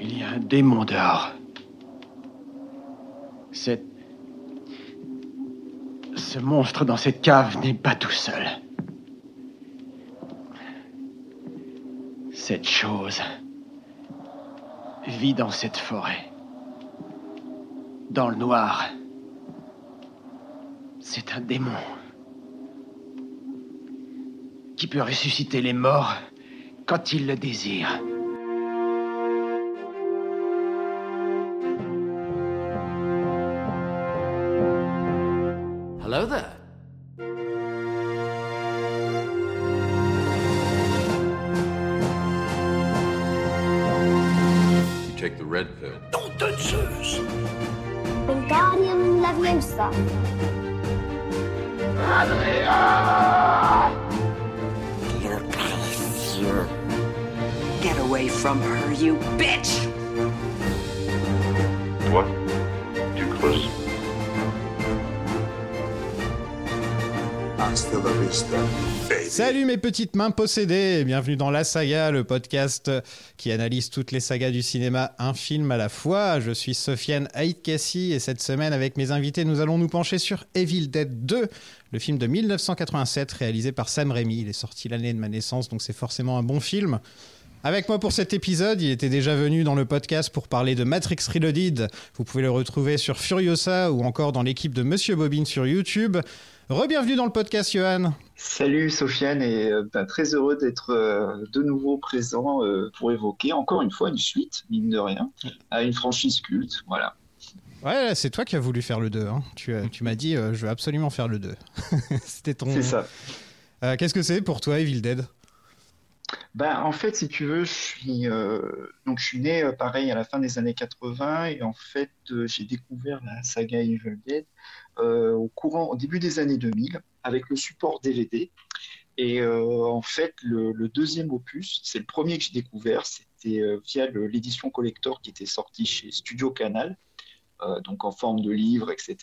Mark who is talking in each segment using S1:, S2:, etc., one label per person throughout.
S1: Il y a un démon dehors. Cette... Ce monstre dans cette cave n'est pas tout seul. Cette chose vit dans cette forêt. Dans le noir. C'est un démon. Qui peut ressusciter les morts quand il le désire.
S2: Petites mains possédées, bienvenue dans La Saga, le podcast qui analyse toutes les sagas du cinéma, un film à la fois. Je suis Sofiane Aïtkassi et cette semaine avec mes invités, nous allons nous pencher sur Evil Dead 2, le film de 1987 réalisé par Sam Raimi. Il est sorti l'année de ma naissance, donc c'est forcément un bon film. Avec moi pour cet épisode, il était déjà venu dans le podcast pour parler de Matrix Reloaded. Vous pouvez le retrouver sur Furiosa ou encore dans l'équipe de Monsieur Bobine sur YouTube. Rebienvenue dans le podcast, Johan.
S3: Salut Sofiane et euh, ben, très heureux d'être euh, de nouveau présent euh, pour évoquer encore une fois une suite, mine de rien, à une franchise culte. Voilà.
S2: Ouais, c'est toi qui as voulu faire le 2. hein. Tu, as- tu m'as dit, je veux absolument faire le 2. C'était ton.
S3: C'est ça.
S2: Qu'est-ce que c'est pour toi, Evil Dead?
S3: Ben, en fait, si tu veux, je suis, euh, donc, je suis né euh, pareil à la fin des années 80 et en fait, euh, j'ai découvert la saga Evil Dead au courant, au début des années 2000 avec le support DVD. Et euh, en fait, le, deuxième opus, c'est le premier que j'ai découvert, c'était euh, via l'édition collector qui était sortie chez Studio Canal, euh, donc en forme de livre, etc.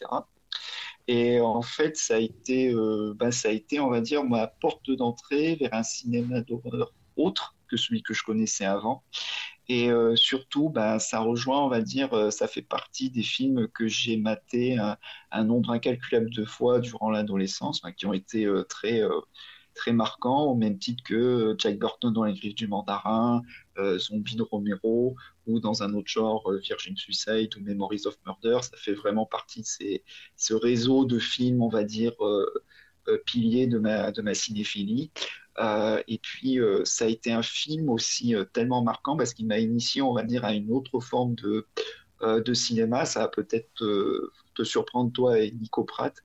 S3: Et en fait, ça a été, euh, ben, ça a été, on va dire, ma porte d'entrée vers un cinéma d'horreur autre que celui que je connaissais avant. Et euh, surtout, ben, ça rejoint, on va dire, euh, ça fait partie des films que j'ai matés un, nombre incalculable de fois durant l'adolescence, qui ont été euh, très, très marquants, au même titre que Jack Burton dans Les Griffes du Mandarin, Zombie de Romero, ou dans un autre genre, Virgin Suicide ou Memories of Murder. Ça fait vraiment partie de ce réseau de films, on va dire, ma, de ma cinéphilie. Euh, et puis, euh, ça a été un film aussi euh, tellement marquant parce qu'il m'a initié, on va dire, à une autre forme de, cinéma. Ça va peut-être te surprendre, toi et Nico Pratt.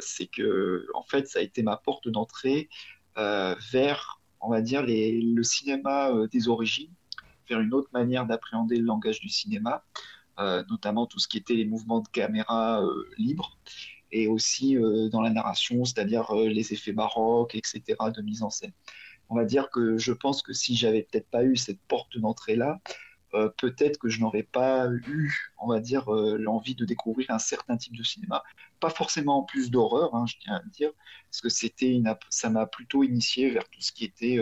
S3: C'est que, en fait, ça a été ma porte d'entrée vers, on va dire, le cinéma des origines, vers une autre manière d'appréhender le langage du cinéma, notamment tout ce qui était les mouvements de caméra libres et aussi euh, dans la narration, c'est-à-dire euh, les effets baroques, etc., de mise en scène. On va dire que je pense que si j'avais peut-être pas eu cette porte d'entrée-là, euh, peut-être que je n'aurais pas eu, on va dire, l'envie de découvrir un certain type de cinéma. Pas forcément en plus d'horreur, hein, je tiens à le dire, parce que c'était ça m'a plutôt initié vers tout ce qui était,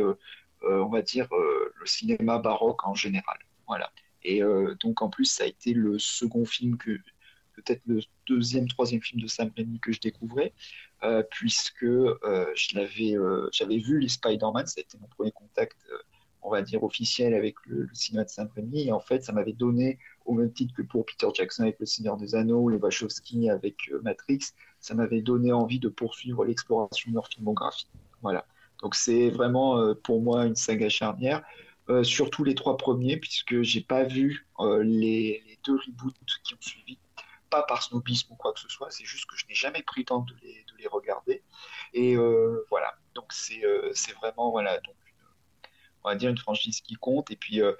S3: on va dire, le cinéma baroque en général. Voilà. Et donc en plus, ça a été le second film que, peut-être le deuxième, troisième film de Sam Raimi que je découvrais, euh, puisque euh, je l'avais, euh, j'avais vu les Spider-Man, ça a été mon premier contact, on va dire, officiel avec le, cinéma de Sam Raimi, et en fait, ça m'avait donné, au même titre que pour Peter Jackson avec Le Seigneur des Anneaux, les Wachowski avec Matrix, ça m'avait donné envie de poursuivre l'exploration de leur filmographie. Voilà. Donc c'est vraiment pour moi une saga charnière. Surtout les trois premiers, puisque j'ai pas vu les deux reboots qui ont suivi pas par snobisme ou quoi que ce soit, c'est juste que je n'ai jamais pris le temps de les, de les regarder. Et euh, voilà, donc c'est euh, c'est vraiment, voilà, donc une- on va dire une franchise qui compte. Et puis, euh,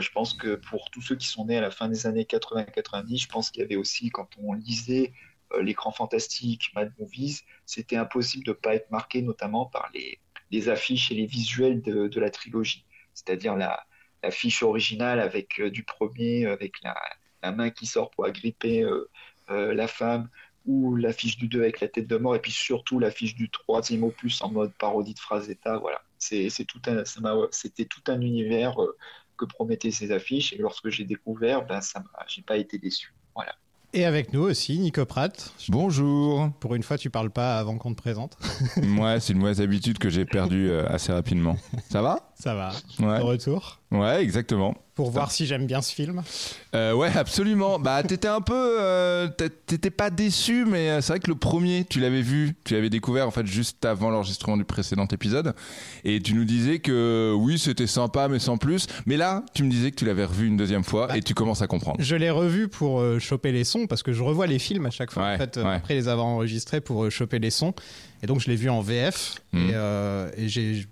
S3: je pense que pour tous ceux qui sont nés à la fin des années 80-90, je pense qu'il y avait aussi, quand on lisait l'écran fantastique, Mad Movies, c'était impossible de ne pas être marqué, notamment par les, les affiches et les visuels de, de la trilogie. C'est-à-dire la, l'affiche originale avec du premier, avec la, la main qui sort pour agripper euh, euh, la femme, ou l'affiche du 2 avec la tête de mort, et puis surtout l'affiche du troisième opus en mode parodie de. Voilà, c'est, tout un, ça m'a- c'était tout un univers euh, que promettaient ces affiches. Et lorsque j'ai découvert, ben, ça j'ai pas été déçu. Voilà.
S2: Et avec nous aussi, Nico Pratt.
S4: Bonjour.
S2: Pour une fois, tu parles pas avant qu'on te présente.
S4: ouais, c'est une mauvaise habitude que j'ai perdue assez rapidement. Ça va?
S2: Ça va.
S4: Ouais.
S2: De retour.
S4: Ouais, exactement.
S2: Pour voir si j'aime bien ce film.
S4: Euh, ouais, absolument. Bah, t'étais un peu, euh, t'é- t'étais pas déçu, mais euh, c'est vrai que le premier, tu l'avais vu, tu l'avais découvert en fait juste avant l'enregistrement du précédent épisode, et tu nous disais que oui, c'était sympa, mais sans plus. Mais là, tu me disais que tu l'avais revu une deuxième fois, et tu commences à comprendre.
S2: Je l'ai revu pour euh, choper les sons parce que je revois les films à chaque fois
S4: Ouais,
S2: en fait,
S4: ouais.
S2: après les avoir enregistrés pour choper les sons. Et donc je l'ai vu en VF
S4: Mhm.
S2: et, euh, et j'ai-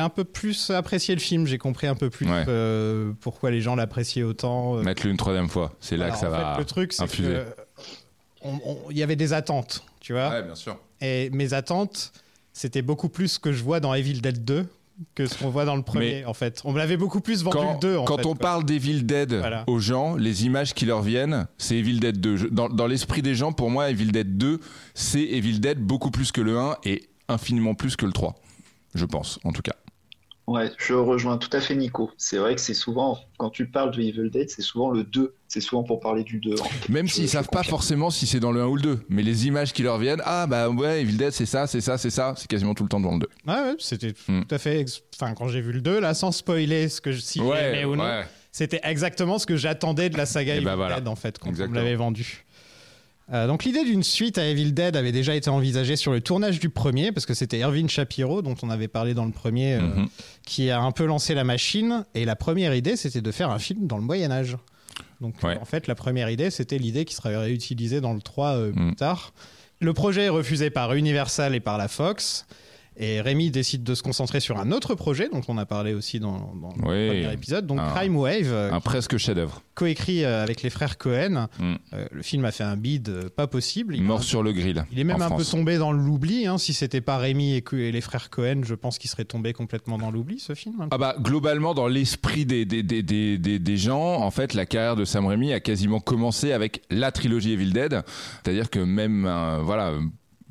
S2: un peu plus apprécié le film. J'ai compris un peu plus
S4: Ouais.
S2: euh, pourquoi les gens l'appréciaient autant. euh.
S4: Mettre-le une troisième fois, c'est là
S2: Alors,
S4: que ça
S2: en
S4: va
S2: fait, le truc, c'est
S4: infuser.
S2: que on- on- il y avait des attentes, tu vois.
S4: Ouais, bien sûr.
S2: Et mes attentes, c'était beaucoup plus ce que je vois dans Evil Dead 2 que ce qu'on voit dans le premier,
S4: Mais-
S2: en fait. On me l'avait beaucoup plus vendu
S4: quand,
S2: le 2, en
S4: quand
S2: fait,
S4: on
S2: quoi.
S4: parle d'Evil Dead
S2: Voilà.
S4: aux gens, les images qui leur viennent, c'est Evil Dead 2. Je- Dans, dans l'esprit des gens, pour moi, Evil Dead 2, c'est Evil Dead beaucoup plus que le 1 et infiniment plus que le 3. Je pense, en tout cas.
S3: Ouais, je rejoins tout à fait Nico. C'est vrai que c'est souvent, quand tu parles de Evil Dead, c'est souvent le 2. C'est souvent pour parler du 2.
S4: Même s'ils savent pas forcément si c'est dans le 1 ou le 2, mais les images qui leur viennent, ah bah ouais, Evil Dead c'est ça, c'est ça, c'est ça, c'est quasiment tout le temps dans le 2.
S2: Ouais, ouais, c'était
S4: Hmm.
S2: tout à fait. Enfin, quand j'ai vu le 2, là, sans spoiler ce que je, si j'aimais ou non,
S4: ouais.
S2: c'était exactement ce que j'attendais de la saga
S4: Et
S2: Evil
S4: bah voilà.
S2: Dead, en fait, quand on me
S4: Exactement.
S2: l'avait vendu. Euh, donc l'idée d'une suite à Evil Dead avait déjà été envisagée sur le tournage du premier, parce que c'était Irving Shapiro, dont on avait parlé dans le premier, euh,
S4: Mhm.
S2: qui a un peu lancé la machine. Et la première idée, c'était de faire un film dans le Moyen Âge. Donc
S4: Ouais.
S2: en fait, la première idée, c'était l'idée qui serait réutilisée dans le 3 euh,
S4: Mhm.
S2: plus tard. Le projet est refusé par Universal et par la Fox. Et Rémi décide de se concentrer sur un autre projet dont on a parlé aussi dans, dans le premier épisode, donc
S4: Un-
S2: Crime Wave, euh,
S4: Un presque chef-d'œuvre.
S2: coécrit euh, avec les frères Cohen.
S4: Mm.
S2: Euh, le film a fait un bid pas possible. Il,
S4: Mort sur le grill.
S2: il est même un peu tombé dans l'oubli. hein. Si c'était pas Rémi et, les frères Cohen, je pense qu'il serait tombé complètement dans l'oubli, ce film. hein.
S4: Ah bah globalement dans l'esprit des, des, des, des, des, des gens, en fait la carrière de Sam Raimi a quasiment commencé avec la trilogie Evil Dead, c'est-à-dire que même euh, voilà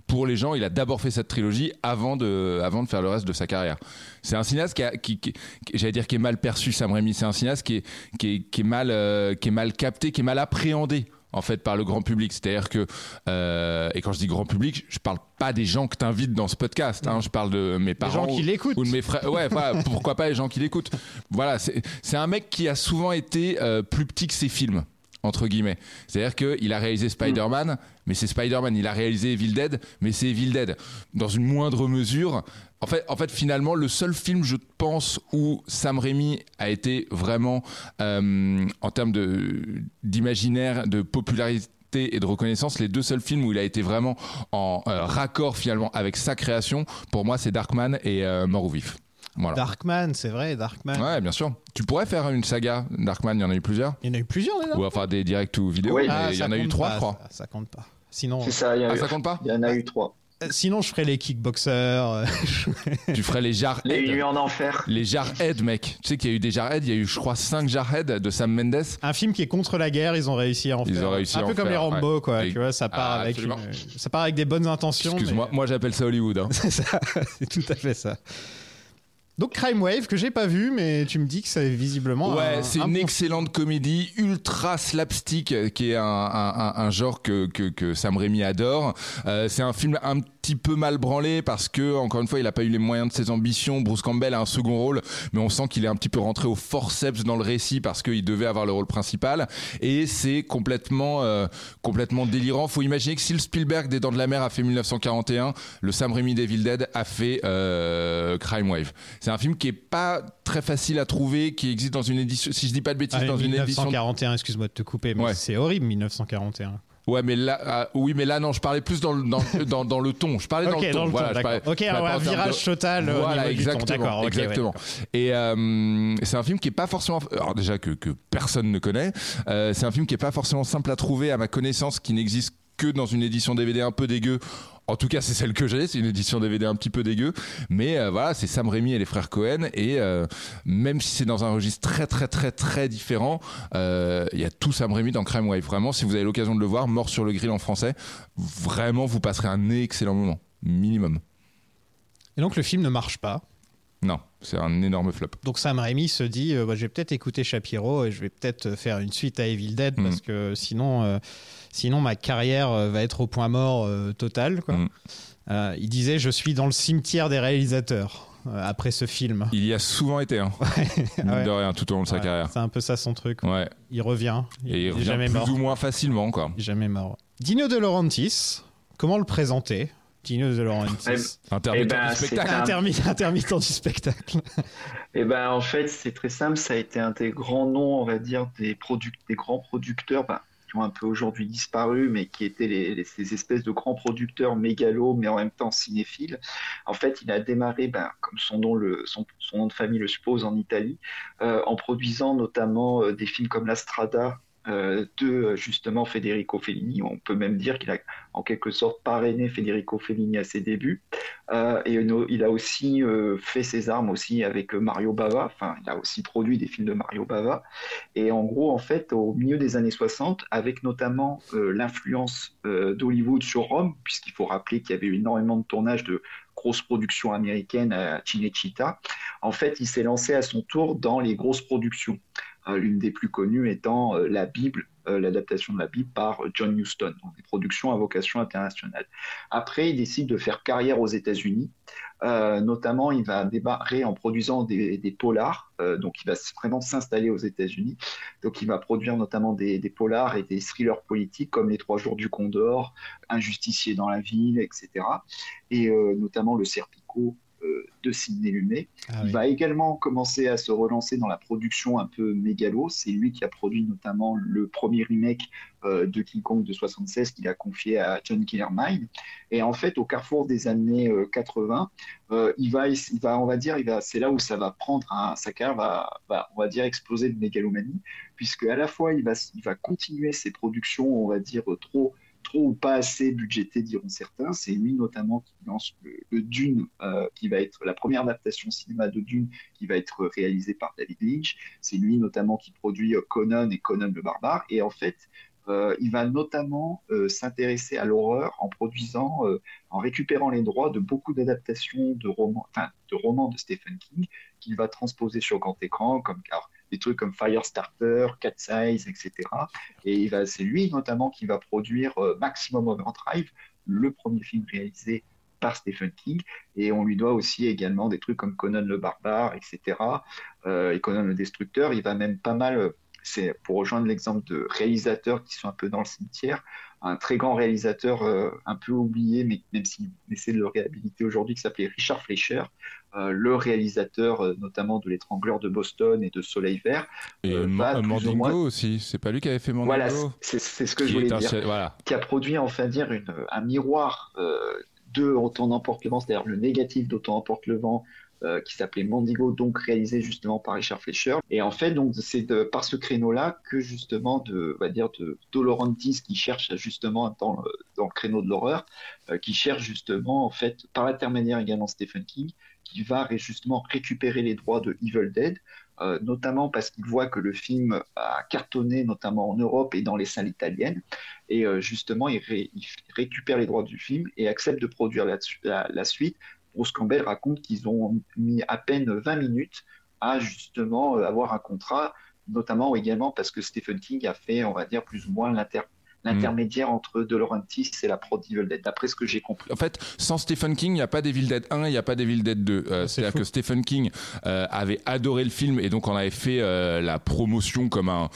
S4: pour les gens, il a d'abord fait cette trilogie avant de, avant de faire le reste de sa carrière. C'est un cinéaste qui, a, qui, qui- qui- j'allais dire qui est mal perçu, Sam Raimi. C'est un cinéaste qui est, qui est, qui est mal, euh, qui est mal capté, qui est mal appréhendé en fait par le grand public. C'est-à-dire que, euh, et quand je dis grand public, je parle pas des gens que t'invites dans ce podcast. Hein, je parle de mes parents
S2: gens qui
S4: ou-
S2: l'écoutent.
S4: ou de mes frères. Ouais, voilà, pourquoi pas les gens qui l'écoutent. Voilà, c'est c'est un mec qui a souvent été euh, plus petit que ses films entre guillemets. C'est-à-dire qu'il a réalisé Spider-Man, mais c'est Spider-Man. Il a réalisé Evil Dead, mais c'est Evil Dead. Dans une moindre mesure. En fait, en fait, finalement, le seul film, je pense, où Sam Raimi a été vraiment, euh, en termes de- d'imaginaire, de popularité et de reconnaissance, les deux seuls films où il a été vraiment en euh, raccord finalement avec sa création, pour moi, c'est Darkman et euh, Mort ou Vif. Voilà.
S2: Darkman, c'est vrai, Darkman.
S4: Ouais, bien sûr. Tu pourrais faire une saga Darkman, il y en a eu plusieurs.
S2: Il y en a eu plusieurs, déjà.
S4: Ou enfin des directs ou vidéos.
S3: Oui.
S2: Ah,
S4: il y en a eu
S2: compte
S4: trois, je crois.
S2: Ça, ça compte pas. Sinon,
S3: C'est ça, il y, a
S4: Ah,
S3: eu-
S4: ça compte pas
S3: il y en a eu trois.
S2: euh, sinon, je ferais les kickboxers. euh,
S4: Tu ferais les Jarhead.
S3: Les nuits en enfer.
S4: Les Jarhead, mec. Tu sais qu'il y a eu des Jarhead, il y a eu, je crois, 5 Jarhead de Sam Mendes.
S2: un film qui est contre la guerre, ils ont réussi à en
S4: Ils
S2: faire.
S4: ont réussi
S2: un peu comme les Rambo, quoi.
S4: Et-
S2: Tu vois, ça part
S4: Ah,
S2: avec, une- ça part avec des bonnes intentions.
S4: Excuse-moi,
S2: mais-
S4: moi j'appelle ça Hollywood. hein.
S2: C'est ça, c'est tout à fait ça. Donc Crime Wave que j'ai pas vu, mais tu me dis que c'est visiblement.
S4: Ouais,
S2: un-
S4: c'est
S2: un
S4: une
S2: bon-
S4: excellente comédie, ultra slapstick, qui est un, un- un- un genre que, que, que Sam Raimi adore. Euh, c'est un film un petit peu mal branlé parce que, encore une fois, il a pas eu les moyens de ses ambitions. Bruce Campbell a un second rôle, mais on sent qu'il est un petit peu rentré au forceps dans le récit parce qu'il devait avoir le rôle principal. Et c'est complètement, euh, complètement délirant. Faut imaginer que si le Spielberg des Dents de la Mer a fait 1941, le Sam Raimi d'Evil Dead a fait euh, Crime Wave. C'est un film qui est pas très facile à trouver, qui existe dans une édition, si je dis pas de bêtises,
S2: Ah,
S4: dans une édition.
S2: 1941, excuse-moi de te couper, mais
S4: Ouais.
S2: c'est horrible 1941.
S4: Ouais, mais là, ah, oui, mais là, non, je parlais plus dans le, dans, dans, dans le ton. Je parlais dans
S2: Ok,
S4: le ton.
S2: dans le ton,
S4: parlais-.
S2: Ok,
S4: pas
S2: un virage
S4: de-
S2: total au
S4: Voilà,
S2: niveau du ton.
S4: exactement.
S2: Ouais,
S4: exactement. Et euh, c'est un film qui est pas forcément. Alors déjà que, que personne ne connaît. Euh, c'est un film qui est pas forcément simple à trouver, à ma connaissance, qui n'existe que dans une édition DVD un peu dégueu. En tout cas, c'est celle que j'ai, c'est une édition DVD un petit peu dégueu. Mais euh, voilà, c'est Sam Raimi et les frères Cohen. Et euh, même si c'est dans un registre très, très, très, très différent, euh, il y a tout Sam Raimi dans Crime Wave. Vraiment, si vous avez l'occasion de le voir, Mort sur le grill en français, vraiment, vous passerez un excellent moment. Minimum.
S2: Et donc le film ne marche pas.
S4: Non, c'est un énorme flop.
S2: Donc Sam Raimi se dit, euh, bah, je vais peut-être écouter Shapiro et je vais peut-être faire une suite à Evil Dead
S4: Mm.
S2: parce que sinon, euh, sinon ma carrière euh, va être au point mort euh, total. Quoi.
S4: Mm.
S2: Euh, il disait, je suis dans le cimetière des réalisateurs euh, après ce film.
S4: Il y a souvent été, hein,
S2: Ouais.
S4: de rien, tout au long de sa
S2: Ouais,
S4: carrière.
S2: C'est un peu ça son truc.
S4: Ouais,
S2: Il revient.
S4: et il revient
S2: jamais
S4: plus
S2: mort.
S4: ou moins facilement, quoi.
S2: Il est jamais mort. Dino De Laurentiis, comment le présenter? Dino De Laurentiis.
S4: Intermittent
S3: Eh ben,
S4: du
S3: c'est
S4: spectacle.
S3: un-
S2: Intermittent, intermittent du spectacle.
S3: Et ben en fait c'est très simple, ça a été un des grands noms, on va dire, des product- des grands producteurs ben, qui ont un peu aujourd'hui disparu, mais qui étaient les, les- ces espèces de grands producteurs mégalos, mais en même temps cinéphiles. En fait, il a démarré, ben, comme son nom, le, son, son nom de famille le suppose, en Italie, euh, en produisant notamment euh, des films comme La Strada de euh, justement Federico Fellini. On peut même dire qu'il a en quelque sorte parrainé Federico Fellini à ses débuts. Euh, et il a aussi euh, fait ses armes aussi avec Mario Bava. Enfin, il a aussi produit des films de Mario Bava. Et en gros, en fait, au milieu des années 60, avec notamment l'influence d'Hollywood sur Rome, puisqu'il faut rappeler qu'il y avait énormément de tournages de grosses productions américaines à Cinecittà, en fait, il s'est lancé à son tour dans les grosses productions. L'une des plus connues étant euh, la Bible, euh, l'adaptation de la Bible par euh, John Huston, donc des productions à vocation internationale. Après, il décide de faire carrière aux États-Unis. Notamment, il va démarrer en produisant des, des polars. Donc, il va vraiment s'installer aux États-Unis. Donc, il va produire notamment des, des polars et des thrillers politiques comme Les Trois Jours du Condor, Un Justicier dans la ville, etc. Et notamment Le Serpico de Sidney Lumet.
S2: Ah
S3: Il
S2: oui.
S3: va également commencer à se relancer dans la production un peu mégalo. C'est lui qui a produit notamment le premier remake euh, de King Kong de 76 qu'il a confié à John Killermine. Et en fait, au carrefour des années euh, 80, euh, il va, il va, on va dire, il va, c'est là où ça va prendre un, sa carrière va, va, on va dire, exploser de mégalomanie, puisque à la fois il va, il va continuer ses productions, on va dire, trop ou pas assez budgété, diront certains. C'est lui notamment qui lance le, Dune, euh, qui va être la première adaptation cinéma de Dune, qui va être réalisée par David Lynch. C'est lui notamment qui produit euh, Conan et Conan le barbare. Et en fait, euh, il va notamment s'intéresser à l'horreur en produisant, en récupérant les droits de beaucoup d'adaptations de romans, de romans de Stephen King qu'il va transposer sur grand écran, comme car des trucs comme Firestarter, Cat Size, etc. Et c'est lui notamment qui va produire euh, Maximum Overdrive, le premier film réalisé par Stephen King. Et on lui doit aussi également des trucs comme Conan le Barbare, etc. Euh, et Conan le Destructeur. Il va même pas mal, euh, c'est pour rejoindre l'exemple de réalisateurs qui sont un peu dans le cimetière, un très grand réalisateur un peu oublié, mais même s'il essaie de le réhabiliter aujourd'hui, qui s'appelait Richard Fleischer, le réalisateur euh, notamment de L'étrangleur de Boston et de Soleil Vert.
S4: Et
S3: euh, va ou
S4: Mandingo
S3: moins-
S4: aussi. C'est pas lui qui avait fait Mandingo
S3: Voilà, c'est ce que
S4: Qui
S3: je voulais dire
S4: Voilà.
S3: qui a produit enfin dire une, un miroir euh, de Autant n'emporte le vent, c'est-à-dire le négatif d'Autant emporte le vent, euh, qui s'appelait Mandigo, donc réalisé justement par Richard Fleischer. Et en fait, donc c'est par ce créneau-là que justement de, on va dire de De qui cherche justement dans, le- dans le créneau de l'horreur, euh, qui cherche justement en fait par l'intermédiaire également Stephen King, qui va justement récupérer les droits de Evil Dead. euh, notamment parce qu'il voit que le film a cartonné notamment en Europe et dans les salles italiennes. Et justement, il, ré- il récupère les droits du film et accepte de produire la suite. Bruce Campbell raconte qu'ils ont mis à peine 20 minutes à justement euh, avoir un contrat, notamment également parce que Stephen King a fait, on va dire, plus ou moins l'inter- l'intermédiaire entre De Laurentiis et la prod Evil Dead, d'après ce que j'ai compris.
S4: En fait, sans Stephen King, il n'y a pas d'Evil Dead 1, il n'y a pas d'Evil Dead 2. Euh,
S2: C'est
S4: C'est-à-dire que Stephen King euh, avait adoré le film et donc on avait fait euh, la promotion comme un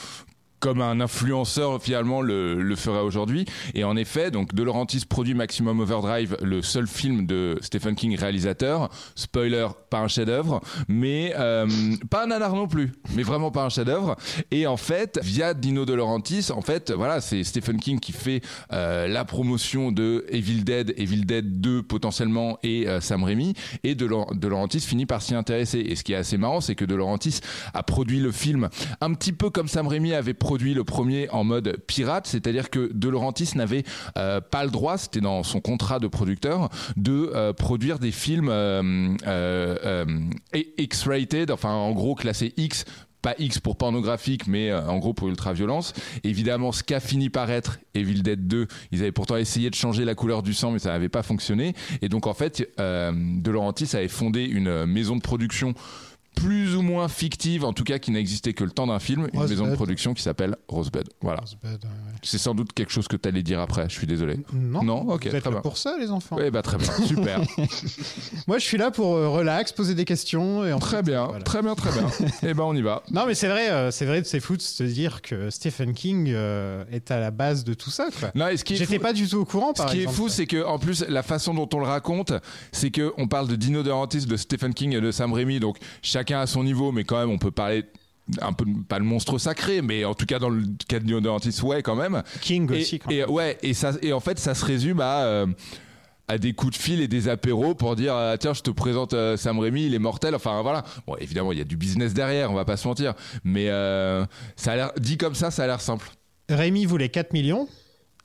S4: comme un influenceur finalement le, le ferait aujourd'hui. Et en effet, donc De Laurentiis produit Maximum Overdrive, le seul film de Stephen King réalisateur. Spoiler, pas un chef-d'œuvre, mais euh, pas un nanar non plus, mais vraiment pas un chef-d'œuvre. Et en fait, via Dino De Laurentiis, en fait, voilà, c'est Stephen King qui fait euh, la promotion de Evil Dead, Evil Dead 2 potentiellement et euh, Sam Raimi. Et De, de Laurentiis finit par s'y intéresser. Et ce qui est assez marrant, c'est que De Laurentiis a produit le film un petit peu comme Sam Raimi avait produit le premier en mode pirate, c'est-à-dire que De Laurentiis n'avait euh, pas le droit, c'était dans son contrat de producteur, de euh, produire des films euh, euh, X-rated, enfin en gros classé X pas X pour pornographique, mais en gros pour ultra-violence. Évidemment, ce qu'a fini par être Evil Dead 2, ils avaient pourtant essayé de changer la couleur du sang, mais ça n'avait pas fonctionné. Et donc, en fait, euh, De Laurentiis avait fondé une maison de production plus ou moins fictive, en tout cas qui n'existait que le temps d'un film, une maison de production qui s'appelle Rosebud. Voilà.
S2: Rosebud, ouais, ouais.
S4: C'est sans doute quelque chose que tu allais dire après, je suis désolé.
S2: Non,
S4: Non, ok,
S2: vous êtes
S4: très
S2: là
S4: bien.
S2: pour ça, les enfants.
S4: Oui, bah très bien, super.
S2: Moi, je suis là pour euh, relax, poser des questions. Et
S4: très
S2: ensuite,
S4: bien,
S2: voilà.
S4: très bien, très bien. Et ben on y va.
S2: Non, mais c'est vrai, euh, c'est vrai, c'est fou de se dire que Stephen King euh, est à la base de tout ça. Quoi.
S4: Non, et ce qui
S2: J'étais
S4: fou-
S2: pas du tout au courant.
S4: Ce
S2: Par
S4: qui
S2: exemple.
S4: est fou, c'est que en plus la façon dont on le raconte, c'est que on parle de Dino De Laurentiis, de Stephen King et de Sam Raimi, donc chacun à son niveau, mais quand même on peut parler un peu pas le monstre sacré, mais en tout cas dans le cas de Laurentiis, ouais quand même.
S2: King
S4: Et,
S2: aussi. quand
S4: et,
S2: même.
S4: ouais, et ça, et en fait ça se résume à euh, à des coups de fil et des apéros pour dire ah, tiens je te présente euh, Sam Raimi il est mortel enfin voilà bon évidemment il y a du business derrière on va pas se mentir mais euh, ça a l'air dit comme ça ça a l'air simple
S2: Rémi voulait 4 millions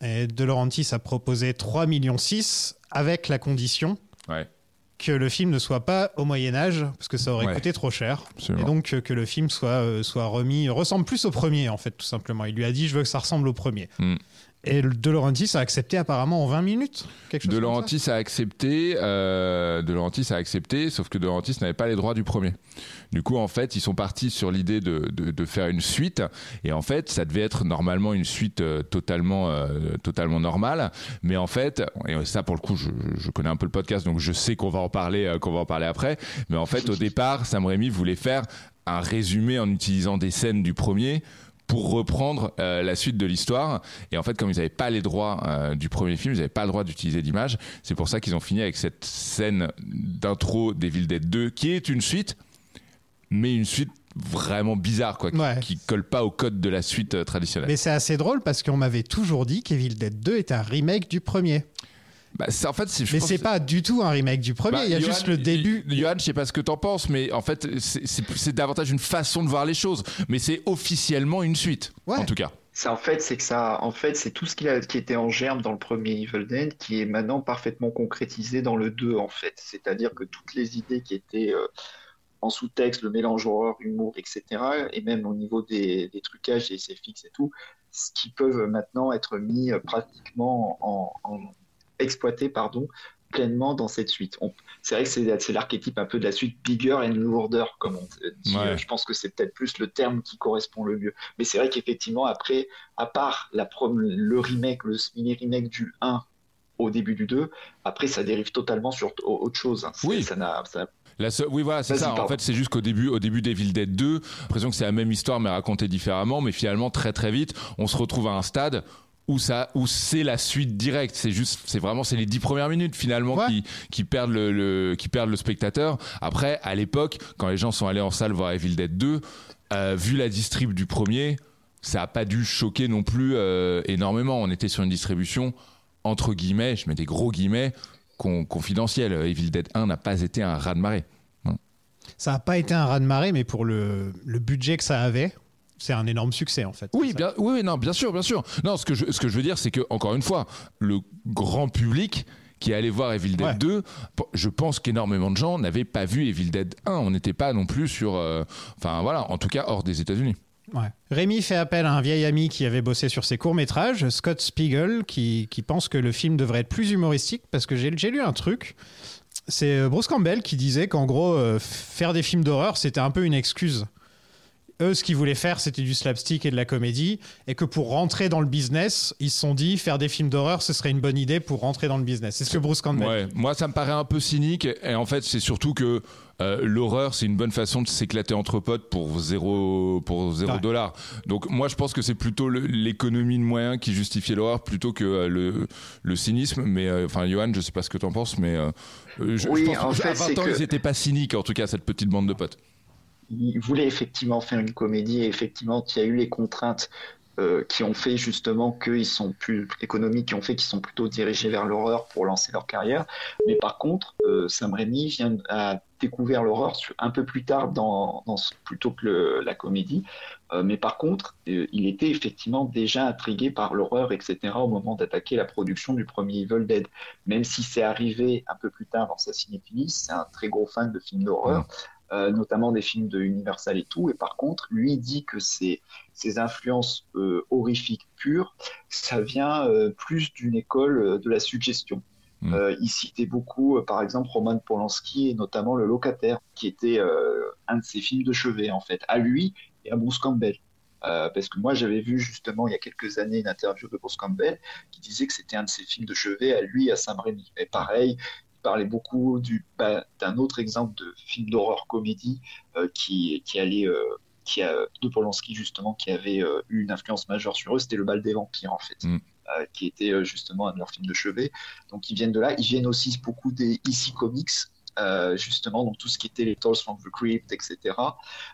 S2: et De Laurentiis a proposé 3 millions 6 avec la condition
S4: ouais
S2: que le film ne soit pas au Moyen Âge parce que ça aurait
S4: Ouais.
S2: coûté trop cher
S4: Absolument.
S2: et donc euh, que le film soit euh, soit remis ressemble plus au premier en fait tout simplement. Il lui a dit je veux que ça ressemble au premier.
S4: Mm.
S2: Et De Laurentiis a accepté apparemment en 20 minutes quelque chose
S4: De. Laurentiis a accepté, euh, De Laurentiis a accepté, sauf que De Laurentiis n'avait pas les droits du premier. Du coup, en fait, ils sont partis sur l'idée de, de, de faire une suite, et en fait, ça devait être normalement une suite euh, totalement, euh, totalement normale, mais en fait, et ça pour le coup, je, je connais un peu le podcast, donc je sais qu'on va en parler, qu'on va en parler après, mais en fait, au départ, Sam Raimi voulait faire un résumé en utilisant des scènes du premier pour reprendre euh, la suite de l'histoire. Et en fait, comme ils n'avaient pas les droits euh, du premier film, ils n'avaient pas le droit d'utiliser d'image. C'est pour ça qu'ils ont fini avec cette scène d'intro d'Evil Dead 2, qui est une suite, mais une suite vraiment bizarre, quoi, qui,
S2: Ouais.
S4: qui colle pas au code de la suite euh, traditionnelle.
S2: Mais c'est assez drôle parce qu'on m'avait toujours dit qu'Evil Dead 2 est un remake du premier.
S4: Bah, c'est- en fait, c'est, je
S2: Mais c'est pas du tout un remake du premier,
S4: Bah,
S2: il y a
S4: Johan-
S2: juste le début.
S4: Johan, je sais pas ce que t'en penses, mais en fait, c'est, c'est- c'est davantage une façon de voir les choses. Mais c'est officiellement une suite,
S2: Ouais.
S4: en tout cas.
S3: Ça, en fait, c'est que ça, en fait, c'est tout ce qui, a- qui était en germe dans le premier Evil Dead qui est maintenant parfaitement concrétisé dans le 2, en fait. C'est-à-dire que toutes les idées qui étaient euh, en sous-texte, le mélange horreur, humour, etc., et même au niveau des, des trucages, des SFX et tout, ce qui peuvent maintenant être mis euh, pratiquement en, en exploités, pardon, pleinement dans cette suite. C'est vrai que c'est l'archétype un peu de la suite bigger and lourder, comme on dit.
S4: Ouais.
S3: Je pense que c'est peut-être plus le terme qui correspond le mieux. Mais c'est vrai qu'effectivement, après, à part la le remake, le mini-remake du 1 au début du 2, après, ça dérive totalement sur autre chose. C'est-
S4: Oui.
S3: Ça n'a,
S4: La seule- oui, voilà, c'est ça. En fait, c'est juste qu'au début, au début d'Evil Dead 2, j'ai l'impression que c'est la même histoire mais racontée différemment, mais finalement très très vite, on se retrouve à un stade où ça, où c'est la suite directe. C'est juste, c'est vraiment, c'est les dix premières minutes finalement
S2: Ouais.
S4: qui, qui perdent le, le- qui perdent le spectateur. Après, à l'époque, quand les gens sont allés en salle voir Evil Dead 2, euh, vu la distrib du premier, ça a pas dû choquer non plus euh, énormément. On était sur une distribution entre guillemets, je mets des gros guillemets, con- confidentielle. Evil Dead 1 n'a pas été un raz de marée.
S2: Ça n'a pas été un raz-de-marée, mais pour le, le budget que ça avait, c'est un énorme succès en fait.
S4: Oui, bien, oui, non, bien sûr, bien sûr. Non, ce que je, ce que je veux dire, c'est que encore une fois, le grand public qui est allé voir Evil Dead
S2: Ouais.
S4: 2, je pense qu'énormément de gens n'avaient pas vu Evil Dead 1. On n'était pas non plus sur, euh, enfin voilà, en tout cas hors des États-Unis.
S2: Ouais. Rémi fait appel à un vieil ami qui avait bossé sur ses courts-métrages, Scott Spiegel, qui, qui pense que le film devrait être plus humoristique parce que j'ai j'ai lu un truc. C'est euh, Bruce Campbell qui disait qu'en gros, euh, faire des films d'horreur, c'était un peu une excuse. Eux, ce qu'ils voulaient faire, c'était du slapstick et de la comédie, et que pour rentrer dans le business, ils se sont dit faire des films d'horreur, ce serait une bonne idée pour rentrer dans le business. C'est ce que Bruce Campbell.
S4: Ouais, moi ça me paraît un peu cynique et en fait c'est surtout que euh, l'horreur c'est une bonne façon de s'éclater entre potes pour zéro pour zéro
S2: Ouais.
S4: dollar. Donc moi je pense que c'est plutôt l'économie de moyens qui justifie l'horreur plutôt que euh, le, le cynisme. Mais euh, enfin Johan, je sais pas ce que t'en penses, mais je,
S3: Oui,
S4: je pense
S3: en
S4: que
S3: fait,
S4: à 20
S3: c'est
S4: ans
S3: que-
S4: ils étaient pas cyniques en tout cas cette petite bande de potes.
S3: Il voulait effectivement faire une comédie et effectivement, il y a eu les contraintes euh, qui ont fait justement qu'ils sont plus économiques, qui ont fait qu'ils sont plutôt dirigés vers l'horreur pour lancer leur carrière. Mais par contre, euh, Sam Raimi vient a découvert l'horreur un peu plus tard dans, plutôt que le- la comédie. Euh, mais par contre, il était effectivement déjà intrigué par l'horreur, etc. au moment d'attaquer la production du premier Evil Dead. Même si c'est arrivé un peu plus tard dans sa cinéphilie, c'est un très gros fan de films d'horreur. Euh, notamment des films de Universal et tout. Et par contre, lui dit que ces, ces influences euh, horrifiques pures, ça vient euh, plus d'une école de la suggestion.
S4: Mm.
S3: Euh, il citait beaucoup, par exemple, Roman Polanski et notamment Le Locataire, qui était un de ses films de chevet, en fait, à lui et à Bruce Campbell. Euh, parce que moi, j'avais vu justement il y a quelques années une interview de Bruce Campbell qui disait que c'était un de ses films de chevet à lui, à Saint-Brémy. Et pareil, il parlait beaucoup du, bah, d'un autre exemple de film d'horreur comédie euh, qui, qui allait. euh, qui a, de Polanski justement, qui avait euh, eu une influence majeure sur eux, c'était Le Bal des Vampires en fait,
S4: Mm.
S3: Euh, qui était euh, justement un de leurs films de chevet. Donc ils viennent de là, ils viennent aussi beaucoup des EC Comics, euh, justement, donc tout ce qui était les Tales from the Crypt, etc.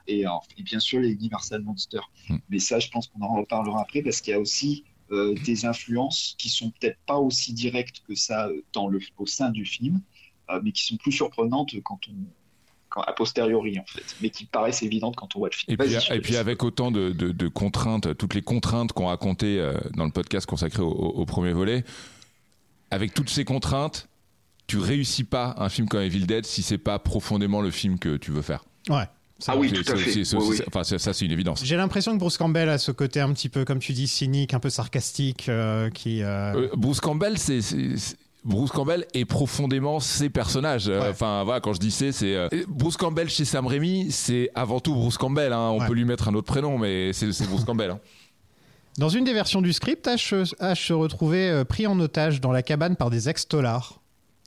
S3: Et, et bien sûr les Universal Monsters.
S4: Mm.
S3: Mais ça, je pense qu'on en reparlera après parce qu'il y a aussi euh, des influences qui sont peut-être pas aussi directes que ça dans le, au sein du film, euh, mais qui sont plus surprenantes quand on quand, a posteriori en fait, mais qui paraissent évidentes quand on voit le film.
S4: Et puis, et avec autant de, de- de contraintes, toutes les contraintes qu'on racontait euh, dans le podcast consacré au, au- au premier volet, avec toutes ces contraintes, tu réussis pas un film comme Evil Dead si c'est pas profondément le film que tu veux faire.
S2: Ouais.
S3: Ah oui,
S4: C'est-
S3: tout à fait. Oui, oui.
S4: Enfin, ça, c'est une évidence.
S2: J'ai l'impression que Bruce Campbell a ce côté un petit peu, comme tu dis, cynique, un peu sarcastique, euh, qui. euh,
S4: Euh, Bruce Campbell, c'est. Bruce Campbell est profondément ses personnages.
S2: Ouais.
S4: Enfin, voilà, quand je dis c'est, c'est Bruce Campbell chez Sam Raimi, c'est avant tout Bruce Campbell. hein. On
S2: Ouais.
S4: peut lui mettre un autre prénom, mais c'est Bruce Campbell. hein.
S2: Dans une des versions du script, Ash, Ash se retrouvait pris en otage dans la cabane par des ex-tolards.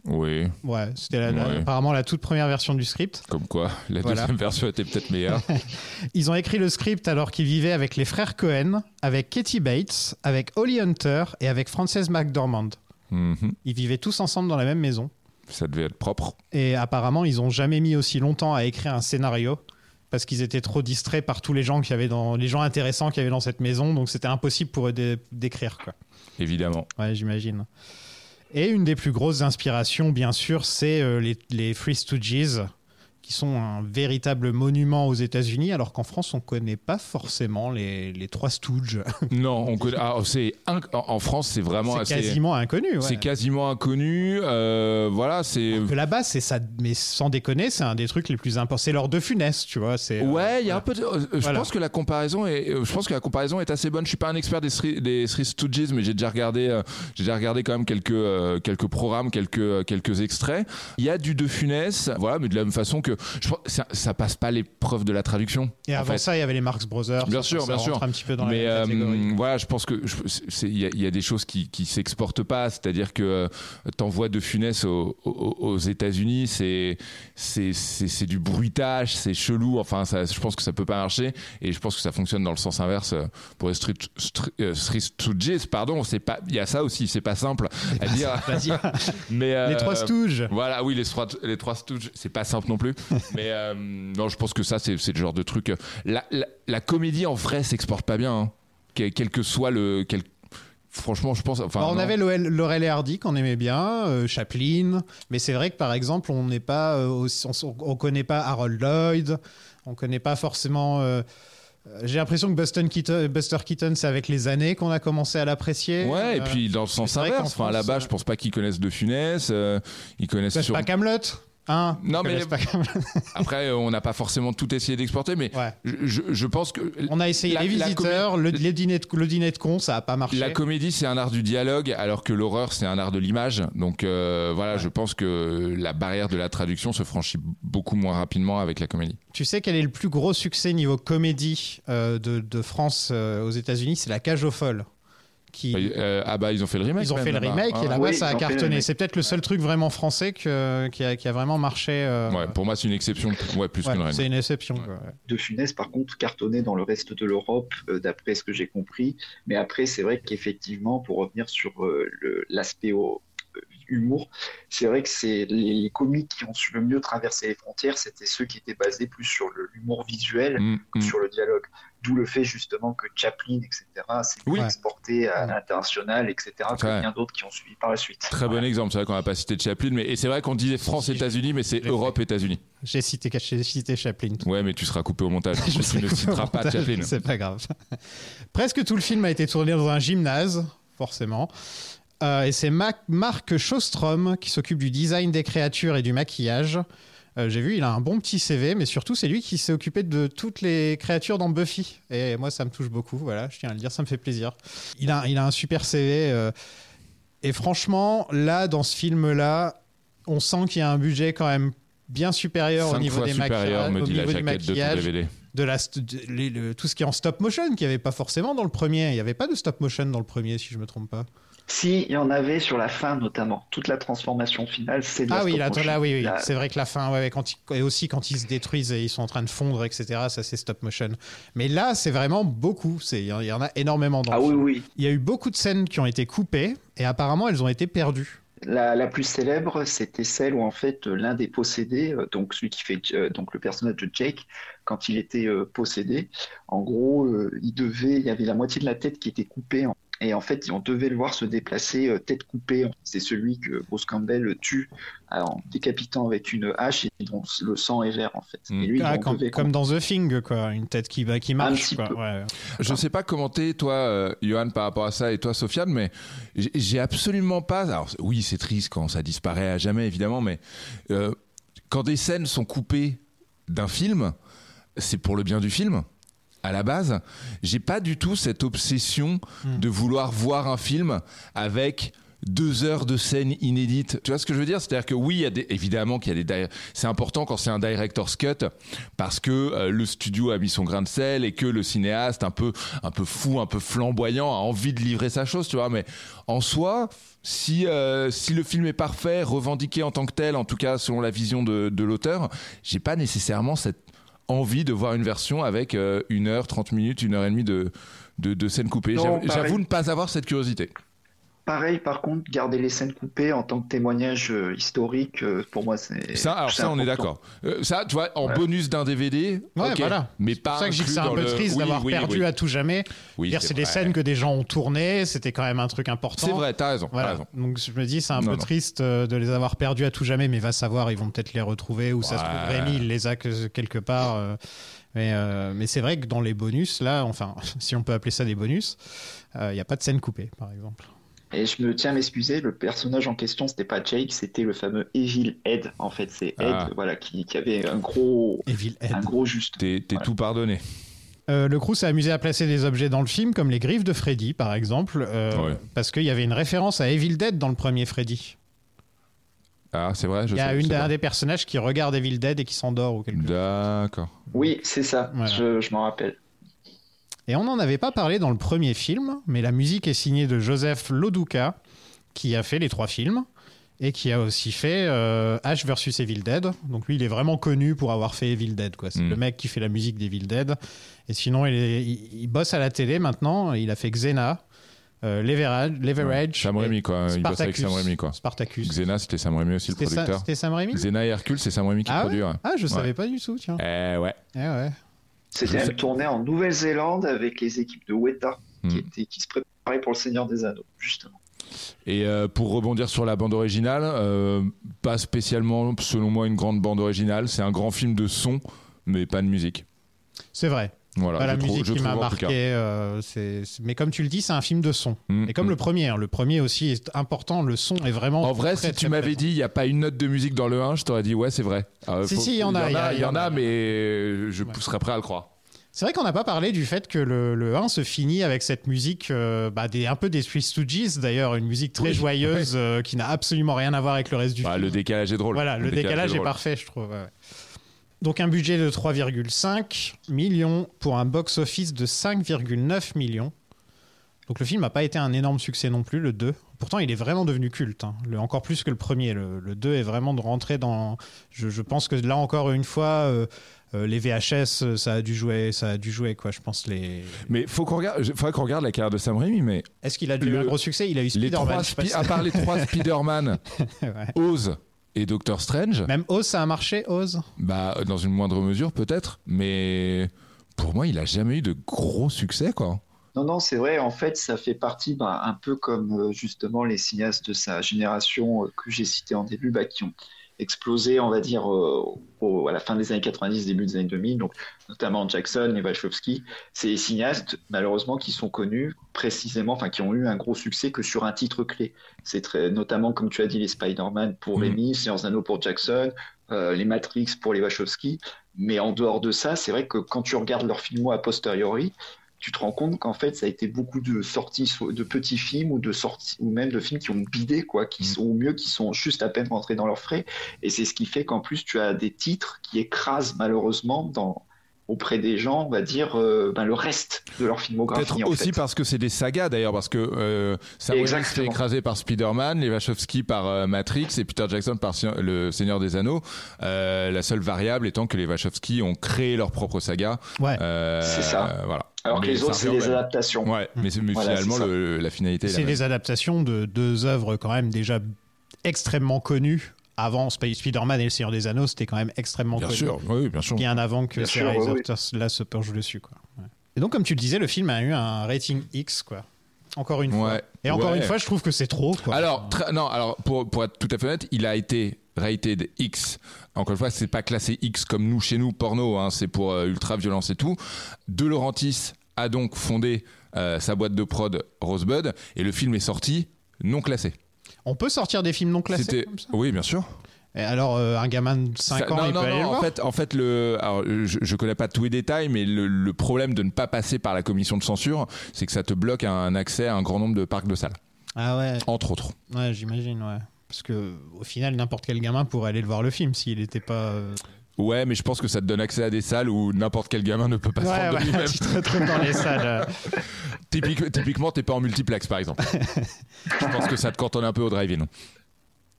S4: Oui,
S2: Ouais, c'était
S4: Ouais.
S2: apparemment la toute première version du script.
S4: comme quoi, la
S2: Voilà.
S4: deuxième version était peut-être meilleure.
S2: Ils ont écrit le script alors qu'ils vivaient avec les frères Cohen, avec Katie Bates, avec Holly Hunter et avec Frances McDormand.
S4: Mhm.
S2: Ils vivaient tous ensemble dans la même maison.
S4: Ça devait être propre.
S2: Et apparemment, ils ont jamais mis aussi longtemps à écrire un scénario parce qu'ils étaient trop distraits par tous les gens qui avaient dans les gens intéressants qu'il y avait dans cette maison, donc c'était impossible pour eux d'é- d'écrire.
S4: Évidemment.
S2: Ouais, j'imagine. Et une des plus grosses inspirations, bien sûr, c'est euh, les, les Free Stooges, qui sont un véritable monument aux États-Unis, alors qu'en France, on connaît pas forcément les, les trois Stooges.
S4: Non, on connaît. ah, c'est inc- en France, c'est vraiment.
S2: c'est
S4: assez-
S2: quasiment inconnu. ouais.
S4: C'est quasiment inconnu. euh, voilà, c'est.
S2: Que là-bas, c'est ça, mais sans déconner, c'est un des trucs les plus importants. C'est l'heure de funeste, tu vois. C'est, euh,
S4: Ouais, il y a
S2: voilà.
S4: un peu. De, euh, je
S2: Voilà.
S4: pense que la comparaison est. euh, Je pense que la comparaison est assez bonne. Je suis pas un expert des Three, des Three Stooges, mais j'ai déjà regardé. euh, j'ai déjà regardé quand même quelques quelques programmes, quelques quelques extraits. Il y a du De Funès, voilà, mais de la même façon que je ça, ça passe pas l'épreuve de la traduction.
S2: Et avant
S4: fait.
S2: ça, il y avait les Marx Brothers.
S4: Bien sûr, bien sûr.
S2: un petit peu dans
S4: mais
S2: la
S4: euh, voilà, je pense que il y, a- il y a des choses qui qui s'exportent pas, c'est-à-dire que euh, t'envoies de Funès aux, aux, aux États-Unis, c'est c'est du bruitage, c'est chelou. Enfin, ça, je pense que ça peut pas marcher, et je pense que ça fonctionne dans le sens inverse euh, pour les Street Street, Street. Pardon, c'est pas, il y a ça aussi, c'est pas simple à dire.
S2: Vas-y.
S4: mais euh,
S2: les trois Stooges.
S4: voilà, oui, les trois, les trois Stooges, c'est pas simple non plus. mais euh, non, je pense que ça, c'est le genre de truc. euh, La, la, la comédie en vrai s'exporte pas bien, hein. quel, quel que soit le. quel- Franchement, je pense. Enfin,
S2: Alors, on
S4: non.
S2: avait Laurel et Hardy qu'on aimait bien, euh, Chaplin, mais c'est vrai que par exemple, on n'est pas, euh, aussi- on, on connaît pas Harold Lloyd, on connaît pas forcément. euh, J'ai l'impression que Buster Keaton, Buster Keaton, c'est avec les années qu'on a commencé à l'apprécier.
S4: Ouais, et puis dans le sens inverse. Enfin,
S2: France,
S4: là-bas,
S2: euh,
S4: je pense pas qu'ils connaissent De Funès. ils connaissent sur.
S2: pas Camelot. Hein
S4: Non, mais-. Après, euh, on n'a pas forcément tout essayé d'exporter, mais
S2: Ouais.
S4: je, pense que.
S2: On a essayé
S4: La-
S2: les visiteurs, le, les dîners de, le dîner de con, ça a pas marché.
S4: La comédie, c'est un art du dialogue, alors que l'horreur, c'est un art de l'image. Donc euh, voilà, je pense que la barrière de la traduction se franchit beaucoup moins rapidement avec la comédie.
S2: Tu sais quel est le plus gros succès niveau comédie euh, de, de France euh, aux États-Unis? C'est La Cage aux folles. Qui,
S4: Euh, ah bah ils ont fait le remake.
S2: Ils ont
S4: même,
S2: fait le remake et
S4: Ah,
S2: là-bas
S3: Oui,
S2: ça a cartonné. C'est peut-être le seul truc vraiment français que, qui, a, qui a vraiment marché. euh,
S4: Ouais, pour moi c'est une exception, ouais, plus
S2: ouais,
S4: qu'une règle.
S2: c'est une exception.
S4: Ouais.
S2: quoi, ouais.
S3: de Funès, par contre, cartonné dans le reste de l'Europe, euh, d'après ce que j'ai compris. Mais après, c'est vrai qu'effectivement, pour revenir sur euh, l'aspect au- euh, humour, c'est vrai que c'est les, les comiques qui ont su le mieux traverser les frontières, c'était ceux qui étaient basés plus sur l'humour visuel
S4: Mm,
S3: que
S4: mm.
S3: sur le dialogue. D'où le fait justement que Chaplin, etc., s'est
S4: Oui.
S3: exporté à l'international, etc., que bien d'autres qui ont suivi par la suite.
S4: Très bon exemple, c'est vrai qu'on n'a pas cité Chaplin, mais et c'est vrai qu'on disait France-États-Unis, mais c'est Europe-États-Unis.
S2: J'ai cité, j'ai cité Chaplin.
S4: Ouais, mais tu seras coupé au montage.
S2: Je
S4: tu ne citeras pas
S2: montage,
S4: Chaplin.
S2: C'est pas grave. Presque tout le film a été tourné dans un gymnase, forcément. Euh, et c'est Marc Shostrom qui s'occupe du design des créatures et du maquillage. Euh, J'ai vu, il a un bon petit CV, mais surtout, c'est lui qui s'est occupé de toutes les créatures dans Buffy. Et moi, ça me touche beaucoup. Voilà, je tiens à le dire, ça me fait plaisir. Il a, il a un super CV. euh, et franchement, là, dans ce film-là, on sent qu'il y a un budget quand même bien supérieur au niveau
S4: fois
S2: des maquillages,
S4: me
S2: au
S4: dit la
S2: niveau du
S4: jaquette de ton
S2: maquillage,
S4: DVD.
S2: de la st- de- les- le- tout ce qui est en stop motion, qu'il n'y avait pas forcément dans le premier. Il n'y avait pas de stop motion dans le premier, si je me trompe pas.
S3: Si, il y en avait sur la fin notamment. Toute la transformation finale, c'est
S2: Ah oui, là, oui, oui. C'est vrai que la fin, ouais, ouais, quand ils- et aussi quand ils se détruisent et ils sont en train de fondre, etc. Ça, c'est stop motion. Mais là, c'est vraiment beaucoup. C'est, il y en- a énormément dans
S3: Ah oui, oui.
S2: Il y a eu beaucoup de scènes qui ont été coupées et apparemment elles ont été perdues.
S3: La, la plus célèbre, c'était celle où en fait l'un des possédés, euh, donc celui qui fait euh, donc le personnage de Jake, quand il était euh, possédé, en gros, euh, il devait, il y avait la moitié de la tête qui était coupée, en- et en fait, on devait le voir se déplacer euh, tête coupée. C'est celui que Bruce Campbell tue en décapitant avec une hache et dont le sang est vert en fait. Et lui,
S2: Ah, comme,
S3: devait
S2: comme dans The Thing, quoi. Une tête qui, qui marche. quoi. Ouais.
S4: Je sais pas commenter, toi, euh, Johan, par rapport à ça, et toi, Sofiane, mais j'ai- absolument pas. Alors, oui, c'est triste quand ça disparaît à jamais, évidemment, mais euh, quand des scènes sont coupées d'un film, c'est pour le bien du film. À la base, j'ai pas du tout cette obsession de vouloir voir un film avec deux heures de scènes inédites. Tu vois ce que je veux dire? C'est-à-dire que oui, il y a des, évidemment qu'il y a des. C'est important quand c'est un director's cut parce que euh, le studio a mis son grain de sel et que le cinéaste un peu, un peu fou, un peu flamboyant a envie de livrer sa chose, tu vois. Mais en soi, si euh, si le film est parfait, revendiqué en tant que tel, en tout cas selon la vision de, de l'auteur, j'ai pas nécessairement cette envie de voir une version avec euh, une heure, 30 minutes, une heure et demie de, J'avoue-
S3: pareil.
S4: J'avoue ne pas avoir cette curiosité.
S3: Pareil, par contre, garder les scènes coupées en tant que témoignage euh, historique, euh, pour moi, c'est.
S4: Ça, alors
S3: c'est
S4: ça, on est d'accord. Euh, ça, tu vois, en bonus d'un DVD,
S2: Ouais,
S4: ok,
S2: voilà.
S4: mais
S2: C'est
S4: pas
S2: pour ça que je dis que c'est un peu
S4: le-
S2: triste
S4: Oui,
S2: d'avoir
S4: oui,
S2: perdu
S4: oui.
S2: à tout jamais.
S4: Oui,
S2: Dire,
S4: c'est
S2: c'est des scènes que des gens ont tournées, c'était quand même un truc important.
S4: C'est vrai, t'as raison. t'as
S2: Voilà.
S4: raison.
S2: Donc je me dis, c'est un
S4: Non,
S2: peu
S4: non.
S2: triste euh, de les avoir perdus à tout jamais, mais va savoir, ils vont peut-être les retrouver, ou ça se trouve. Rémi, il les a que- quelque part. euh, mais euh, mais c'est vrai que dans les bonus, là, enfin, si on peut appeler ça des bonus, euh, il n'y a pas de scène coupée, par exemple.
S3: Et je me tiens à m'excuser, le personnage en question, c'était pas Jake, c'était le fameux Evil Ed. En fait, c'est Ed,
S4: Ah.
S3: voilà, qui, qui avait un gros,
S2: Evil Ed.
S3: un gros juste.
S4: T'es
S3: Voilà.
S4: tout pardonné.
S2: Euh, le crew s'est amusé à placer des objets dans le film, comme les griffes de Freddy, par exemple, euh,
S4: Ouais.
S2: parce qu'il y avait une référence à Evil Dead dans le premier Freddy.
S4: Ah, c'est vrai, je
S2: Il y a
S4: sais-
S2: une, un des personnages qui regarde Evil Dead et qui s'endort ou quelque chose.
S4: D'accord.
S3: Oui, c'est ça,
S2: Voilà.
S3: je, je m'en rappelle.
S2: Et on n'en avait pas parlé dans le premier film, mais la musique est signée de Joseph Loduca, qui a fait les trois films et qui a aussi fait euh, Ash vs Evil Dead. Donc lui, il est vraiment connu pour avoir fait Evil Dead. quoi. C'est
S4: Mm.
S2: le mec qui fait la musique d'Evil Dead. Et sinon, il, est- il- il bosse à la télé maintenant. Il a fait Xena, euh, Leverage, Leverage
S4: Sam
S2: et
S4: Raimi, quoi. Il bosse avec
S2: Spartacus.
S4: Sam Raimi, quoi.
S2: Spartacus.
S4: Xena, c'était Sam Raimi aussi, le
S2: C'était Sa-
S4: producteur.
S2: C'était Sam Raimi
S4: Xena et Hercule, c'est Sam Raimi qui
S2: ah,
S4: produit.
S2: ouais
S4: ouais.
S2: ah, je
S4: Ouais.
S2: savais pas du tout, tiens.
S4: Eh ouais.
S2: Eh ouais.
S3: C'était
S4: Je sais-
S3: même tourné en Nouvelle-Zélande avec les équipes de Weta, qui,
S4: Hmm.
S3: étaient, qui se préparaient pour le Seigneur des Anneaux, justement.
S4: Et euh, pour rebondir sur la bande originale, euh, pas spécialement, selon moi, une grande bande originale. C'est un grand film de son, mais pas de musique.
S2: C'est vrai.
S4: Voilà,
S2: Pas la
S4: trouve-
S2: musique qui m'a marqué. euh, Mais comme tu le dis, c'est un film de son.
S4: Mm,
S2: Et comme
S4: mm.
S2: le premier, hein, le premier aussi est important, le son est vraiment.
S4: En vrai,
S2: très,
S4: si tu m'avais dit il n'y a pas une note de musique dans le 1, je t'aurais dit ouais, c'est vrai. Alors,
S2: Si, si, il y en a,
S4: Il y en a,
S2: il
S4: il
S2: y
S4: y
S2: en
S4: en
S2: a.
S4: a, mais je
S2: Ouais.
S4: serais prêt à le croire.
S2: C'est vrai qu'on n'a pas parlé du fait que le, le 1 se finit avec cette musique, euh, bah, des, un peu des Three Stooges d'ailleurs, une musique très
S4: Oui,
S2: joyeuse euh, qui n'a absolument rien à voir avec le reste du
S4: Bah,
S2: film.
S4: le décalage est drôle.
S2: Voilà, le, décalage, est parfait, je trouve. ouais. Donc un budget de 3,5 millions pour un box-office de 5,9 millions. Donc le film n'a pas été un énorme succès non plus, le 2. Pourtant, il est vraiment devenu culte, hein. le, encore plus que le premier. Le, le 2 est vraiment de rentrer dans... Je, je pense que là, encore une fois, euh, euh, les VHS, euh, ça a dû jouer, ça a dû jouer quoi. Je pense les...
S4: Mais faut qu'on regarde, faudrait qu'on regarde la carrière de Sam Raimi, mais
S2: Est-ce qu'il a eu
S4: Le-
S2: un gros succès? Il a eu Spider-Man.
S4: Spi- à part les trois Spider-Man,
S2: Ouais.
S4: Oz et Doctor Strange,
S2: Même Oz, ça a marché, Oz
S4: bah dans une moindre mesure peut-être, mais pour moi, il a jamais eu de gros succès quoi.
S3: Non, non, c'est vrai, en fait, ça fait partie, bah, un peu comme euh, justement les cinéastes de sa génération euh, que j'ai cité en début, bah, qui ont, explosé, on va dire, euh, au- à la fin des années 90, début des années 2000, donc notamment Jackson et Wachowski, c'est des cinéastes, malheureusement, qui sont connus précisément, enfin, qui ont eu un gros succès que sur un titre clé. C'est très, notamment, comme tu as dit, les Spider-Man pour
S4: Mhm.
S3: Rémi, des Anneaux pour Jackson, euh, les Matrix pour les Wachowski. Mais en dehors de ça, c'est vrai que quand tu regardes leurs films a posteriori, tu te rends compte qu'en fait, ça a été beaucoup de sorties de petits films ou de sorties ou même de films qui ont bidé quoi, qui
S4: Mm.
S3: sont au mieux, qui sont juste à peine rentrés dans leurs frais. Et c'est ce qui fait qu'en plus, tu as des titres qui écrasent malheureusement dans auprès des gens, on va dire, euh, ben, le reste de leur filmographie.
S4: Peut-être aussi
S3: fait.
S4: parce que c'est des sagas d'ailleurs, parce que euh, Sam Raimi se fait
S3: Exactement.
S4: écraser par Spider-Man, les Wachowski par euh, Matrix et Peter Jackson par Si- Le Seigneur des Anneaux. Euh, la seule variable étant que les Wachowski ont créé leur propre saga.
S2: Ouais.
S4: Euh,
S3: C'est ça.
S4: euh, voilà.
S3: Alors que les autres, c'est des adaptations.
S4: Ouais, mais, c'est- mais
S3: Voilà,
S4: finalement, le- la finalité
S2: C'est des adaptations de deux œuvres quand même déjà extrêmement connues. Avant Sp- Spider-Man et le Seigneur des Anneaux, c'était quand même extrêmement
S4: Bien
S2: connu.
S4: sûr, oui, bien sûr.
S2: Bien avant que
S3: Bien
S2: ces
S3: sûr, oui,
S2: réalisateurs-là se penchent dessus. Quoi. Ouais. Et donc, comme tu le disais, le film a eu un rating X, quoi. Encore une fois.
S4: Ouais.
S2: Et encore
S4: Ouais.
S2: une fois, je trouve que c'est trop. Quoi.
S4: Alors, non, alors pour, pour être tout à fait honnête, il a été rated X. Encore une fois, c'est pas classé X comme nous chez nous porno, hein, c'est pour euh, ultra violence et tout. De Laurentiis a donc fondé euh, sa boîte de prod Rosebud et le film est sorti non classé.
S2: On peut sortir des films non classés
S4: C'était
S2: comme ça?
S4: Oui, bien sûr.
S2: Et alors, euh, un gamin de 5
S4: Ça-
S2: ans,
S4: non,
S2: il
S4: non,
S2: peut aller
S4: non,
S2: le
S4: en
S2: voir?
S4: fait, en fait, le, alors, je, je connais pas tous les détails, mais le, le problème de ne pas passer par la commission de censure, c'est que ça te bloque un accès à un grand nombre de parcs de salles,
S2: Ah ouais,
S4: entre autres.
S2: ouais j'imagine, ouais. Parce que au final, n'importe quel gamin pourrait aller le voir le film s'il n'était pas. euh,
S4: Ouais, mais je pense que ça te donne accès à des salles où n'importe quel gamin ne peut pas se rendre de lui-même.
S2: tu te retrouves dans les salles. euh.
S4: Typique- typiquement, t'es pas en multiplex, par exemple. je pense que ça te cantonne un peu au drive-in.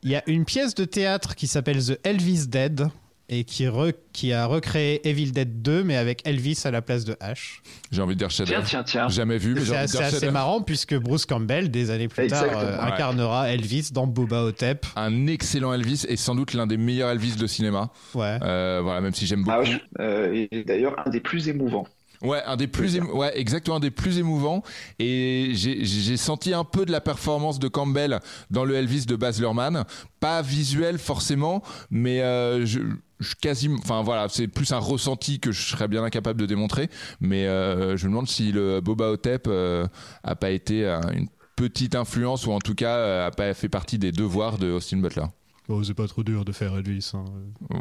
S2: Il y a une pièce de théâtre qui s'appelle The Elvis Dead et qui, re- qui a recréé Evil Dead 2 mais avec Elvis à la place de H.
S4: J'ai envie de dire chef
S3: Tiens, tiens, tiens.
S4: Jamais vu, mais j'ai
S2: C'est
S4: envie de
S2: assez,
S4: dire
S2: assez
S4: chef-d'œuvre.
S2: marrant puisque Bruce Campbell, des années plus tard, euh,
S4: Ouais.
S2: incarnera Elvis dans Boba Hotep.
S4: Un excellent Elvis et sans doute l'un des meilleurs Elvis de cinéma.
S2: Ouais.
S4: Euh, voilà, même si j'aime beaucoup.
S3: Ah ouais, euh, et d'ailleurs, un des plus émouvants.
S4: Ouais, un des plus, émo- ouais, exactement, un des plus émouvants. Et j'ai- senti un peu de la performance de Campbell dans le Elvis de Baz Luhrmann. Pas visuel forcément, mais euh, je, je quasiment, enfin voilà, c'est plus un ressenti que je serais bien incapable de démontrer. Mais euh, je me demande si le Boba Hotep euh, a pas été euh, une petite influence ou en tout cas a pas fait partie des devoirs de Austin Butler.
S2: Oh, c'est pas trop dur de faire Elvis. Hein.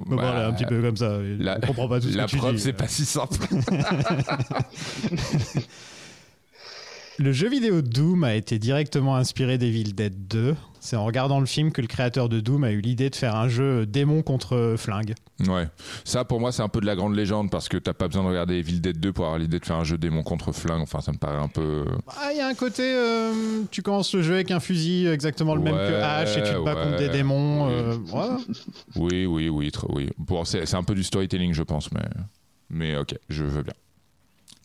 S4: Bah,
S2: un petit peu comme ça.
S4: la-
S2: on comprend pas tout ce
S4: La
S2: que tu
S4: preuve,
S2: dis.
S4: c'est pas si simple.
S2: Le jeu vidéo Doom a été directement inspiré d'Evil Dead 2. C'est en regardant le film que le créateur de Doom a eu l'idée de faire un jeu démon contre flingue.
S4: Ouais, ça pour moi c'est un peu de la grande légende parce que t'as pas besoin de regarder Evil Dead 2 pour avoir l'idée de faire un jeu démon contre flingue. Enfin, ça me paraît un peu.
S2: Ah, il y a un côté, euh, tu commences le jeu avec un fusil exactement le même que
S4: Ouais,
S2: H et tu te bats contre des
S4: ouais.
S2: démons. euh, ouais.
S4: Oui, oui, oui, oui. Bon, c'est un peu du storytelling, je pense, mais mais ok, je veux bien.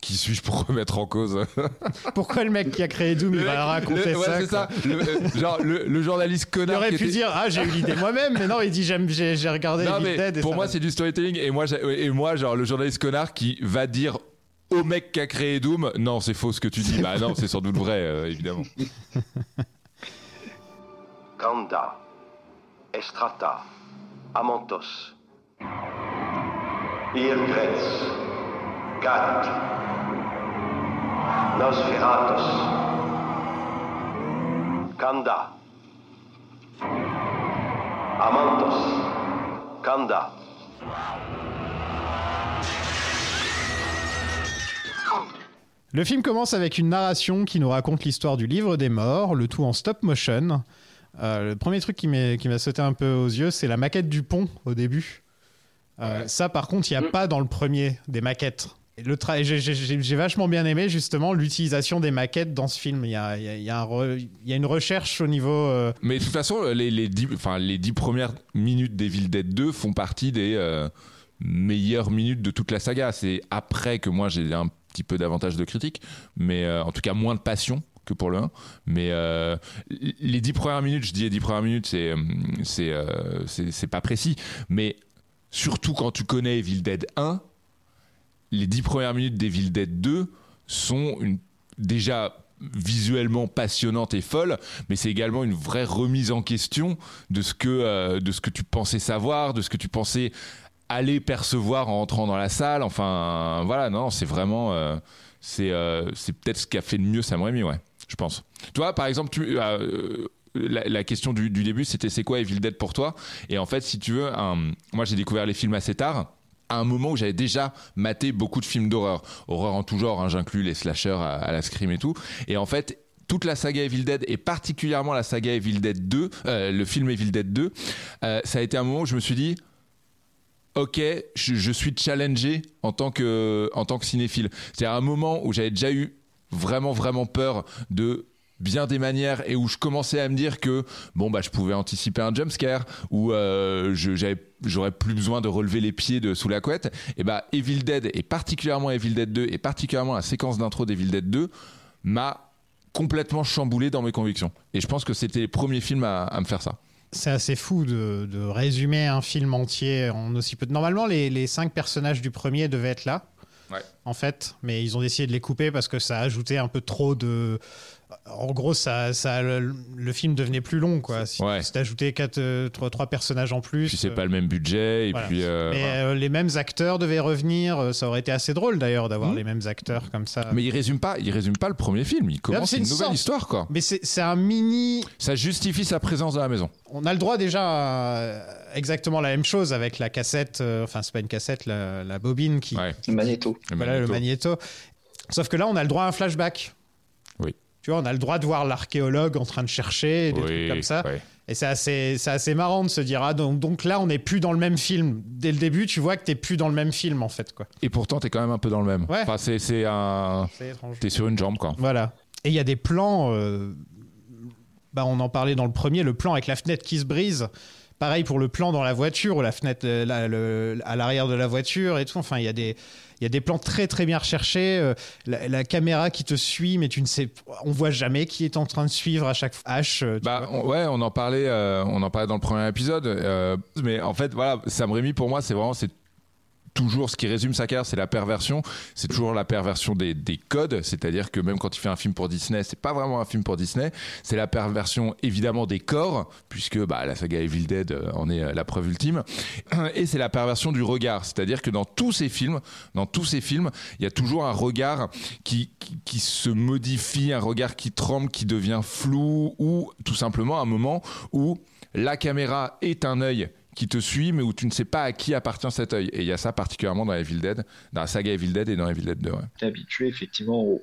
S4: Qui suis-je pour remettre en cause
S2: Pourquoi le mec qui a créé Doom il va
S4: mec-
S2: raconter
S4: le- ouais,
S2: ça
S4: ça. Le, euh, genre le, le journaliste
S2: Il
S4: connard.
S2: aurait
S4: qui
S2: pu
S4: était-
S2: dire Ah, j'ai eu l'idée moi-même, mais non, il dit J'aime- J'ai j'ai regardé
S4: Non mais
S2: Dead.
S4: pour moi
S2: va.
S4: c'est du storytelling et moi j'ai- et moi genre le journaliste connard qui va dire au mec qui a créé Doom non c'est faux ce que tu dis bah non c'est sans doute vrai euh, évidemment
S5: Kanda, Estrata, Amantos, Irgretz, Gat, Kanda, Amantos, Kanda.
S2: Le film commence avec une narration qui nous raconte l'histoire du livre des morts, le tout en stop motion. Euh, le premier truc qui m'est- qui m'a sauté un peu aux yeux, c'est la maquette du pont au début. Euh, Ça, par contre, il n'y a pas dans le premier des maquettes. Le tra- j'ai- vachement bien aimé justement l'utilisation des maquettes dans ce film. Il y a, une recherche au niveau. euh,
S4: mais de toute façon les, dix, premières minutes d'Evil Dead 2 font partie des euh, meilleures minutes de toute la saga c'est après que moi j'ai un petit peu davantage de critique mais euh, en tout cas moins de passion que pour le 1 mais les dix premières minutes je dis les dix premières minutes c'est c'est c'est pas précis mais surtout quand tu connais Evil Dead 1 les dix premières minutes d'Evil Dead 2 sont déjà visuellement passionnante et folle, mais c'est également une vraie remise en question de ce que euh, tu pensais savoir, de ce que tu pensais aller percevoir en entrant dans la salle. Enfin, voilà, non, c'est vraiment euh, c'est euh, c'est peut-être ce qu'a fait de mieux Sam Raimi, ouais, je pense. Toi, par exemple, la, question du, début, c'était c'est quoi Evil Dead pour toi? Et en fait, si tu veux, moi j'ai découvert les films assez tard à un moment où j'avais déjà maté beaucoup de films d'horreur. Horreur en tout genre, hein, j'inclus les slashers à, à la Scream et tout. Et en fait, toute la saga Evil Dead, et particulièrement la saga Evil Dead 2, euh, le film Evil Dead 2, euh, ça a été un moment où je me suis dit, ok, je, suis challengé en tant que, cinéphile. C'est un moment où j'avais déjà eu vraiment, vraiment peur de bien des manières et où je commençais à me dire que bon bah je pouvais anticiper un jumpscare ou euh, j'avais j'aurais plus besoin de relever les pieds de sous la couette et bah Evil Dead et particulièrement Evil Dead 2 et particulièrement la séquence d'intro d'Evil Dead 2 m'a complètement chamboulé dans mes convictions et je pense que c'était les premiers films à, à me faire ça
S2: C'est assez fou de, de résumer un film entier en aussi peu de. Normalement, les, les cinq personnages du premier devaient être là.
S4: Ouais.
S2: En fait, mais ils ont décidé de les couper parce que ça ajoutait un peu trop de. En gros, ça, ça, le, le film devenait plus long, quoi. Si
S4: Ouais.
S2: tu ajouté quatre, euh, trois, trois personnages en plus.
S4: puis c'est
S2: euh,
S4: pas le même budget et
S2: voilà.
S4: puis euh,
S2: Mais euh, les mêmes acteurs devaient revenir. Ça aurait été assez drôle d'ailleurs d'avoir
S4: Mhm.
S2: les mêmes acteurs comme ça.
S4: mais il résume pas il résume pas le premier film il commence
S2: c'est
S4: une,
S2: une
S4: nouvelle
S2: sorte-
S4: histoire quoi
S2: Mais c'est un mini.
S4: ça justifie sa présence dans la maison
S2: On a le droit déjà à exactement la même chose avec la cassette. euh, Enfin, c'est pas une cassette, la, la bobine qui.
S4: ouais
S3: Le magnéto.
S4: le
S2: Voilà le
S4: magnéto.
S2: magnéto. Sauf que là, on a le droit à un flashback.
S4: Oui.
S2: Tu vois, on a le droit de voir l'archéologue en train de chercher, des
S4: Oui,
S2: trucs comme ça. Et c'est assez, c'est assez marrant de se dire, ah, donc, donc là, on n'est plus dans le même film. Dès le début, tu vois que t'es plus dans le même film, en fait. quoi.
S4: Et pourtant, t'es quand même un peu dans le même.
S2: Ouais.
S4: Enfin, c'est, un. T'es sur une jambe, quoi.
S2: Voilà. Et il y a des plans. euh, Bah, on en parlait dans le premier, le plan avec la fenêtre qui se brise. Pareil pour le plan dans la voiture, ou la fenêtre euh, la- le- à l'arrière de la voiture et tout. Enfin, il y a des. Il y a des plans très très bien recherchés, euh, la, la caméra qui te suit, mais tu ne sais, on voit jamais qui est en train de suivre à chaque H. euh,
S4: Bah on- ouais, on en parlait, euh, on en parlait dans le premier épisode. euh, mais en fait, voilà, Sam Raimi pour moi, c'est vraiment c'est toujours ce qui résume sa carrière, c'est la perversion. C'est toujours la perversion des, des codes, c'est-à-dire que même quand il fait un film pour Disney, c'est pas vraiment un film pour Disney. C'est la perversion évidemment des corps, puisque bah, la saga Evil Dead euh, en est euh, la preuve ultime. Et c'est la perversion du regard, c'est-à-dire que dans tous ces films, dans tous ces films, il y a toujours un regard qui, qui se modifie, un regard qui tremble, qui devient flou, ou tout simplement un moment où la caméra est un œil qui te suit, mais où tu ne sais pas à qui appartient cet œil. Et il y a ça particulièrement dans Evil Dead, dans la saga Evil Dead et dans Evil Dead 2. ouais.
S3: T'es habitué effectivement au,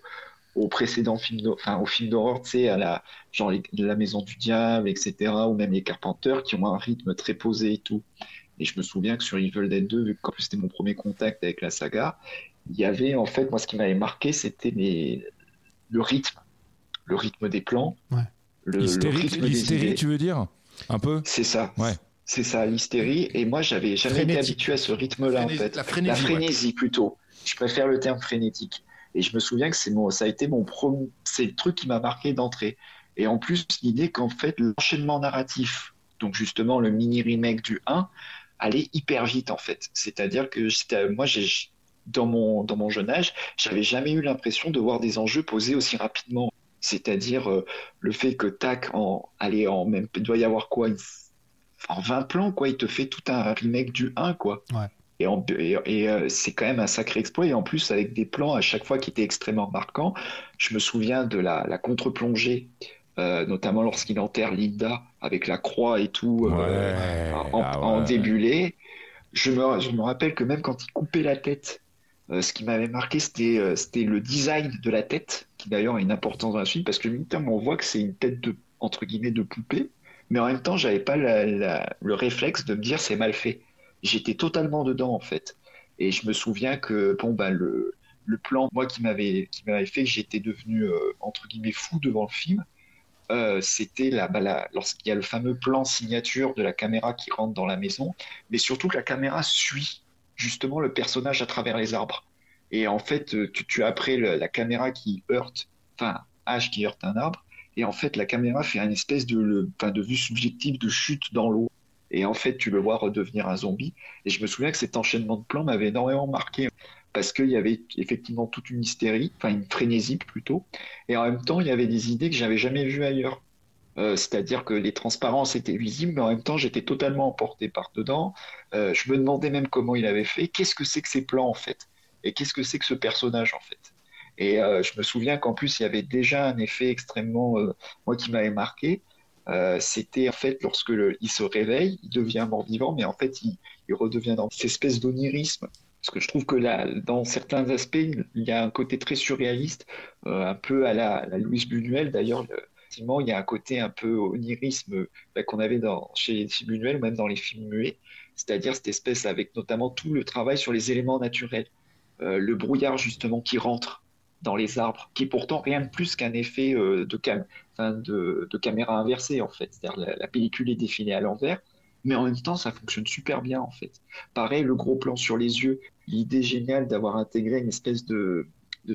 S3: aux précédents films, d'hor- enfin aux films d'horreur, tu sais, à la genre les- la Maison du Diable, etc., ou même les Carpenters qui ont un rythme très posé et tout. Et je me souviens que sur Evil Dead 2, vu que en plus, c'était mon premier contact avec la saga, il y avait en fait, moi ce qui m'avait marqué, c'était les- le rythme, le rythme des plans,
S2: Ouais.
S3: le, rythme des idées.
S4: tu veux dire? Un peu?
S3: C'est ça.
S4: Ouais.
S3: C'est ça, l'hystérie. Et moi, j'avais jamais été habitué à ce rythme-là, en fait.
S4: la frénésie, ouais.
S3: frénésie, plutôt. Je préfère le terme frénétique. Et je me souviens que c'est mon, ça a été mon premier, c'est le truc qui m'a marqué d'entrée. Et en plus, l'idée qu'en fait, l'enchaînement narratif, donc justement le mini remake du 1, allait hyper vite, en fait. C'est-à-dire que moi, j'ai, dans mon, dans mon jeune âge, j'avais jamais eu l'impression de voir des enjeux posés aussi rapidement. C'est-à-dire euh, le fait que tac, en, allez, en même, il doit y avoir quoi, une- en 20 plans, quoi, il te fait tout un remake du 1, quoi.
S2: Ouais.
S3: Et, en- et- et, euh, c'est quand même un sacré exploit. Et en plus, avec des plans à chaque fois qui étaient extrêmement marquants. Je me souviens de la, la contre-plongée, euh, notamment lorsqu'il enterre Linda avec la croix et tout, euh,
S4: Ouais,
S3: en,
S4: ah
S3: en débulé. Je me, je me rappelle que même quand il coupait la tête, ce qui m'avait marqué, c'était le design de la tête, qui d'ailleurs a une importance dans la suite, parce que militairement, on voit que c'est une tête de, entre guillemets, de poupée, mais en même temps, j'avais pas le réflexe de me dire c'est mal fait. J'étais totalement dedans, en fait. Et je me souviens que, bon, bah, le, le plan, moi, qui m'avait qui m'avait fait que j'étais devenu, euh, entre guillemets, fou devant le film, euh, c'était la, bah, lorsqu'il y a le fameux plan signature de la caméra qui rentre dans la maison, mais surtout que la caméra suit justement le personnage à travers les arbres. Et en fait, euh, tu, tu as après la caméra qui heurte, enfin, H qui heurte un arbre, et en fait, la caméra fait une espèce de, le- de vue subjective de chute dans l'eau. Et en fait, tu le vois redevenir un zombie. Et je me souviens que cet enchaînement de plans m'avait énormément marqué. parce qu'il y avait effectivement toute une hystérie, enfin une frénésie plutôt, et en même temps il y avait des idées que j'avais jamais vues ailleurs. Euh, c'est-à-dire que les transparences étaient visibles, mais en même temps j'étais totalement emporté par dedans. Euh, je me demandais même comment il avait fait, qu'est-ce que c'est que ces plans en fait, et qu'est-ce que c'est que ce personnage en fait? Et euh, je me souviens qu'en plus il y avait déjà un effet extrêmement, euh, moi qui m'avait marqué, euh, c'était en fait lorsque il se réveille, il devient mort-vivant, mais en fait il, redevient dans cette espèce d'onirisme. Parce que je trouve que là, dans certains aspects, il y a un côté très surréaliste, un peu à la, la Louise Buñuel d'ailleurs. le- Effectivement, il y a un côté un peu onirisme bah, qu'on avait dans, chez, chez Buñuel, ou même dans les films muets, c'est-à-dire cette espèce avec notamment tout le travail sur les éléments naturels, le brouillard justement qui rentre dans les arbres, qui est pourtant rien de plus qu'un effet euh, de, caméra inversée en fait, c'est-à-dire la, pellicule est défilée à l'envers, mais en même temps ça fonctionne super bien en fait. Pareil, le gros plan sur les yeux, l'idée géniale d'avoir intégré une espèce de,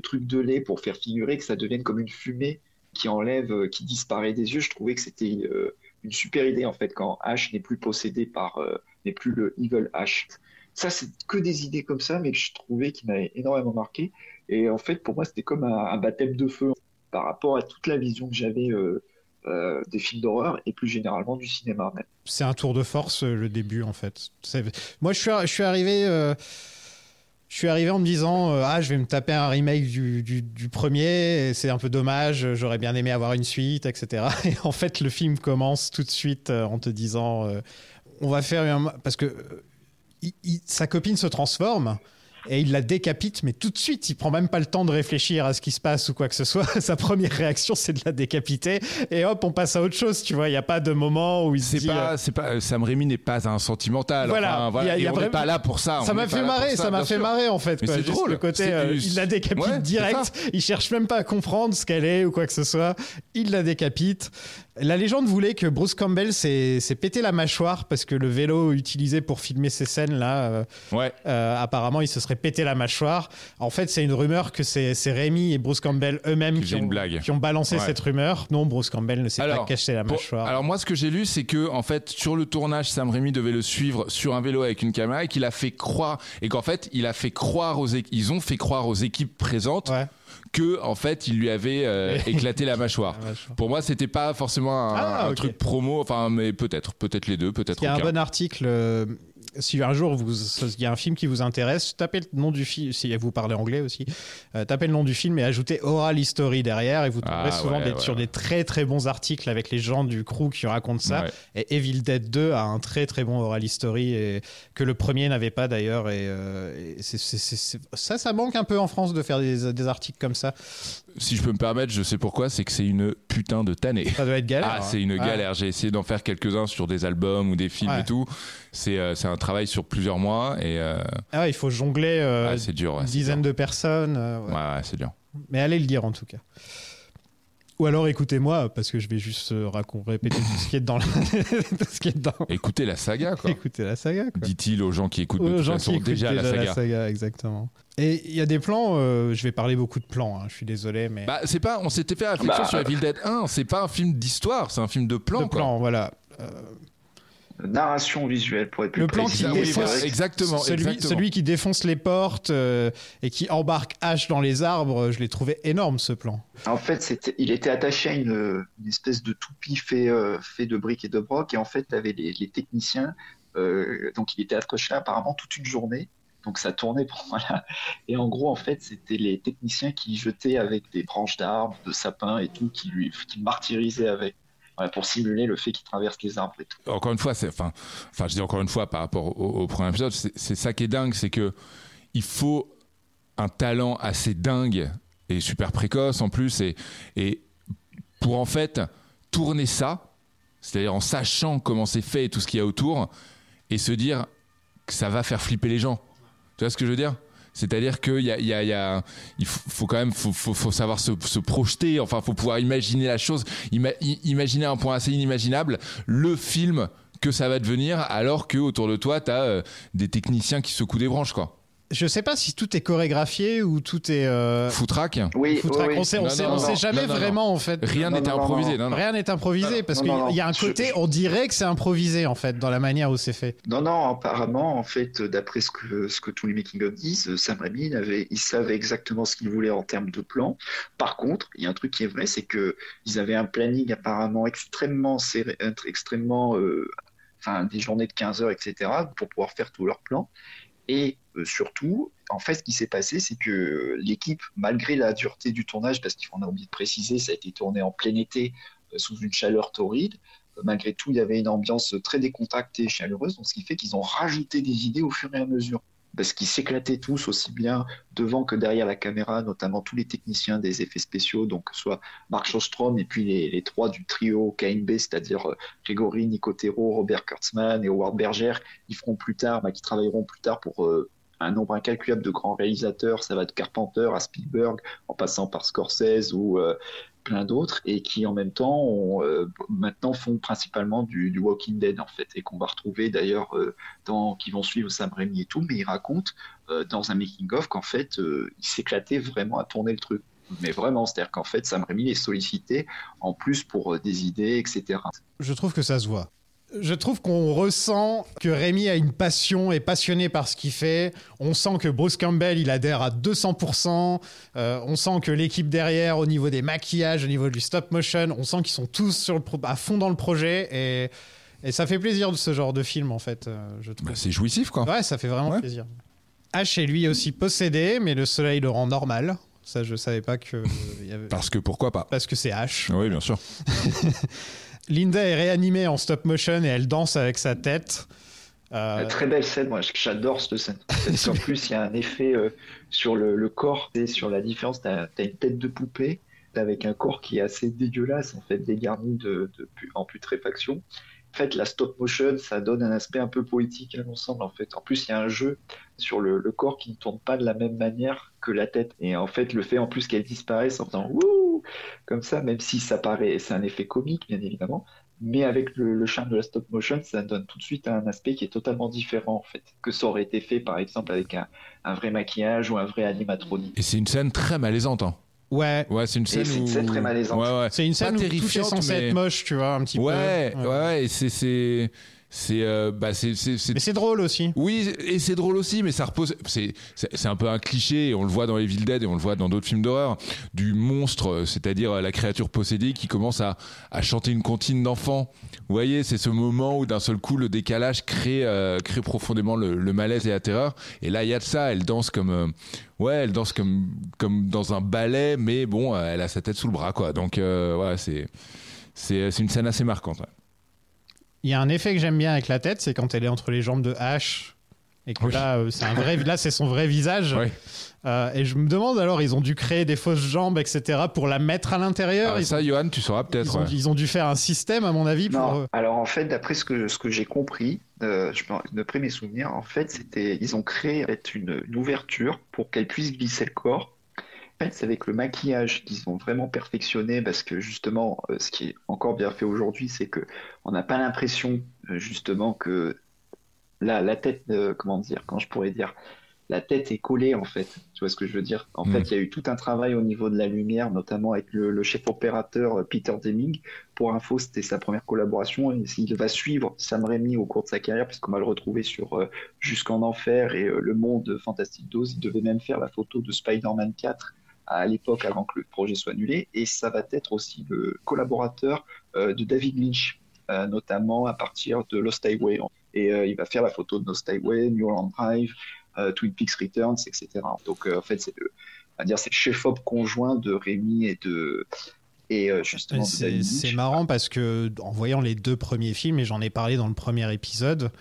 S3: truc de lait pour faire figurer que ça devienne comme une fumée qui enlève, euh, qui disparaît des yeux, je trouvais que c'était euh, une super idée en fait quand Ash n'est plus possédé par, n'est plus le Evil Ash. Ça, c'est que des idées comme ça, mais que je trouvais qui m'avaient énormément marqué. Et en fait, pour moi, c'était comme un, baptême de feu par rapport à toute la vision que j'avais euh, euh, des films d'horreur et plus généralement du cinéma.
S2: C'est un tour de force euh, le début en fait. Moi je suis, arrivé. Je suis arrivé en me disant ah je vais me taper un remake du, premier c'est un peu dommage j'aurais bien aimé avoir une suite etc et en fait le film commence tout de suite en te disant on va faire un parce que sa copine se transforme et il la décapite, mais tout de suite, il prend même pas le temps de réfléchir à ce qui se passe ou quoi que ce soit. Sa première réaction, c'est de la décapiter, et hop, on passe à autre chose. Tu vois, il y a pas de moment où il se dit.
S4: pas,
S2: euh,
S4: c'est pas, Sam Raimi n'est pas un sentimental.
S2: Voilà,
S4: Enfin,
S2: il y a- il y
S4: et
S2: a
S4: on n'est pas là pour ça.
S2: ça m'a fait marrer, ça m'a fait marrer en fait.
S4: C'est drôle.
S2: le côté, euh, il la décapite
S4: Ouais,
S2: direct. Il cherche même pas à comprendre ce qu'elle est ou quoi que ce soit. Il la décapite. La légende voulait que Bruce Campbell s'est s'est pété la mâchoire parce que le vélo utilisé pour filmer ces scènes là, euh,
S4: Ouais.
S2: euh, apparemment, il se serait pété la mâchoire. En fait, c'est une rumeur que c'est Rémi et Bruce Campbell eux-mêmes
S4: Qui
S2: ont, qui balancé
S4: Ouais.
S2: cette rumeur. Non, Bruce Campbell ne s'est pas caché la
S4: pour-
S2: mâchoire.
S4: alors moi, ce que j'ai lu, c'est que en fait, sur le tournage, Sam Raimi devait le suivre sur un vélo avec une caméra et qu'il a fait croire et qu'en fait, il a fait croire aux, ils ont fait croire aux équipes présentes
S2: Ouais.
S4: que en fait, il lui avait euh, éclaté la mâchoire.
S2: La mâchoire.
S4: Pour moi, c'était pas forcément un,
S2: Ah,
S4: un truc promo, enfin, mais peut-être, peut-être les deux, peut-être
S2: Il y a un bon article. euh, si un jour il y a un film qui vous intéresse, tapez le nom du film. Si vous parlez anglais aussi, euh, tapez le nom du film et ajoutez oral history derrière et vous tomberez
S4: Ah,
S2: souvent
S4: ouais,
S2: des-
S4: ouais,
S2: sur des très très bons articles avec les gens du crew qui racontent ça.
S4: Ouais.
S2: Et Evil Dead 2 a un très très bon oral history et que le premier n'avait pas d'ailleurs. Et, euh, et c'est- c'est- c'est- c'est- ça, ça manque un peu en France de faire des, des articles comme ça.
S4: Si je peux me permettre, je sais pourquoi, c'est que c'est une putain de tannée.
S2: Ça doit être galère.
S4: Ah,
S2: hein.
S4: c'est une
S2: Ouais.
S4: galère. J'ai essayé d'en faire quelques-uns sur des albums ou des films et tout. C'est euh, c'est un travail sur plusieurs mois et euh,
S2: Ah il faut jongler euh,
S4: c'est dur. ouais,
S2: une dizaine
S4: dur.
S2: de personnes. euh, ouais.
S4: Ouais, ouais, c'est dur.
S2: Mais allez le dire en tout cas. Ou alors écoutez-moi, parce que je vais juste répéter tout ce qui est dans la... tout ce qui est dedans.
S4: Écoutez la saga, quoi.
S2: Écoutez la saga. Quoi.
S4: Dit-il aux gens qui écoutent de
S2: Aux
S4: toute
S2: gens
S4: façon
S2: qui écoutent
S4: déjà, la saga.
S2: exactement. Et il y a des plans, euh, je vais parler beaucoup de plans, hein, je suis désolé, mais
S4: Bah, c'est pas, on s'était fait réflexion
S3: Bah,
S4: sur Evil Dead 1, c'est pas un film d'histoire, c'est un film de plan.
S2: de plans, voilà.
S3: Narration visuelle pour être plus
S2: Le plan
S3: précis.
S2: qui
S4: oui,
S2: défonce-
S4: exactement,
S2: celui,
S4: exactement.
S2: celui qui défonce les portes euh, et qui embarque H dans les arbres, je l'ai trouvé énorme ce plan.
S3: En fait, il était attaché à une, une espèce de toupie fait, euh, fait de briques et de broc, et en fait, tu avais les, les techniciens, euh, donc il était accroché là apparemment toute une journée, donc ça tournait pour voilà. Et en gros, en fait, c'était les techniciens qui jetaient avec des branches d'arbres, de sapins et tout, qui lui, qui martyrisaient avec, pour simuler le fait qu'il traverse les arbres.
S4: Encore une fois, enfin, enfin, je dis encore une fois par rapport au, premier épisode, c'est, ça qui est dingue, c'est que il faut un talent assez dingue et super précoce en plus, et pour en fait tourner ça, c'est-à-dire en sachant comment c'est fait et tout ce qu'il y a autour, et se dire que ça va faire flipper les gens. Tu vois ce que je veux dire? C'est-à-dire qu'il y a, y a, il faut, quand même, faut, faut, faut savoir se, se projeter. Enfin, faut pouvoir imaginer la chose, imaginer un point assez inimaginable, le film que ça va devenir, alors que autour de toi, t'as euh, des techniciens qui secouent des branches, quoi.
S2: Je sais pas si tout est chorégraphié ou tout est. Euh...
S4: Foutraque
S3: Oui,
S2: foutraque.
S3: oui, oui.
S2: On sait, on
S4: Non,
S2: sait,
S4: non,
S2: on
S4: non,
S2: sait jamais
S4: non, non, non.
S2: vraiment en fait.
S4: Rien
S3: non,
S4: improvisé.
S3: non.
S4: Non, non.
S2: Rien n'est improvisé parce qu'il y a un côté,
S3: je-
S2: on dirait que c'est improvisé en fait dans la manière où c'est fait.
S3: Non, non, apparemment, en fait, d'après ce que, ce que tous les making-of disent, euh, Sam Raimi, il, avait, il savait exactement ce qu'il voulait en termes de plan. Par contre, il y a un truc qui est vrai, c'est que ils avaient un planning apparemment extrêmement serré, euh, extrêmement, euh, enfin, des journées de 15 heures, etc., pour pouvoir faire tous leurs plans. Et euh, surtout, en fait, ce qui s'est passé, c'est que l'équipe, malgré la dureté du tournage, parce qu'on a oublié de préciser, ça a été tourné en plein été, euh, sous une chaleur torride, euh, malgré tout, il y avait une ambiance très décontractée et chaleureuse, donc ce qui fait qu'ils ont rajouté des idées au fur et à mesure. Parce qu'ils s'éclataient tous aussi bien devant que derrière la caméra, notamment tous les techniciens des effets spéciaux, donc que soit Mark Shostrom et puis les, les trois du trio KNB, c'est-à-dire euh, Grégory Nicotero, Robert Kurtzman et Howard Berger, ils feront plus tard, bah, qui travailleront plus tard pour euh, un nombre incalculable de grands réalisateurs, ça va de Carpenter à Spielberg, en passant par Scorsese ou euh, plein d'autres, et qui en même temps ont, euh, maintenant font principalement du, Walking Dead en fait, et qu'on va retrouver d'ailleurs euh, dans qui vont suivre Sam Raimi et tout, mais ils racontent dans un making of qu'en fait ils s'éclataient vraiment à tourner le truc. Mais vraiment, c'est-à-dire qu'en fait, Sam Raimi les sollicitait en plus pour des idées, etc.
S2: Je trouve que ça se voit. Je trouve qu'on ressent que Rémi a une passion, est passionné par ce qu'il fait. On sent que Bruce Campbell, il adhère à 200%. Euh, on sent que l'équipe derrière, au niveau des maquillages, au niveau du stop motion, on sent qu'ils sont tous sur le pro- à fond dans le projet. Et, et ça fait plaisir de ce genre de film, en fait, euh, je trouve.
S4: Bah, c'est jouissif, quoi.
S2: Ouais, ça fait vraiment
S4: Ouais.
S2: plaisir. H est lui aussi possédé, mais le soleil le rend normal. Ça, je savais pas que. euh, y avait-
S4: Parce que pourquoi pas
S2: Parce que c'est H.
S4: Oui, bien sûr.
S2: Linda est réanimée en stop motion et elle danse avec sa tête. Euh,
S3: Très belle scène, moi j'adore cette scène. Parce qu'en plus, il y a un effet euh, sur le, le corps et sur la différence. Tu as, une tête de poupée avec un corps qui est assez dégueulasse, en fait, dégarni de, en putréfaction. En fait, la stop motion, ça donne un aspect un peu poétique à l'ensemble. En fait, en plus, il y a un jeu sur le, corps qui ne tourne pas de la même manière que la tête. Et en fait, le fait en plus qu'elle disparaisse en faisant wouh comme ça, même si ça paraît, c'est un effet comique, bien évidemment, mais avec le, le charme de la stop motion, ça donne tout de suite un aspect qui est totalement différent en fait, que ça aurait été fait par exemple avec un, un vrai maquillage ou un vrai animatronique.
S4: Et c'est une scène très malaisante. hein.
S2: Ouais.
S4: Ouais, c'est une scène.
S3: c'est une
S4: où-
S3: très malaisante.
S4: Ouais, ouais.
S2: C'est une scène où tout est censé
S4: mais-
S2: être moche, tu vois, un petit
S4: Ouais,
S2: peu.
S4: ouais, ouais, et c'est. C'est... Euh, bah c'est c'est c'est-
S2: Mais c'est drôle aussi.
S4: oui et c'est drôle aussi mais ça repose c'est c'est un peu un cliché et on le voit dans Evil Dead et on le voit dans d'autres films d'horreur du monstre euh, c'est-à-dire euh, la créature possédée qui commence à, à chanter une comptine d'enfant vous voyez c'est ce moment où d'un seul coup le décalage crée euh, crée profondément le, le malaise et la terreur et là il y a de ça elle danse comme euh, ouais elle danse comme comme dans un ballet mais bon elle a sa tête sous le bras quoi donc euh, ouais c'est c'est c'est une scène assez marquante ouais.
S2: Il y a un effet que j'aime bien avec la tête, c'est quand elle est entre les jambes de H. Et que
S4: Oui.
S2: là, euh, c'est un vrai, là, c'est son vrai visage. Euh, et je me demande alors, ils ont dû créer des fausses jambes, etc., pour la mettre à l'intérieur?
S4: Ah,
S2: ils,
S4: ça Johan tu sauras peut-être ouais.
S2: ils ont dû faire un système, à mon avis, pour.
S3: Non,
S2: euh,
S3: alors en fait, d'après ce que, ce que j'ai compris, euh, je d'après mes souvenirs, en fait, c'était, ils ont créé en fait, une, une ouverture pour qu'elle puisse glisser le corps. Fait, c'est avec le maquillage qu'ils ont vraiment perfectionné parce que justement, euh, ce qui est encore bien fait aujourd'hui, c'est que on n'a pas l'impression euh, justement que la, la tête, euh, comment dire, quand je pourrais dire, la tête est collée en fait. Tu vois ce que je veux dire? En
S4: Mm.
S3: fait, il y a eu tout un travail au niveau de la lumière, notamment avec le, le chef opérateur euh, Peter Deming. Pour info, c'était sa première collaboration et il va suivre Sam Raimi au cours de sa carrière puisqu'on va le retrouver sur euh, Jusqu'en Enfer et euh, Le Monde Fantastique 12. Il devait même faire la photo de Spider-Man 4 à l'époque avant que le projet soit annulé et ça va être aussi le collaborateur euh, de David Lynch, euh, notamment à partir de Lost Highway. Et euh, il va faire la photo de Lost Highway, New Holland Drive, Twin Peaks Returns, etc. Donc en fait, c'est le, dire, c'est le chef-op conjoint de Rémi et de et euh,
S2: C'est marrant parce que en voyant les deux premiers films, et j'en ai parlé dans le premier épisode,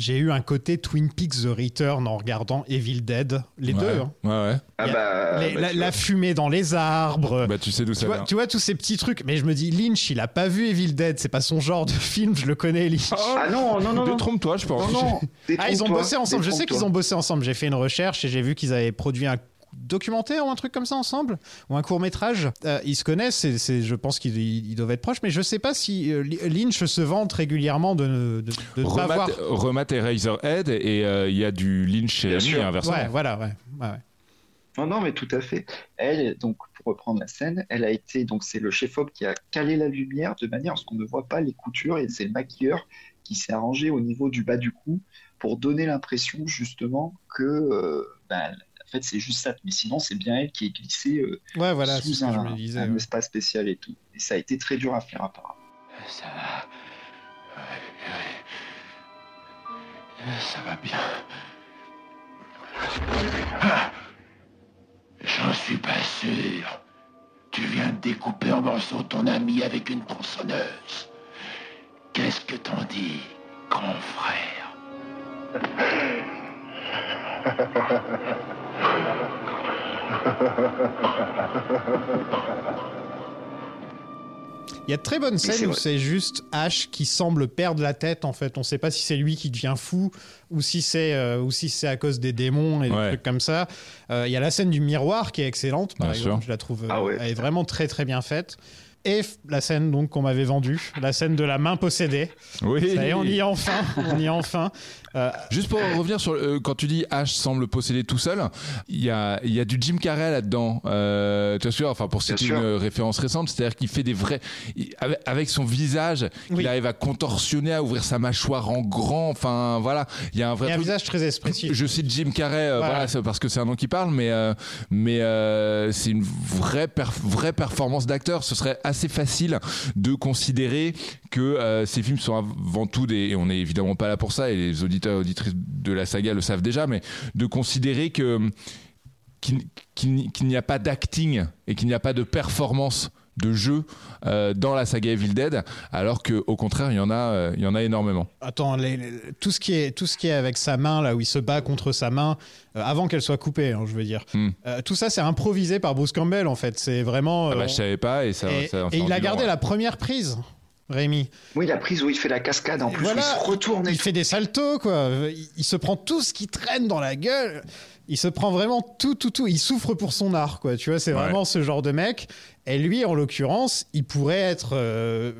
S2: j'ai eu un côté Twin Peaks The Return en regardant Evil Dead, les
S4: ouais.
S2: deux. hein.
S4: ouais ouais
S3: Ah bah,
S2: Les-
S3: bah,
S2: la, fumée dans les arbres.
S4: bah tu sais d'où ça
S2: vois,
S4: vient
S2: tu vois tous ces petits trucs, mais je me dis Lynch, il a pas vu Evil Dead, c'est pas son genre de film, je le connais Lynch.
S3: Ah non, non, non, non.
S4: Détrompe-toi, je pense.
S3: Non, non.
S2: Ah, ils ont bossé ensemble. Je sais qu'ils ont bossé ensemble. J'ai fait une recherche et j'ai vu qu'ils avaient produit un documentaire ou un truc comme ça ensemble ou un court métrage. Euh, ils se connaissent, je pense qu'ils ils doivent être proches, mais je sais pas si euh, Lynch se vante régulièrement de ne de, de ne pas
S4: Remat,
S2: voir.
S4: Remat et Razorhead et euh, il y a du Lynch et inversement.
S2: Ouais, voilà, ouais. ouais, ouais.
S3: Non, non, mais tout à fait. Elle, donc, pour reprendre la scène, elle a été, donc, c'est le chef-op qui a calé la lumière de manière à ce qu'on ne voit pas les coutures et c'est le maquilleur qui s'est arrangé au niveau du bas du cou pour donner l'impression, justement, que, euh, ben, en fait, c'est juste ça. Mais sinon, c'est bien elle qui est glissée euh,
S2: Ouais, voilà,
S3: sous
S2: je
S3: un,
S2: me disais.
S3: un
S2: ouais.
S3: espace spécial et tout. Et ça a été très dur à faire, apparemment.
S1: Ça va. Ça va bien. Ah J'en suis pas sûr. Tu viens de découper en morceaux ton ami avec une tronçonneuse. Qu'est-ce que t'en dis, grand frère?
S2: Il y a de très bonnes scènes où c'est juste Ash qui semble perdre la tête en fait. On sait pas si c'est lui qui devient fou ou si c'est euh, ou si c'est à cause des démons et des trucs comme ça. Euh, Il y a la scène du miroir qui est excellente par
S4: Bien
S2: exemple.
S4: sûr.
S2: Je la trouve
S3: Ah ouais,
S2: elle est vraiment très très bien faite. Et f- la scène donc qu'on m'avait vendue, la scène de la main possédée.
S4: Oui.
S2: Ça y est, on y est enfin, on y est enfin. Euh,
S4: Juste pour revenir sur euh, quand tu dis Ash semble posséder tout seul, il y a, il y a du Jim Carrey là-dedans. Euh, tu vois, enfin pour citer une
S3: sûr.
S4: euh, référence récente, c'est-à-dire qu'il fait des vrais il- avec, son visage,
S2: Oui.
S4: il arrive à contorsionner, à ouvrir sa mâchoire en grand. Enfin voilà, il y a un
S2: il
S4: vrai
S2: y a un visage très expressif.
S4: Je cite Jim Carrey, euh,
S2: Voilà.
S4: voilà, c'est parce que c'est un nom qui parle, mais euh, mais euh, c'est une vraie perf- vraie performance d'acteur. Ce serait assez facile de considérer que euh, ces films sont avant tout des, et on n'est évidemment pas là pour ça, et les auditeurs et auditrices de la saga le savent déjà, mais de considérer que qu'il n'y a pas d'acting et qu'il n'y a pas de performance de jeu euh, dans la saga Evil Dead, alors que au contraire il y en a, euh, il y en a énormément.
S2: Attends, les- les- tout ce qui est tout ce qui est avec sa main là où il se bat contre sa main euh, avant qu'elle soit coupée, hein, je veux dire.
S4: Hmm.
S2: Euh, tout ça c'est improvisé par Bruce Campbell en fait. C'est vraiment.
S4: Ah bah, je savais pas et ça.
S2: et,
S4: ça en
S2: et il a
S4: long,
S2: gardé
S4: ouais.
S2: la première prise, Rémi.
S3: Oui, la prise où il fait la cascade, en plus,
S2: Voilà.
S3: où il se retourne et
S2: Il fait des saltos quoi. Il, il se prend tout ce qui traîne dans la gueule. Il se prend vraiment tout, tout, tout. Il souffre pour son art, quoi. Tu vois, c'est
S4: Ouais.
S2: vraiment ce genre de mec. Et lui, en l'occurrence, il pourrait être euh,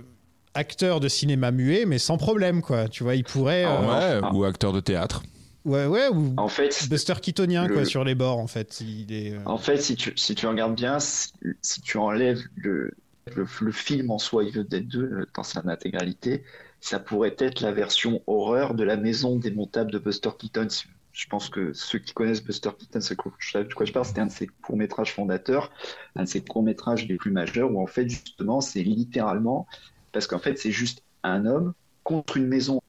S2: acteur de cinéma muet, mais sans problème, quoi. Tu vois, il pourrait.
S3: Ah
S2: euh,
S4: Ouais,
S3: Ah.
S4: ou acteur de théâtre.
S2: ouais, ouais, ou
S3: En fait,
S2: Buster Keatonien,
S3: le-
S2: quoi, sur les bords, en fait. Il est. euh,
S3: En fait, si tu, si tu regardes bien, si, si tu enlèves le, le, le film en soi, Evil Dead 2, euh, dans sa intégralité, ça pourrait être la version horreur de la maison démontable de Buster Keaton. Je pense que ceux qui connaissent Buster Keaton, quoi de quoi je parle, c'était un de ses courts-métrages fondateurs, un de ses courts-métrages les plus majeurs, où en fait, justement, c'est littéralement, parce qu'en fait, c'est juste un homme contre une maison.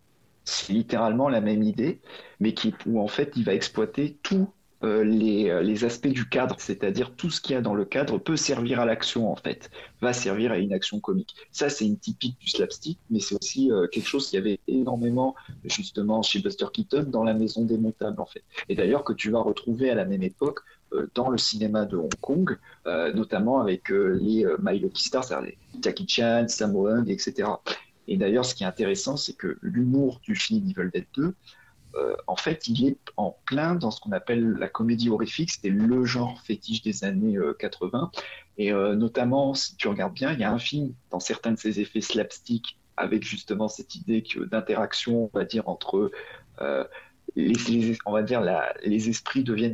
S3: C'est littéralement la même idée, mais qui, où en fait, il va exploiter tout euh, les, euh, les aspects du cadre, c'est-à-dire tout ce qu'il y a dans le cadre peut servir à l'action en fait, va servir à une action comique. Ça c'est une typique du slapstick, mais c'est aussi euh, quelque chose qui avait énormément justement chez Buster Keaton dans la maison démontable en fait. Et d'ailleurs que tu vas retrouver à la même époque euh, dans le cinéma de Hong Kong, euh, notamment avec euh, les My Lucky Stars, c'est-à-dire les Jackie Chan, Sammo Hung, etc. Et d'ailleurs ce qui est intéressant c'est que l'humour du film Evil Dead 2 euh, en fait, il est en plein dans ce qu'on appelle la comédie horrifique. C'était le genre fétiche des années euh, 80. Et euh, notamment, si tu regardes bien, il y a un film dans certains de ses effets slapstick avec justement cette idée d'interaction, on va dire, entre euh, les, on va dire les esprits deviennent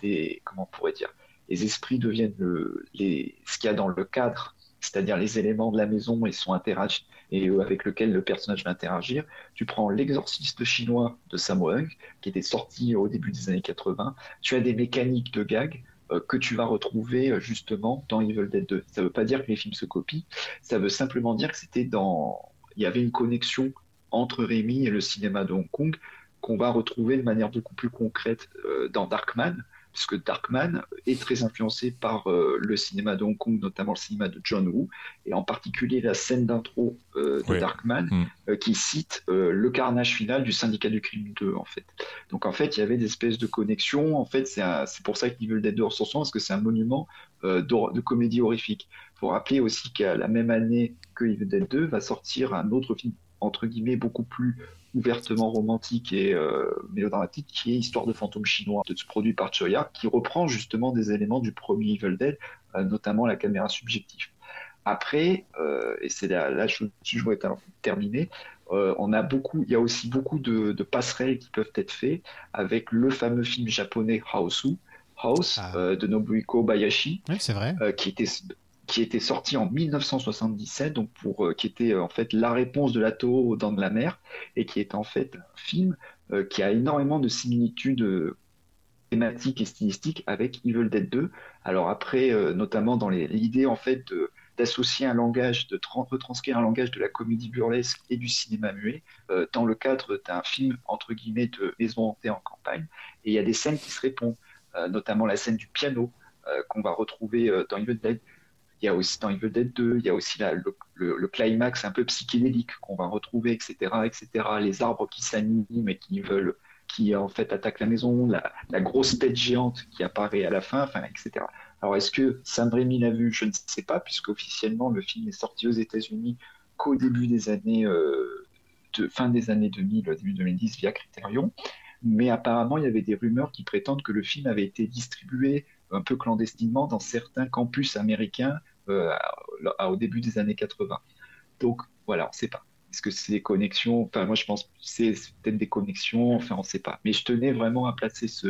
S3: des, comment on pourrait dire, les esprits deviennent le, les, ce qu'il y a dans le cadre, c'est-à-dire les éléments de la maison et sont interagi et avec lequel le personnage va interagir. Tu prends l'exorciste chinois de Sammo Hung, qui était sorti au début des années 80. Tu as des mécaniques de gag euh, que tu vas retrouver euh, justement dans Evil Dead 2. Ça veut pas dire que les films se copient, ça veut simplement dire que c'était dans, il y avait une connexion entre Rémi et le cinéma de Hong Kong qu'on va retrouver de manière beaucoup plus concrète euh, dans Darkman, puisque Darkman est très influencé par euh, le cinéma de Hong Kong, notamment le cinéma de John Woo, et en particulier la scène d'intro euh, de
S4: Oui.
S3: Darkman,
S4: Mm.
S3: euh, qui cite le carnage final du syndicat du crime 2, en fait. Donc en fait, il y avait des espèces de connexions. En fait, c'est pour ça qu'Evil Dead 2 ressort parce que c'est un monument de comédie horrifique. Il faut rappeler aussi qu'à la même année que Evil Dead 2 va sortir un autre film entre guillemets beaucoup plus ouvertement romantique et euh, mélodramatique, qui est Histoire de fantôme chinois, de, produit par Choya, qui reprend justement des éléments du premier Evil Dead, euh, notamment la caméra subjective. Après, euh, et c'est là, là je, je voudrais terminer, euh, on a beaucoup, il y a aussi beaucoup de, de, passerelles qui peuvent être faites avec le fameux film japonais Houseu, House
S2: Ah.
S3: de Nobuhiko Bayashi,
S2: Oui, c'est vrai.
S3: qui était qui était sorti en 1977, donc pour euh, qui était euh, en fait la réponse de la Toho aux Dents de la Mer, et qui est en fait un film euh, qui a énormément de similitudes thématiques et stylistiques avec Evil Dead 2. Alors après, notamment dans l'idée en fait d'associer un langage, de tran- retranscrire un langage de la comédie burlesque et du cinéma muet dans le cadre d'un film entre guillemets de maison hantée en campagne. Et il y a des scènes qui se répondent, notamment la scène du piano qu'on va retrouver dans Evil Dead. Il y a aussi dans Evil Dead 2, il y a aussi le, climax un peu psychédélique qu'on va retrouver, etc., etc. Les arbres qui s'animent et qui veulent, qui en fait attaquent la maison, la, grosse tête géante qui apparaît à la fin, enfin, etc. Alors est-ce que Sam Raimi l'a vu? Je ne sais pas, puisque officiellement le film est sorti aux États-Unis qu'au début des années, euh, fin des années 2000, début 2010 via Criterion. Mais apparemment, il y avait des rumeurs qui prétendent que le film avait été distribué un peu clandestinement dans certains campus américains au début des années 80. Donc voilà, on ne sait pas. Est-ce que c'est des connexions? Enfin, moi je pense que c'est peut-être des connexions, enfin on ne sait pas. Mais je tenais vraiment à placer ce,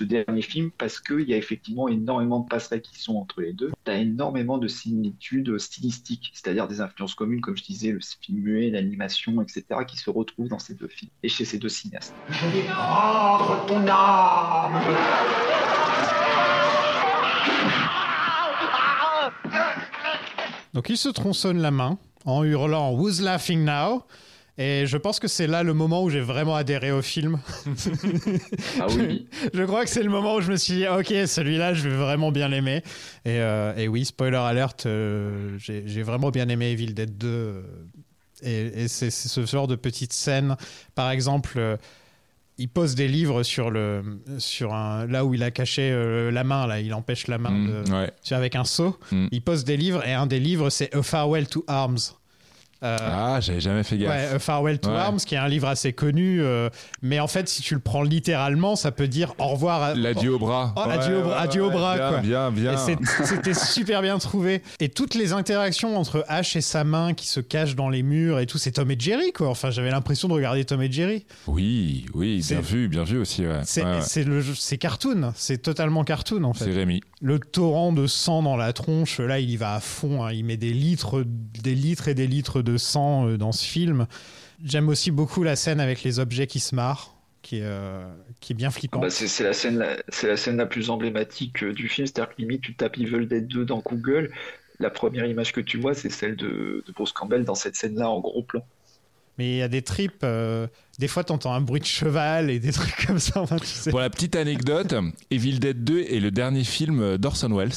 S3: dernier film parce qu'il y a effectivement énormément de passerelles qui sont entre les deux. Tu as énormément de similitudes stylistiques, c'est-à-dire des influences communes, comme je disais, le film muet, l'animation, etc., qui se retrouvent dans ces deux films et chez ces deux cinéastes.
S2: Donc il se tronçonne la main en hurlant Who's laughing now? Et je pense que c'est là le moment où j'ai vraiment adhéré au film.
S3: Ah oui,
S2: je crois que c'est le moment où je me suis dit, ok, celui-là, je vais vraiment bien l'aimer. Et, euh, et oui, spoiler alert, euh, j'ai j'ai vraiment bien aimé Evil Dead 2. euh, et et c'est c'est ce genre de petites scènes. Par exemple, euh, il pose des livres sur, le, sur un, là où il a caché euh, la main, là, il empêche la main
S4: Mm,
S2: de,
S4: ouais.
S2: avec un seau.
S4: Mm.
S2: Il pose des livres et un des livres, c'est A Farewell to Arms. Euh,
S4: Ah, j'avais jamais fait gaffe.
S2: Ouais, Farewell to
S4: Ouais.
S2: Arms, qui est un livre assez connu, euh, mais en fait, si tu le prends littéralement, ça peut dire au revoir. À...
S4: L'adieu au bras.
S2: Oh, adieu au bras- adieu au bras,
S4: bien,
S2: quoi.
S4: Bien,
S2: c'est- c'était super bien trouvé. Et toutes les interactions entre Ash et sa main qui se cachent dans les murs et tout, c'est Tom et Jerry, quoi. Enfin, j'avais l'impression de regarder Tom et Jerry.
S4: Oui, oui,
S2: C'est-
S4: bien vu, bien vu aussi. Ouais.
S2: C'est c'est c'est cartoon, c'est totalement cartoon en
S4: C'est
S2: fait.
S4: Rémi.
S2: Le torrent de sang dans la tronche, là, il y va à fond. hein. Il met des litres, des litres et des litres de sang euh, dans ce film. J'aime aussi beaucoup la scène avec les objets qui se marrent, qui est, euh, qui est bien
S3: Ah
S2: flippant.
S3: bah, c'est c'est la scène, la- c'est la scène la plus emblématique euh, du film. C'est-à-dire que limite, tu tapes Evil Dead 2 dans Google, la première image que tu vois, c'est celle de, de Bruce Campbell dans cette scène-là en gros plan.
S2: Mais il y a des tripes. euh, des fois, t'entends un bruit de cheval et des trucs comme ça. enfin, tu sais.
S4: Pour la petite anecdote, Evil Dead 2 est le dernier film d'Orson Welles.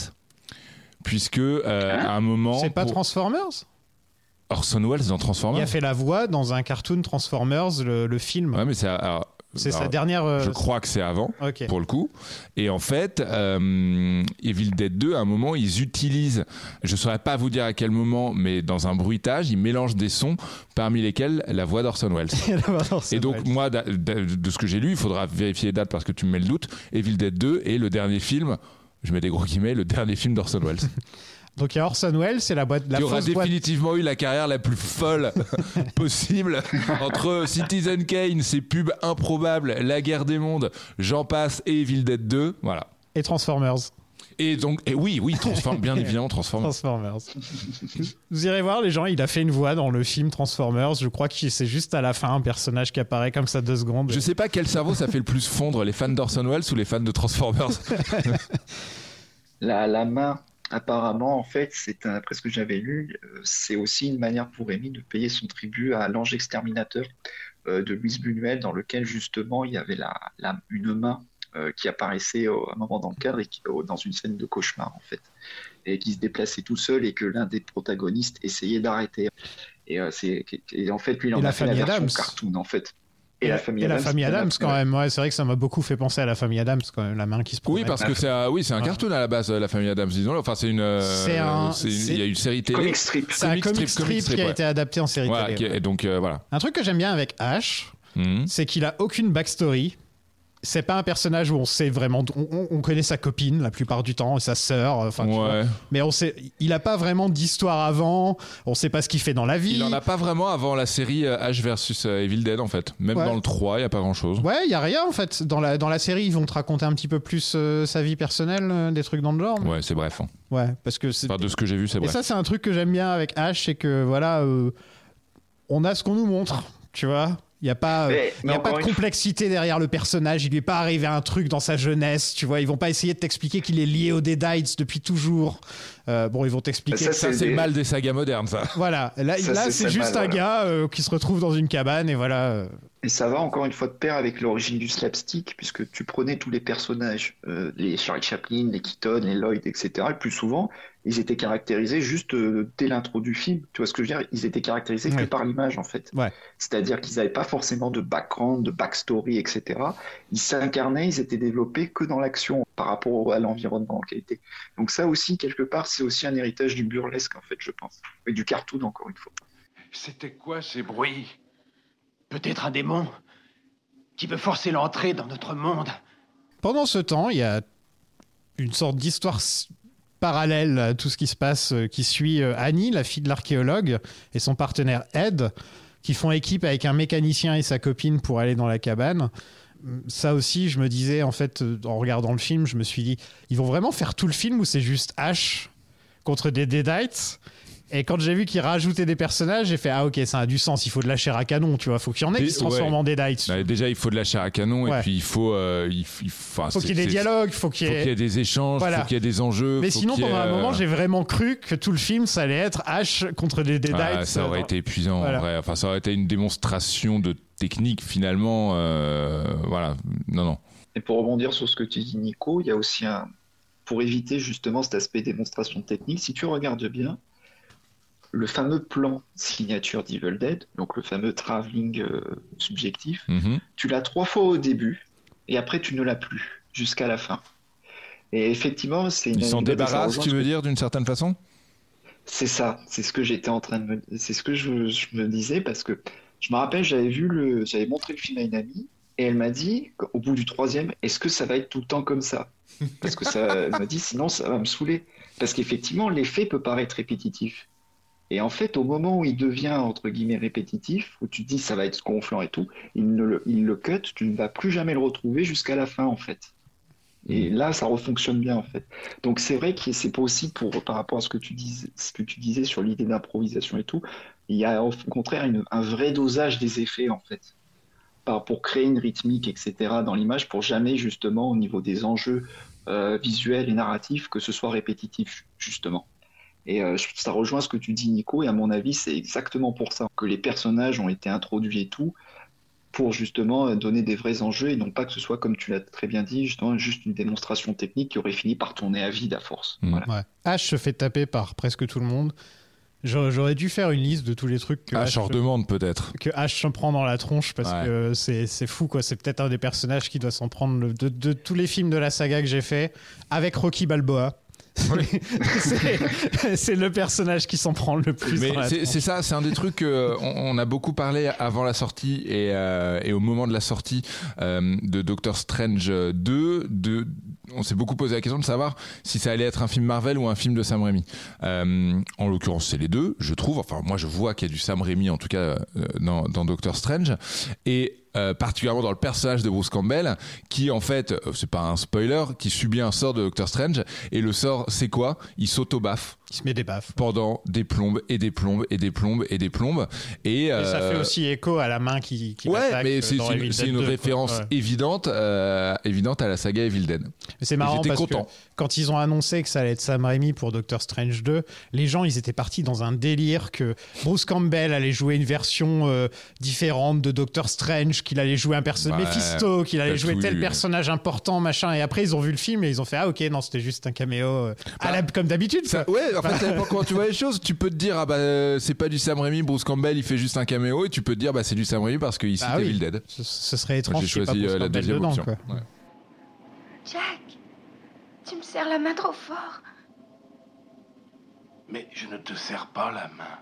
S4: Puisque euh, à un moment.
S2: C'est pas
S4: pour-
S2: Transformers?
S4: Orson Welles dans
S2: Il
S4: Transformers
S2: a fait la voix dans un cartoon Transformers, le, le film.
S4: Ouais, mais c'est. alors,
S2: c'est sa dernière. euh,
S4: Je crois que c'est avant. Pour le coup. Et en fait, euh, Evil Dead 2, à un moment, ils utilisent, je ne saurais pas vous dire à quel moment, mais dans un bruitage, ils mélangent des sons, parmi lesquels la voix d'Orson Welles. Et donc, moi, de ce que j'ai lu, il faudra vérifier les dates parce que tu me mets le doute, Evil Dead 2 est le dernier film, je mets des gros guillemets, le dernier film d'Orson Welles.
S2: Donc il y a Orson Welles, c'est la boîte, la
S4: qui aura
S2: boîte.
S4: définitivement eu la carrière la plus folle possible entre Citizen Kane, ses pubs improbables, La guerre des mondes, j'en passe et Evil Dead 2, voilà.
S2: Et Transformers.
S4: Et donc, et oui, oui, transforme, bien évidemment, transforme.
S2: Transformers. Vous irez voir, les gens, il a fait une voix dans le film Transformers. Je crois que c'est juste à la fin un personnage qui apparaît comme ça deux secondes.
S4: Je sais pas quel cerveau ça fait le plus fondre, les fans d'Orson Welles ou les fans de Transformers.
S3: La, la main, apparemment, en fait, c'est après ce que j'avais lu, euh, c'est aussi une manière pour Rémi de payer son tribut à l'ange exterminateur euh, de Louise Buñuel, dans lequel justement il y avait la, la- une main euh, qui apparaissait au- à un moment dans le cadre et qui, au- dans une scène de cauchemar en fait, et qui se déplaçait tout seul et que l'un des protagonistes essayait d'arrêter. Et, euh, c'est, et en fait, lui, il en a fait la version cartoon en fait. Et, la famille
S2: et la
S3: Adams.
S2: famille Adams quand même. Ouais, c'est vrai que ça m'a beaucoup fait penser à la famille Adams quand même, la main qui se
S4: Oui,
S2: promène.
S4: parce que c'est un, oui, c'est un cartoon à la base, la famille Adams, disons-le. Enfin, c'est une, euh,
S2: C'est un-
S4: c'est une-
S2: c'est-
S4: il y a une série télé.
S3: Comic strip.
S2: c'est un
S4: comic
S2: comic
S4: strip,
S2: strip,
S4: comic strip,
S2: qui a
S4: ouais.
S2: été adapté en série
S4: Voilà,
S2: télé.
S4: qui est-
S2: ouais.
S4: et donc euh, voilà.
S2: Un truc que j'aime bien avec Ash,
S4: Mhm.
S2: c'est qu'il a aucune backstory. C'est pas un personnage où on sait vraiment, on, on- on connaît sa copine la plupart du temps et sa sœur, enfin.
S4: Ouais.
S2: mais on sait, il a pas vraiment d'histoire avant. On sait pas ce qu'il fait dans la vie.
S4: Il en a pas vraiment avant la série euh, Ash versus euh, Evil Dead en fait. Même
S2: Ouais.
S4: dans le 3, il y a pas grand chose.
S2: Ouais, il y a rien en fait. Dans la, dans la série, ils vont te raconter un petit peu plus euh, sa vie personnelle, euh, des trucs dans le genre.
S4: Ouais, c'est bref. hein.
S2: Ouais, parce que c'est.
S4: Enfin, de ce que j'ai vu, c'est
S2: Et
S4: bref.
S2: ça, c'est un truc que j'aime bien avec Ash, c'est que voilà, euh, on a ce qu'on nous montre, tu vois. Il n'y a pas, euh,
S3: Mais-
S2: il
S3: mais
S2: y a pas de complexité derrière le personnage. Il lui est pas arrivé un truc dans sa jeunesse, tu vois. Ils vont pas essayer de t'expliquer qu'il est lié aux Deadites depuis toujours. Euh, bon, ils vont t'expliquer.
S3: Ça,
S2: que-
S4: Ça,
S3: c'est
S4: le mal des sagas modernes, ça.
S2: Voilà, là,
S3: Ça,
S2: là
S3: c'est
S2: juste
S3: mal,
S2: un
S3: voilà.
S2: gars euh, qui se retrouve dans une cabane et voilà. euh,
S3: Et ça va encore une fois de pair avec l'origine du slapstick, puisque tu prenais tous les personnages, euh, les Charlie Chaplin, les Keaton, les Lloyd, etc. Et plus souvent, ils étaient caractérisés juste euh, dès l'intro du film. Tu vois ce que je veux dire? Ils étaient caractérisés que par l'image, en fait.
S2: Ouais.
S3: C'est-à-dire qu'ils n'avaient pas forcément de background, de backstory, etc. Ils s'incarnaient, ils étaient développés que dans l'action par rapport à l'environnement en qualité. Donc ça aussi, quelque part, c'est aussi un héritage du burlesque, en fait, je pense. Et du cartoon, encore une fois.
S1: C'était quoi ces bruits? Peut-être un démon qui veut forcer l'entrée dans notre monde.
S2: Pendant ce temps, il y a une sorte d'histoire parallèle à tout ce qui se passe, euh, qui suit euh, Annie, la fille de l'archéologue, et son partenaire Ed, qui font équipe avec un mécanicien et sa copine pour aller dans la cabane. Ça aussi, je me disais, en fait, euh, en regardant le film, je me suis dit, ils vont vraiment faire tout le film où c'est juste Ash contre des Deadites et quand j'ai vu qu'ils rajoutaient des personnages, j'ai fait ah ok ça a du sens, il faut de la chair à canon, tu vois, faut qu'il y en ait qui se transforment
S4: ouais.
S2: en Deadites.
S4: Ouais, déjà, il faut de la chair à canon
S2: Ouais.
S4: et puis il faut, euh, il, il faut,
S2: qu'il y ait des dialogues, faut qu'il
S4: Faut qu'il y
S2: ait
S4: des échanges,
S2: Voilà.
S4: faut qu'il y ait des enjeux.
S2: Mais sinon,
S4: ait,
S2: pendant un
S4: euh,
S2: moment, j'ai vraiment cru que tout le film, ça allait être Ash contre des Deadites.
S4: Ah, ça aurait
S2: euh,
S4: été épuisant
S2: Voilà.
S4: en vrai. Enfin, ça aurait été une démonstration de technique finalement. euh, voilà, non, non.
S3: Et pour rebondir sur ce que tu dis, Nico, il y a aussi un. Pour éviter justement cet aspect démonstration technique, si tu regardes bien, le fameux plan signature d'Evil Dead, donc le fameux travelling euh, subjectif,
S4: Mhm.
S3: tu l'as trois fois au début et après tu ne l'as plus jusqu'à la fin. Et effectivement, c'est une
S4: Ils s'en débarrassent, tu veux dire, d'une certaine façon?
S3: C'est ça, c'est ce que j'étais en train de me, c'est ce que je, je me disais parce que je me rappelle, j'avais vu le, j'avais montré le film à une amie et elle m'a dit au bout du troisième, est-ce que ça va être tout le temps comme ça? Parce que ça elle m'a dit sinon ça va me saouler. Parce qu'effectivement l'effet peut paraître répétitif. Et en fait, au moment où il devient entre guillemets répétitif, où tu te dis ça va être gonflant et tout, il, ne le, il le cut, tu ne vas plus jamais le retrouver jusqu'à la fin en fait. Et là, ça refonctionne bien en fait. Donc c'est vrai que c'est pas aussi pour par rapport à ce que tu disais, ce que tu disais sur l'idée d'improvisation et tout, il y a au contraire une- un vrai dosage des effets en fait, pour créer une rythmique etc. dans l'image, pour jamais justement au niveau des enjeux euh, visuels et narratifs que ce soit répétitif justement. Et euh, ça rejoint ce que tu dis Nico, et à mon avis c'est exactement pour ça que les personnages ont été introduits et tout, pour justement donner des vrais enjeux et non pas que ce soit comme tu l'as très bien dit, justement juste une démonstration technique qui aurait fini par tourner à vide à force.
S4: Mm.
S3: Voilà.
S2: Ouais. Ash se fait taper par presque tout le monde. J'aurais dû faire une liste de tous les trucs que
S4: Ah,
S2: Ash,
S4: je demande peut-être.
S2: que Ash s'en prend dans la tronche parce
S4: Ouais.
S2: que c'est c'est fou quoi. C'est peut-être un des personnages qui doit s'en prendre le- de, de tous les films de la saga que j'ai fait avec Rocky Balboa. C'est- c'est le personnage qui s'en prend le plus.
S4: Mais c'est ça, c'est un des trucs qu'on on a beaucoup parlé avant la sortie et, euh, et au moment de la sortie euh, de Doctor Strange 2. De, on s'est beaucoup posé la question de savoir si ça allait être un film Marvel ou un film de Sam Raimi. Euh, en l'occurrence, c'est les deux, je trouve. Enfin, moi, je vois qu'il y a du Sam Raimi, en tout cas, euh, dans, dans Doctor Strange. Et euh, particulièrement dans le personnage de Bruce Campbell, qui en fait, euh, c'est pas un spoiler, qui subit un sort de Doctor Strange. Et le sort, c'est quoi? Il s'auto-baffe
S2: Il se met des baffes.
S4: pendant des plombes et des plombes et des plombes et des plombes. Et,
S2: Et ça
S4: euh,
S2: fait aussi écho à la main qui, qui
S4: Ouais, mais c'est une,
S2: Evil
S4: c'est
S2: Dead
S4: une
S2: 2, quoi.
S4: référence évidente, euh, évidente à la saga Evil Dead.
S2: C'est marrant
S4: j'étais
S2: parce
S4: content.
S2: que quand ils ont annoncé que ça allait être Sam Raimi pour Doctor Strange 2, les gens, ils étaient partis dans un délire que Bruce Campbell allait jouer une version euh, différente de Doctor Strange, qu'il allait jouer un personnage
S4: Ouais,
S2: Mephisto, qu'il allait jouer tel
S4: eu.
S2: personnage important, machin. Et après, ils ont vu le film et ils ont fait ah ok non, c'était juste un caméo, euh, à la- comme d'habitude.
S4: Ouais, en fait, ça dépend comment tu vois les choses. Tu peux te dire, ah bah, euh, c'est pas du Sam Raimi, Bruce Campbell, il fait juste un caméo, et tu peux te dire, bah, c'est du Sam Raimi parce qu'il cite
S2: Bah oui.
S4: Evil Dead.
S2: Ce, ce serait étrange
S4: J'ai
S2: ait pas
S4: choisi
S2: Bruce
S4: euh, la deuxième
S2: dedans,
S4: option.
S2: quoi.
S4: Ouais.
S6: Jack, tu me serres la main trop fort.
S1: Mais je ne te serre pas la main.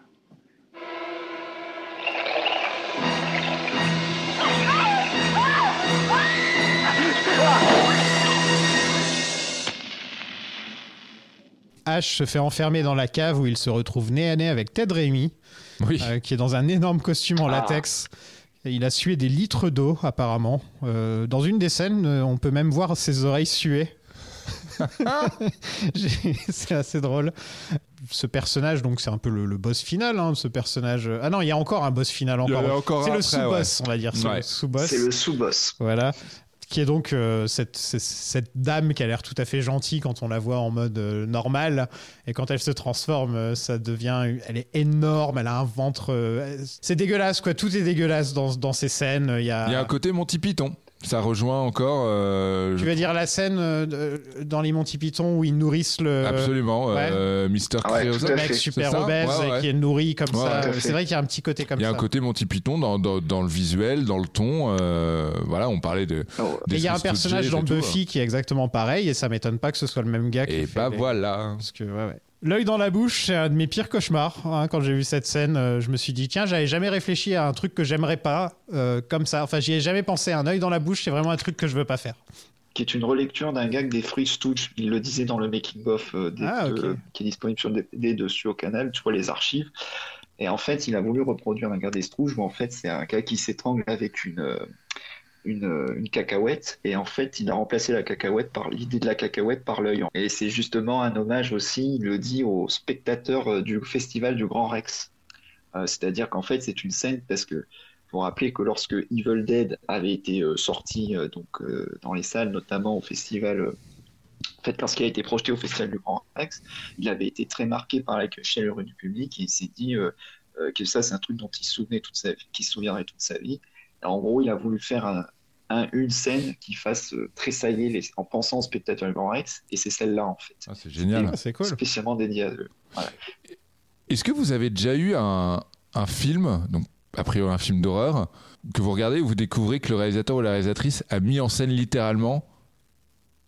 S2: Ash se fait enfermer dans la cave où il se retrouve nez à nez avec Ted Raimi,
S4: Oui.
S2: euh, qui est dans un énorme costume
S3: Ah.
S2: en latex. Et il a sué des litres d'eau, apparemment. Euh, dans une des scènes, euh, on peut même voir ses oreilles suer. C'est assez drôle. Ce personnage, donc c'est un peu le, le boss final, hein, ce personnage. Ah non, il y a encore un boss final
S4: Il y en
S2: encore. c'est le
S4: après,
S2: sous-boss, on va dire. C'est
S4: Ouais.
S2: le sous-boss.
S3: C'est le sous-boss.
S2: Voilà. Qui est donc euh, cette, cette, cette dame qui a l'air tout à fait gentille quand on la voit en mode euh, normal. Et quand elle se transforme, euh, ça devient. Elle est énorme, elle a un ventre. euh, c'est dégueulasse, quoi. Tout est dégueulasse dans, dans ces scènes. Il y a.
S4: Il y a un côté Monty Python. Ça rejoint encore. euh,
S2: Tu
S4: je-
S2: veux dire la scène euh, de- dans les Monty Python où ils nourrissent le.
S4: Absolument.
S2: ouais.
S4: euh, Mr.
S3: Ah ouais,
S4: Creosote.
S3: tout
S2: Le mec
S3: fait.
S2: super
S4: ça
S2: obèse
S4: Ouais, ouais.
S2: qui est nourri comme
S4: Ouais,
S2: ça. C'est vrai qu'il y a un petit côté comme
S4: Il y a
S2: ça.
S4: un côté Monty Python dans, dans, dans le visuel, dans le ton. euh, il on parlait de.
S3: Oh,
S2: Et il y a un personnage dans
S4: tout,
S2: Buffy qui est exactement pareil et ça m'étonne pas que ce soit le même gars qui
S4: Et
S2: fait
S4: bah
S2: les-
S4: voilà.
S2: Parce que, ouais, ouais. L'œil dans la bouche, c'est un de mes pires cauchemars. hein. quand j'ai vu cette scène, euh, je me suis dit, tiens, j'avais jamais réfléchi à un truc que j'aimerais pas, euh, comme ça. Enfin, j'y ai jamais pensé. Un œil dans la bouche, c'est vraiment un truc que je veux pas faire.
S3: qui est une relecture d'un gag des Free Stooges. Il le disait dans le making-of euh,
S2: Ah,
S3: qui est disponible sur DVD dessus au canal. Tu vois les archives. Et en fait, il a voulu reproduire un gag des Stooges où en fait, c'est un gars qui s'étrangle avec une, euh, une, euh, une cacahuète. Et en fait, il a remplacé la cacahuète par l'idée de la cacahuète par l'œil. Et c'est justement un hommage aussi, il le dit aux spectateurs euh, du festival du Grand Rex. Euh, C'est-à-dire qu'en fait, c'est une scène parce que faut rappeler que lorsque Evil Dead avait été sorti donc dans les salles, notamment au festival, en fait, lorsqu'il a été projeté au festival du Grand Rex, il avait été très marqué par la chaleur du public et il s'est dit que ça, c'est un truc dont il souvenait toute qu'il se souviendrait toute sa vie. En gros, il a voulu faire un- un- une scène qui fasse euh, tressailler les, en pensant au spectateur du Grand Rex, et c'est celle-là en fait,
S4: Ah, c'est génial.
S2: C'est cool.
S3: spécialement dédiée à eux.
S4: Est-ce que vous avez déjà eu un, un film, donc a priori un film d'horreur, que vous regardez où vous découvrez que le réalisateur ou la réalisatrice a mis en scène littéralement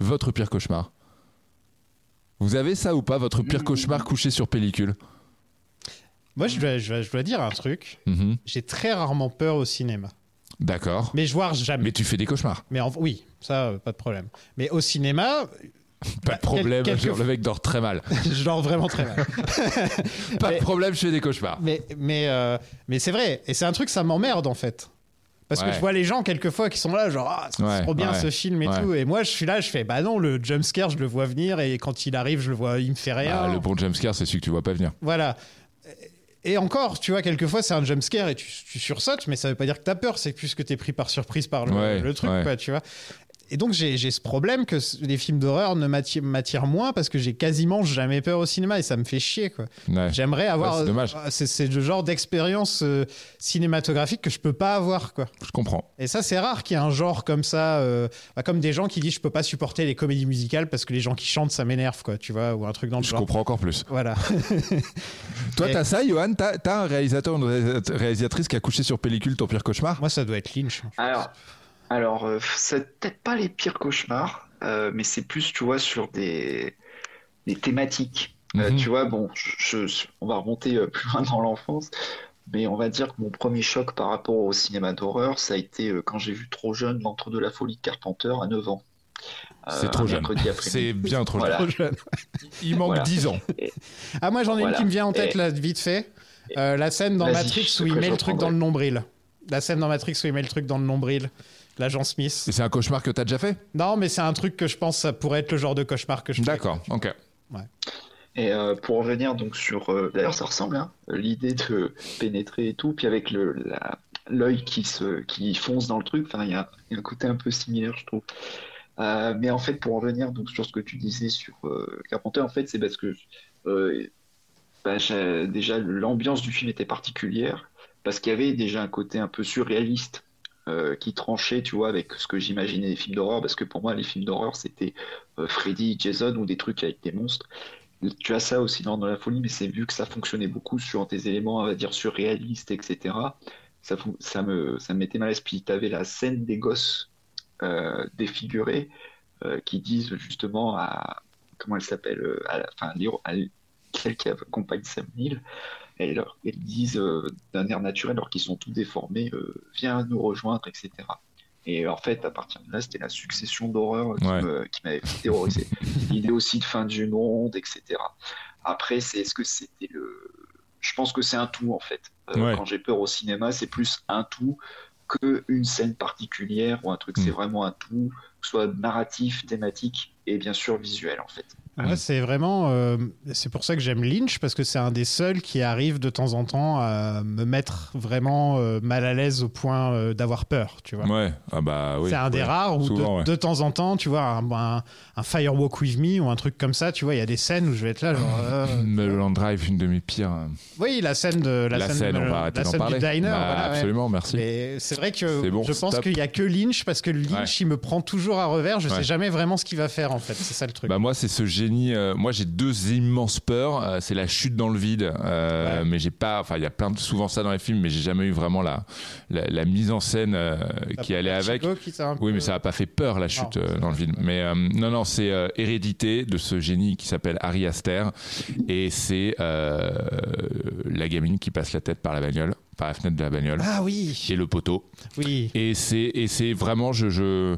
S4: votre pire cauchemar? Vous avez ça ou pas, votre pire cauchemar couché sur pellicule?
S2: Moi, je dois, je dois- je dois dire un truc.
S4: Mhm.
S2: J'ai très rarement peur au cinéma.
S4: D'accord.
S2: Mais je vois jamais.
S4: Mais tu fais des cauchemars.
S2: Mais en- oui, ça, euh, pas de problème. Mais au cinéma,
S4: Pas
S2: Bah,
S4: de problème,
S2: quel-
S4: genre, le mec dort très mal.
S2: je dors vraiment très mal.
S4: Pas
S2: Mais-
S4: de problème, je fais des cauchemars.
S2: Mais, mais, euh, mais c'est vrai. Et c'est un truc, ça m'emmerde en fait. Parce que je vois les gens quelquefois qui sont là, genre, ah, c'est
S4: Ouais,
S2: trop bien
S4: ouais,
S2: ce film et
S4: ouais.
S2: tout. Et moi, je suis là, je fais, bah non, le jumpscare, je le vois venir. Et quand il arrive, je le vois, il me fait rien.
S4: Ah, le bon jumpscare, c'est celui que tu vois pas venir.
S2: Voilà. Et encore, tu vois, quelquefois, c'est un jumpscare et tu, tu sursautes, mais ça veut pas dire que t'as peur, c'est plus que t'es pris par surprise par le,
S4: Ouais,
S2: le truc,
S4: ouais.
S2: quoi, tu vois. Et donc, j'ai ce problème que les films d'horreur ne m'attirent moins parce que j'ai quasiment jamais peur au cinéma et ça me fait chier, quoi.
S4: Ouais.
S2: J'aimerais avoir.
S4: Ouais, c'est dommage.
S2: euh, C'est le genre d'expérience euh, cinématographique que je peux pas avoir, quoi.
S4: Je comprends.
S2: Et ça, c'est rare qu'il y ait un genre comme ça, euh, bah, comme des gens qui disent je peux pas supporter les comédies musicales parce que les gens qui chantent, ça m'énerve, quoi, tu vois, ou un truc dans le
S4: Je
S2: genre.
S4: comprends encore plus.
S2: Voilà.
S4: Toi,
S2: Et-
S4: t'as ça, Johan? T'as t'as un réalisateur ou une réalisa- réalisatrice qui a couché sur pellicule ton pire cauchemar?
S2: Moi, ça doit être Lynch.
S3: Alors, alors euh, c'est peut-être pas les pires cauchemars, euh, mais c'est plus, tu vois, sur des, des thématiques. Euh,
S4: Mhm.
S3: tu vois, bon, je, je- on va remonter euh, plus loin dans l'enfance, mais on va dire que mon premier choc par rapport au cinéma d'horreur, ça a été euh, quand j'ai vu trop jeune L'Entre de la folie de Carpenter à 9 ans.
S4: C'est trop
S3: un
S4: jeune. C'est bien trop
S3: Voilà.
S4: jeune.
S2: Trop jeune.
S4: Il manque
S3: Voilà.
S4: 10 ans.
S2: Ah, moi, j'en ai
S3: Voilà.
S2: une qui me vient en tête,
S3: Et-
S2: là, vite fait. Euh, la scène dans Matrix où il met le truc dans le nombril. La scène dans Matrix où il met le truc dans le nombril. L'agent Smith.
S4: Et c'est un cauchemar que t'as déjà fait?
S2: Non, mais c'est un truc que je pense ça pourrait être le genre de cauchemar que je fais.
S4: D'accord, ok.
S3: Et euh, pour revenir donc sur, euh, d'ailleurs ça ressemble, hein, l'idée de pénétrer et tout, puis avec le la- l'œil qui se qui fonce dans le truc, enfin il y a, il y a un côté un peu similaire je trouve. Euh, mais en fait, pour en revenir donc, sur ce que tu disais sur euh, Carpenter, en fait, c'est parce que euh, bah, déjà l'ambiance du film était particulière, parce qu'il y avait déjà un côté un peu surréaliste euh, qui tranchait, tu vois, avec ce que j'imaginais des films d'horreur, parce que pour moi, les films d'horreur, c'était euh, Freddy, Jason ou des trucs avec des monstres. Tu as ça aussi dans, la folie, mais c'est vu que ça fonctionnait beaucoup sur des éléments, on va dire, surréalistes, etc. Ça, ça me, ça me mettait mal à l'esprit. Tu avais la scène des gosses euh, défigurés euh, qui disent justement à, comment elle s'appelle, à, à qui accompagne Sam Neill, et leur, ils disent euh, d'un air naturel, alors qu'ils sont tout déformés, euh, viens nous rejoindre, etc. Et en fait, à partir de là, c'était la succession d'horreurs qui
S4: Ouais.
S3: m'avait fait terroriser. L'idée aussi de fin du monde, etc. Après, c'est est-ce que c'était le. Je pense que c'est un tout en fait. Euh,
S4: Ouais.
S3: Quand j'ai peur au cinéma, c'est plus un tout que une scène particulière ou un truc.
S4: Mm.
S3: C'est vraiment un tout, ce soit narratif, thématique et bien sûr visuel en fait.
S2: Moi, c'est vraiment. euh, c'est pour ça que j'aime Lynch, parce que c'est un des seuls qui arrive de temps en temps à me mettre vraiment euh, mal à l'aise au point euh, d'avoir peur, tu vois.
S4: Ouais, ah bah oui.
S2: c'est un des
S4: ouais.
S2: rares où
S4: Souvent,
S2: de,
S4: ouais.
S2: de temps en temps, tu vois, un, un, un Firewalk With Me ou un truc comme ça, tu vois, il y a des scènes où je vais être là, genre. euh,
S4: Mulholland Drive, une de mes pires. euh,
S2: oui, la scène de la,
S4: La,
S2: scène,
S4: scène,
S2: de,
S4: on va arrêter
S2: la
S4: d'en
S2: scène
S4: parler.
S2: du diner.
S4: Bah,
S2: voilà, ouais.
S4: absolument, merci.
S2: Mais c'est vrai que
S4: bon,
S2: je pense qu'il y a que Lynch parce que Lynch
S4: Ouais.
S2: il me prend toujours à revers. Je
S4: Ouais.
S2: sais jamais vraiment ce qu'il va faire en fait. C'est ça le truc.
S4: Bah moi c'est ce génie. euh, moi j'ai deux immenses peurs. euh, c'est la chute dans le vide. euh,
S2: Ouais.
S4: Mais j'ai pas. Enfin il y a plein de souvent ça dans les films, mais j'ai jamais eu vraiment la la, la mise en scène euh, qui allait avec.
S2: Qui
S4: Oui,
S2: peu-
S4: mais ça a pas fait peur la chute
S2: Non,
S4: dans le vide. Mais non, non, c'est Hérédité de ce génie qui s'appelle Harry Aster, et c'est la gamine qui passe la tête par la bagnole, par la fenêtre de la bagnole,
S2: Ah oui,
S4: et le poteau.
S2: oui.
S4: Et c'est et c'est vraiment je je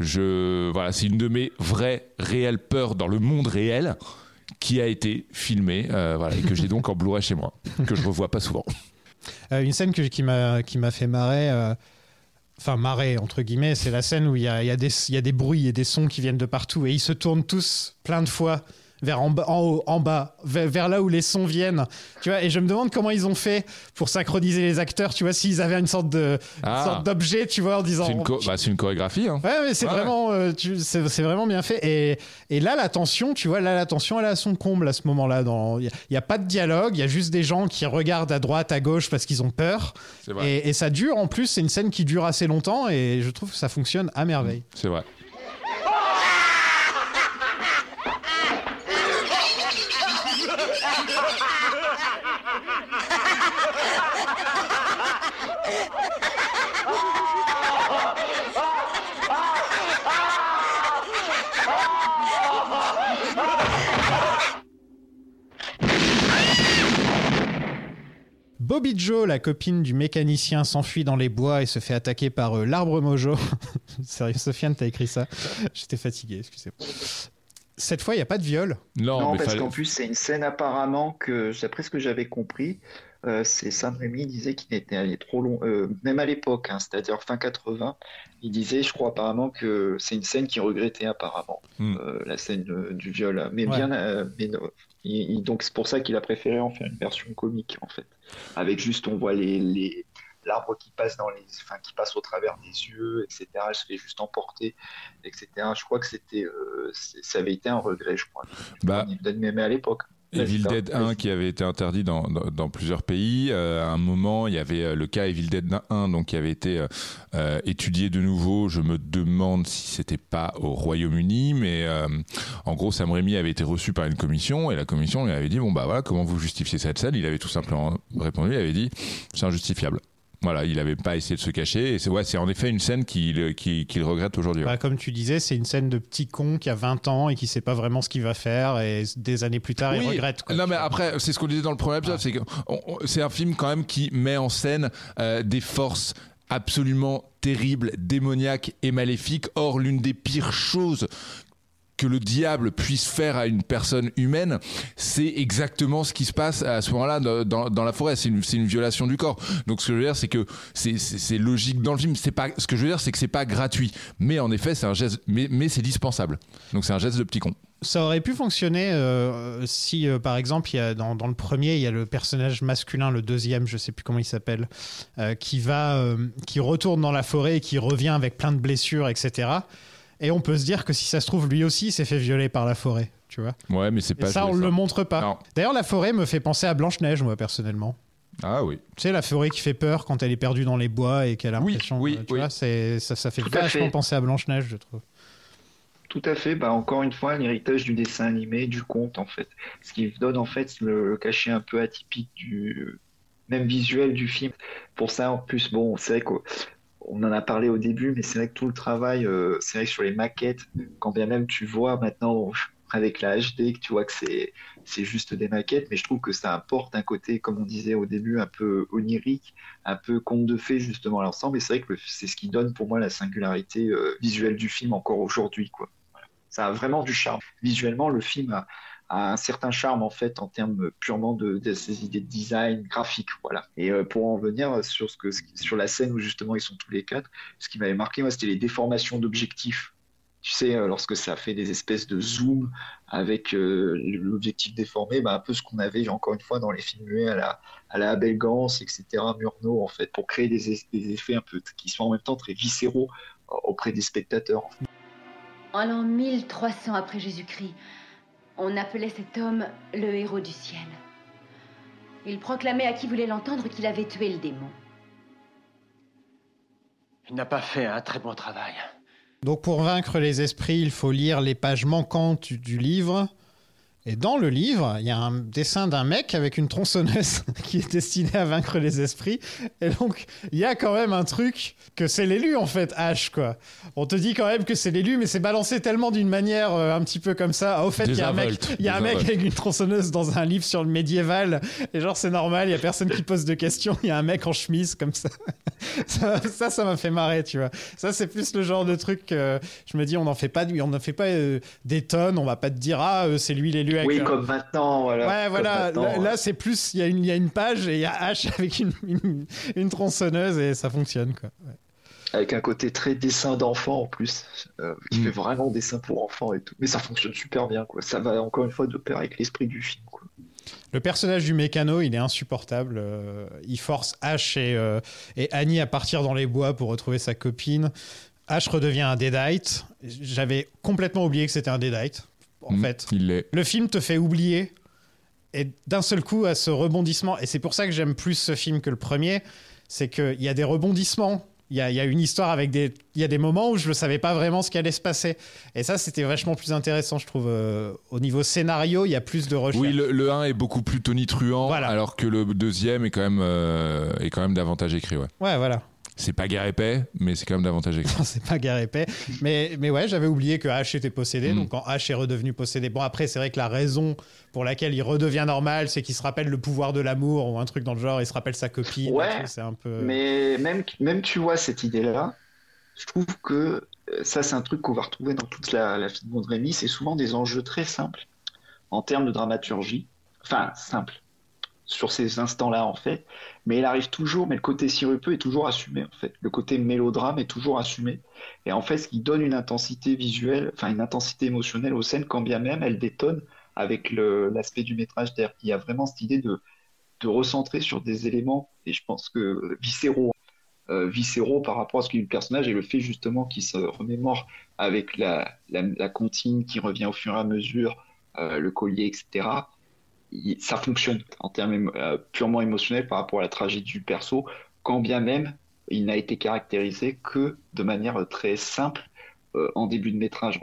S4: je voilà, c'est une de mes vraies réelles peurs dans le monde réel qui a été filmée euh, voilà, et que j'ai donc en Blu-ray chez moi, que je revois pas souvent.
S2: Euh, une scène qui m'a fait marrer. euh, Enfin, marrer, entre guillemets, c'est la scène où il y a, y, a y a des bruits et des sons qui viennent de partout et ils se tournent tous plein de fois vers en, bas, en haut, en bas, vers, vers là où les sons viennent. Tu vois, et je me demande comment ils ont fait pour synchroniser les acteurs, tu vois, s'ils avaient une sorte de une
S4: Ah.
S2: sorte d'objet, tu vois, en disant.
S4: C'est une, co- bah, une chorégraphie. Hein.
S2: Ouais, mais c'est
S4: ouais.
S2: vraiment, euh, c'est vraiment bien fait. Et, et là, la tension, tu vois, là, la tension, elle est à son comble à ce moment-là. Il n'y a, pas de dialogue, il y a juste des gens qui regardent à droite, à gauche parce qu'ils ont peur.
S4: Vrai.
S2: Et, et ça dure, en plus, c'est une scène qui dure assez longtemps et je trouve que ça fonctionne à merveille.
S4: C'est vrai.
S2: Bobby Joe, la copine du mécanicien, s'enfuit dans les bois et se fait attaquer par euh, l'arbre mojo. Sérieux, Sofiane, t'as écrit ça? J'étais fatigué, excusez-moi. Cette fois, il n'y a pas de viol.
S4: Non,
S3: Non,
S4: mais
S3: parce
S4: fallait-
S3: qu'en plus, c'est une scène apparemment que, d'après ce que j'avais compris, euh, c'est Sam Raimi disait qu'il était allé trop long, euh, même à l'époque, hein, c'est-à-dire fin 80, il disait, je crois apparemment que c'est une scène qu'il regrettait apparemment,
S4: Hmm.
S3: euh, la scène euh, du viol. Mais
S2: Ouais.
S3: bien, mais non. Il- il- donc c'est pour ça qu'il a préféré en faire une version comique en fait, avec juste on voit les, les l'arbre qui passe dans les, enfin qui passe au travers des yeux, etc. Elle se fait juste emporter, etc. Je crois que c'était, euh, ça avait été un regret, je crois.
S4: Bah,
S3: Même à l'époque.
S4: Evil Dead
S3: c'est ça.
S4: 1 qui avait été interdit dans, dans, dans plusieurs pays. Euh, à un moment, il y avait euh, le cas Evil Dead 1 donc, qui avait été euh, euh, étudié de nouveau. Je me demande si c'était pas au Royaume-Uni, mais euh, en gros, Sam Raimi avait été reçu par une commission et la commission lui avait dit bon bah voilà comment vous justifiez cette scène? Il avait tout simplement répondu, il avait dit c'est injustifiable. Voilà, il n'avait pas essayé de se cacher. Et c'est ouais, en effet une scène qu'il qu'il qu'il regrette aujourd'hui.
S2: Bah, comme tu disais, c'est une scène de petit con qui a 20 ans et qui sait pas vraiment ce qu'il va faire et des années plus tard, il regrette. quoi.
S4: Non, mais après, c'est ce qu'on disait dans le premier épisode, c'est que on- on- c'est un film quand même qui met en scène euh, des forces absolument terribles, démoniaques et maléfiques. Or, l'une des pires choses que le diable puisse faire à une personne humaine, c'est exactement ce qui se passe à ce moment-là dans, la forêt. C'est une, violation du corps. Donc ce que je veux dire, c'est que c'est- logique dans le film. Pas ce que je veux dire, c'est que c'est pas gratuit, mais en effet, c'est un geste, mais, c'est dispensable. Donc c'est un geste de petit con.
S2: Ça aurait pu fonctionner euh, si, euh, par exemple, dans, le premier, il y a le personnage masculin, le deuxième, je sais plus comment il s'appelle, euh, qui va, qui retourne dans la forêt et qui revient avec plein de blessures, etc. Et on peut se dire que si ça se trouve, lui aussi s'est fait violer par la forêt, tu vois.
S4: Ouais, mais c'est
S2: Et
S4: pas.
S2: ça, on
S4: joué,
S2: le montre pas. D'ailleurs, la forêt me fait penser à Blanche-Neige, moi, personnellement.
S4: Ah oui.
S2: Tu sais, la forêt qui fait peur quand elle est perdue dans les bois et qu'elle a
S4: Oui,
S2: l'impression.
S4: oui,
S2: euh, tu
S4: oui.
S2: vois, ça, ça fait
S3: Tout
S2: vachement
S3: fait.
S2: penser à Blanche-Neige, je trouve.
S3: Tout à fait, bah encore une fois, l'héritage du dessin animé, du conte en fait. Ce qui donne en fait le, le cachet un peu atypique du même visuel du film. Pour ça, en plus, bon, c'est vrai qu'on on en a parlé au début, mais c'est vrai que tout le travail, euh, c'est vrai que sur les maquettes, quand bien même tu vois maintenant avec la HD, que tu vois que c'est juste des maquettes, mais je trouve que ça apporte un côté, comme on disait au début, un peu onirique, un peu conte de fées justement à l'ensemble. Et c'est vrai que c'est ce qui donne pour moi la singularité euh, visuelle du film encore aujourd'hui. Ça a vraiment du charme. Visuellement, le film a, un certain charme en fait en termes purement de, ses idées de design graphique, voilà. Et euh, pour en venir sur ce que sur la scène où justement ils sont tous les quatre, ce qui m'avait marqué moi, c'était les déformations d'objectifs. Tu sais, euh, lorsque ça fait des espèces de zoom avec euh, l'objectif déformé, bah, un peu ce qu'on avait encore une fois dans les films muets à la, à la Abel Gans, etc., Murnau, en fait, pour créer des, es- des effets un peu qui sont en même temps très viscéraux auprès des spectateurs.
S7: En l'an 1300 après Jésus-Christ, on appelait cet homme le héros du ciel. Il proclamait à qui voulait l'entendre qu'il avait tué le démon.
S8: Il n'a pas fait un très bon travail.
S2: Donc, pour vaincre les esprits, il faut lire les pages manquantes du, livre. Et dans le livre, il y a un dessin d'un mec avec une tronçonneuse qui est destiné à vaincre les esprits. Et donc, il y a quand même un truc que c'est l'élu, en fait, H, quoi. On te dit quand même que c'est l'élu, mais c'est balancé tellement d'une manière euh, un petit peu comme ça. Ah, au fait, il y a un mec,
S4: Désinvolte,
S2: il y a un mec
S4: désinvolte.
S2: avec une tronçonneuse dans un livre sur le médiéval. Et genre, c'est normal, il y a personne qui pose de questions. Il y a un mec en chemise comme ça. ça, ça, m'a fait marrer, tu vois. Ça, c'est plus le genre de truc que je me dis, on n'en fait pas, on n'en fait pas euh, des tonnes. On va pas te dire, ah, euh, c'est lui l'élu avec.
S3: Oui, comme maintenant, voilà.
S2: Ouais, voilà. Là, c'est plus, il y, a une- il y a une page et il y a H avec une, une, une tronçonneuse et ça fonctionne, quoi. Ouais.
S3: Avec un côté très dessin d'enfant en plus, euh, qui
S4: Mm.
S3: fait vraiment dessin pour enfants et tout. Mais ça fonctionne super bien, quoi. Ça va encore une fois de pair avec l'esprit du film, quoi.
S2: Le personnage du mécano, il est insupportable. euh, il force H et, euh, et Annie à partir dans les bois pour retrouver sa copine. H redevient un Deadite. J'avais complètement oublié que c'était un Deadite. En
S4: Mm,
S2: fait,
S4: Il
S2: le film te fait oublier. Et d'un seul coup, à ce rebondissement, et c'est pour ça que j'aime plus ce film que le premier, c'est qu'il y a des rebondissements. Il y a, il y a une histoire avec des. Il y a des moments où je ne savais pas vraiment ce qui allait se passer. Et ça, c'était vachement plus intéressant, je trouve. euh, au niveau scénario, il y a plus de recherche.
S4: Oui, le, le 1 est beaucoup plus tonitruant,
S2: Voilà.
S4: alors que le deuxième est quand même, euh, est quand même davantage écrit. Ouais.
S2: Ouais, voilà.
S4: C'est pas guère épais, mais c'est quand même davantage écrit.
S2: Non, c'est pas guerre épais. Mais, mais ouais, j'avais oublié que H était possédé.
S4: Mm.
S2: Donc quand H est redevenu possédé. Bon, après, c'est vrai que la raison pour laquelle il redevient normal, c'est qu'il se rappelle le pouvoir de l'amour ou un truc dans le genre. Il se rappelle sa copine.
S3: Ouais,
S2: et tout, C'est un peu.
S3: Mais même, même tu vois cette idée-là, je trouve que euh, ça, c'est un truc qu'on va retrouver dans toute la, la film de Rémi. C'est souvent des enjeux très simples en termes de dramaturgie. Enfin, simple sur ces instants-là, en fait. Mais il arrive toujours, mais le côté sirupeux est toujours assumé, en fait. Le côté mélodrame est toujours assumé. Et en fait, ce qui donne une intensité visuelle, enfin, une intensité émotionnelle aux scènes, quand bien même elles détonnent avec l'aspect du métrage derrière. Il y a vraiment cette idée de, de recentrer sur des éléments, et je pense que viscéraux, euh, viscéraux par rapport à ce qu'est le personnage et le fait justement qu'il se remémore avec la, la, la comptine qui revient au fur et à mesure, euh, le collier, etc. Ça fonctionne en termes émo- euh, purement émotionnels par rapport à la tragédie du perso, quand bien même il n'a été caractérisé que de manière très simple euh, en début de métrage.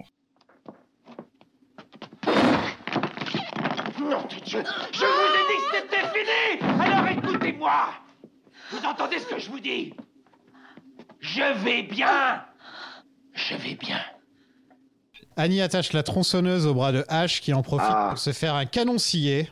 S1: Non, Dieu, je vous ai dit que c'était fini Alors écoutez-moi Vous entendez ce que je vous dis? Je vais bien Je vais bien.
S2: Annie attache la tronçonneuse au bras de H qui en profite
S3: Ah.
S2: pour se faire un canon scié.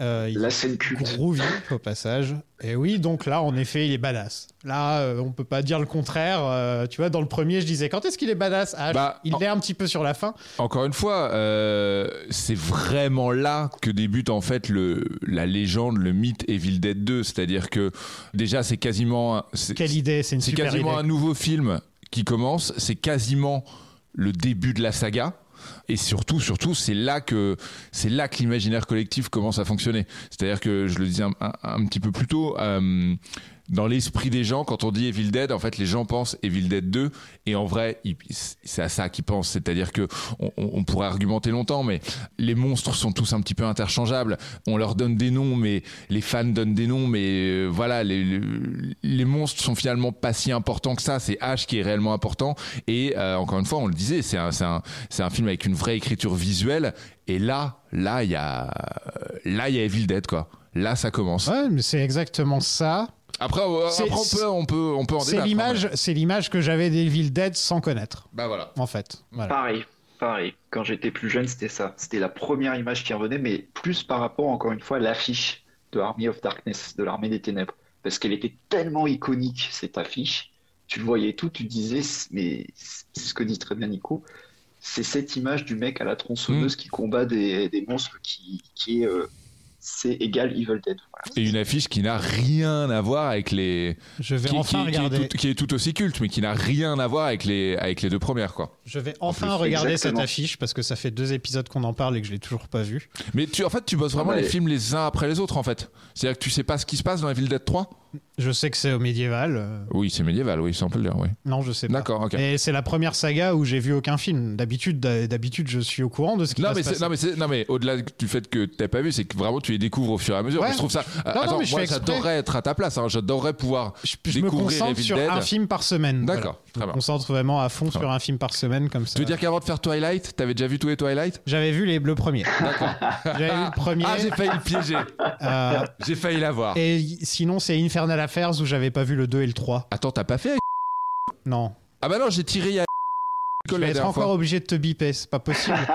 S2: Euh, il
S3: La scène culte.
S2: groovy au passage. Et oui, donc là, en effet, il est badass. Là, euh, on peut pas dire le contraire. Euh, tu vois, dans le premier, je disais quand est-ce qu'il est badass H
S4: Bah,
S2: Il
S4: en-
S2: l'est un petit peu sur la fin.
S4: Encore une fois, euh, c'est vraiment là que débute en fait le, la légende, le mythe Evil Dead 2. C'est-à-dire que déjà, c'est quasiment.
S2: Quelle idée C'est une
S4: C'est
S2: super
S4: quasiment
S2: idée.
S4: un nouveau film qui commence. C'est quasiment le début de la saga. Et surtout, surtout, c'est là que c'est là que l'imaginaire collectif commence à fonctionner. C'est-à-dire que je le disais un, petit peu plus tôt. euh, dans l'esprit des gens, quand on dit Evil Dead, en fait, les gens pensent Evil Dead 2, et en vrai, c'est à ça qu'ils pensent. C'est-à-dire que on, pourrait argumenter longtemps, mais les monstres sont tous un petit peu interchangeables. On leur donne des noms, mais les fans donnent des noms, mais euh, voilà, les, les, monstres sont finalement pas si importants que ça. C'est H qui est réellement important. Et euh, encore une fois, on le disait, c'est un, un, un film avec une vraie écriture visuelle. Et là, là, il y a, là, il y a Evil Dead, quoi. Là, ça commence.
S2: Ouais, mais c'est exactement ça.
S4: Après, euh, après, on peut, on peut, on peut en
S2: C'est
S4: hein,
S2: l'image,
S4: mais-
S2: c'est l'image que j'avais d'Evil Dead sans connaître.
S4: Bah voilà.
S2: En fait. Voilà.
S3: Pareil, pareil. Quand j'étais plus jeune, c'était ça. C'était la première image qui revenait, mais plus par rapport, encore une fois, à l'affiche de Army of Darkness, de l'Armée des Ténèbres. Parce qu'elle était tellement iconique, cette affiche. Tu le voyais tout, tu disais, mais c'est ce que dit très bien Nico, c'est cette image du mec à la tronçonneuse qui combat des, des monstres qui, qui est. euh, c'est égal Evil Dead. Voilà.
S4: Et une affiche qui n'a rien à voir avec les.
S2: Je vais
S4: qui,
S2: enfin
S4: qui- qui est
S2: regarder.
S4: tout, qui est tout aussi culte, mais qui n'a rien à voir avec les, avec les deux premières, quoi.
S2: Je vais enfin regarder
S4: Exactement.
S2: cette affiche parce que ça fait deux épisodes qu'on en parle et que je l'ai toujours pas vue.
S4: Mais tu, en fait, tu bosses vraiment
S2: Ah,
S4: les films les uns après les autres, en fait. C'est-à-dire que tu sais pas ce qui se passe dans Evil Dead 3
S2: Je sais que c'est au médiéval. euh,
S4: Oui, c'est médiéval, oui, ça on peut le dire, oui.
S2: Non, je sais pas.
S4: D'accord, ok.
S2: Et c'est la première saga où j'ai vu aucun film. D'habitude, d'habitude, je suis au courant de ce qui
S4: Non
S2: va
S4: mais,
S2: se
S4: c'est-
S2: passer.
S4: non mais, c'est- non mais au-delà du fait que t'as pas vu, c'est que vraiment tu les découvres au fur et à mesure.
S2: Ouais.
S4: Je trouve ça.
S2: Non, non,
S4: Attends,
S2: mais je
S4: moi j'adorerais être à ta place. hein. J'adorerais pouvoir
S2: je me
S4: découvrir
S2: concentre
S4: Evil
S2: sur
S4: Dead.
S2: un film par semaine.
S4: D'accord,
S2: Voilà.
S4: très
S2: Je me concentre vraiment à fond sur un film par semaine comme ça.
S4: Tu veux dire qu'avant de faire Twilight, t'avais déjà vu tous les Twilight?
S2: J'avais vu les bleus premiers.
S4: D'accord.
S2: J'avais vu le premier.
S4: Ah, j'ai failli le piéger.
S2: Euh,
S4: J'ai failli l'avoir.
S2: et sinon, c'est Infernal Affairs où j'avais pas vu le 2 et le 3.
S4: Attends, t'as pas fait
S2: Non.
S4: Ah bah non, j'ai tiré a.
S2: Je vais être encore obligé de te biper, c'est pas possible.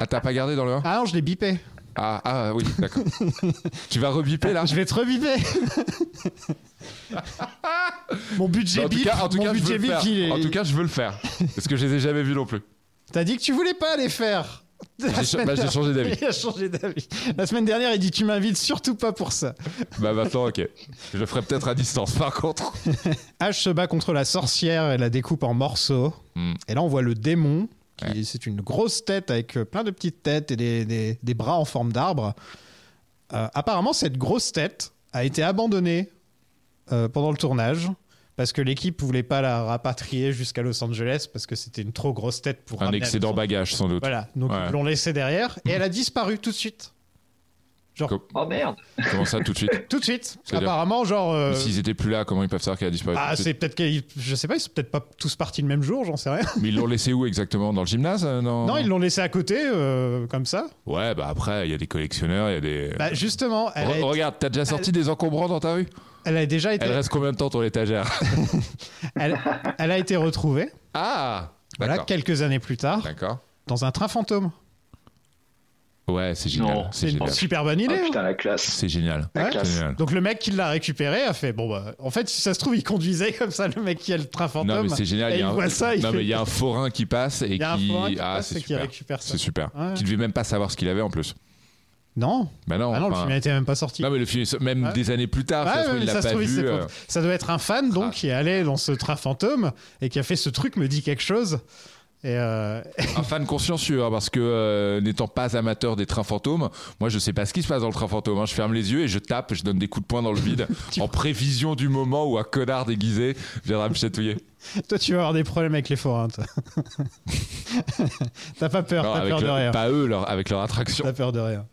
S4: Ah, t'as pas gardé dans le 1
S2: ah non, je l'ai bipé.
S4: ah, ah oui, d'accord. tu vas rebiper là
S2: Je vais te rebiper. Mon budget
S4: tout
S2: bip,
S4: cas, en tout
S2: mon
S4: cas, je veux
S2: budget
S4: le
S2: bip,
S4: faire.
S2: il est-
S4: En tout cas, je veux le faire. Parce que je les ai jamais vus non plus.
S2: T'as dit que tu voulais pas les faire.
S4: J'ai bah, j'ai changé d'avis.
S2: Il a changé d'avis. La semaine dernière, il dit tu m'invites surtout pas pour ça.
S4: Bah maintenant, ok. Je le ferai peut-être à distance par contre.
S2: Ash se bat contre la sorcière et la découpe en morceaux.
S4: Hmm.
S2: Et là, on voit le démon. qui- C'est une grosse tête avec euh, plein de petites têtes et des, des- des bras en forme d'arbre. Euh, apparemment, cette grosse tête a été abandonnée euh, pendant le tournage parce que l'équipe voulait pas la rapatrier jusqu'à Los Angeles parce que c'était une trop grosse tête pour
S4: Un excédent
S2: Los-
S4: bagage sans doute.
S2: Voilà, donc
S4: Ouais.
S2: ils l'ont laissée derrière et elle a disparu tout de suite. Genre,
S3: Oh merde
S4: Comment ça tout de suite
S2: tout de suite. Apparemment, genre. euh,
S4: S'ils étaient plus là, comment ils peuvent savoir qu'elle a disparu
S2: ah, c'est peut-être qu'ils. Je sais pas, ils sont peut-être pas tous partis le même jour, j'en sais rien.
S4: Mais ils l'ont laissé où exactement? Dans le gymnase euh, dans-
S2: Non, ils l'ont laissé à côté, euh, comme ça.
S4: Ouais, bah après, il y a des collectionneurs, il y a des.
S2: Bah, justement, elle
S4: Re-
S2: a,
S4: Regarde, t'as déjà sorti des encombrants dans ta rue?
S2: Elle a déjà été,
S4: Elle reste combien de temps ton étagère
S2: elle, elle a été retrouvée,
S4: Ah
S2: voilà, quelques années plus tard,
S4: D'accord.
S2: dans un train fantôme.
S4: Ouais, c'est génial. C'est
S2: une super bonne idée.
S3: Oh
S2: hein.
S3: putain, la classe.
S4: C'est génial.
S2: Ouais.
S4: Génial.
S2: Donc le mec qui l'a récupéré a fait bon bah en fait si ça se trouve il conduisait comme ça le mec qui a le train fantôme.
S4: Non mais c'est génial.
S2: Et
S4: il y a un...
S2: voit ça, il
S4: non
S2: fait-
S4: mais il y a un forain qui passe et
S2: Il y a un
S4: qui
S2: forain qui
S4: ah c'est
S2: et qui
S4: super.
S2: récupère ça.
S4: C'est super.
S2: Ouais.
S4: Qui devait même pas savoir ce qu'il avait en plus.
S2: Non.
S4: Bah non.
S2: Ah non, le film n'était même pas sorti.
S4: Non mais le film même des années plus tard, ça se trouve, il
S2: ça se
S4: pas
S2: trouve,
S4: vu. euh,
S2: Ça doit être un fan donc qui est allé dans ce train fantôme et qui a fait ce truc me dit quelque chose. Et euh,
S4: Un fan consciencieux, hein, parce que euh, n'étant pas amateur des trains fantômes, moi je sais pas ce qui se passe dans le train fantôme. hein. Je ferme les yeux et je tape, je donne des coups de poing dans le vide, en prévision du moment où un connard déguisé viendra me chatouiller.
S2: toi tu vas avoir des problèmes avec les forains. T'as pas peur, t'as peur de rien.
S4: Pas eux, leur- avec leur attraction.
S2: T'as peur de rien.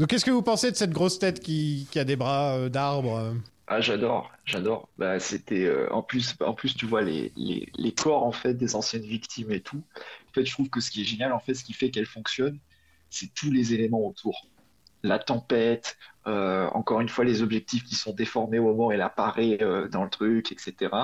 S2: Donc qu'est-ce que vous pensez de cette grosse tête qui, a des bras euh, d'arbre euh?
S3: Ah, j'adore, j'adore. Bah, c'était euh, en plus, en plus, tu vois les, les, corps en fait des anciennes victimes et tout. En fait, je trouve que ce qui est génial, en fait, ce qui fait qu'elle fonctionne, c'est tous les éléments autour. La tempête, encore une fois, les objectifs qui sont déformés au moment où elle apparaît dans le truc, etc.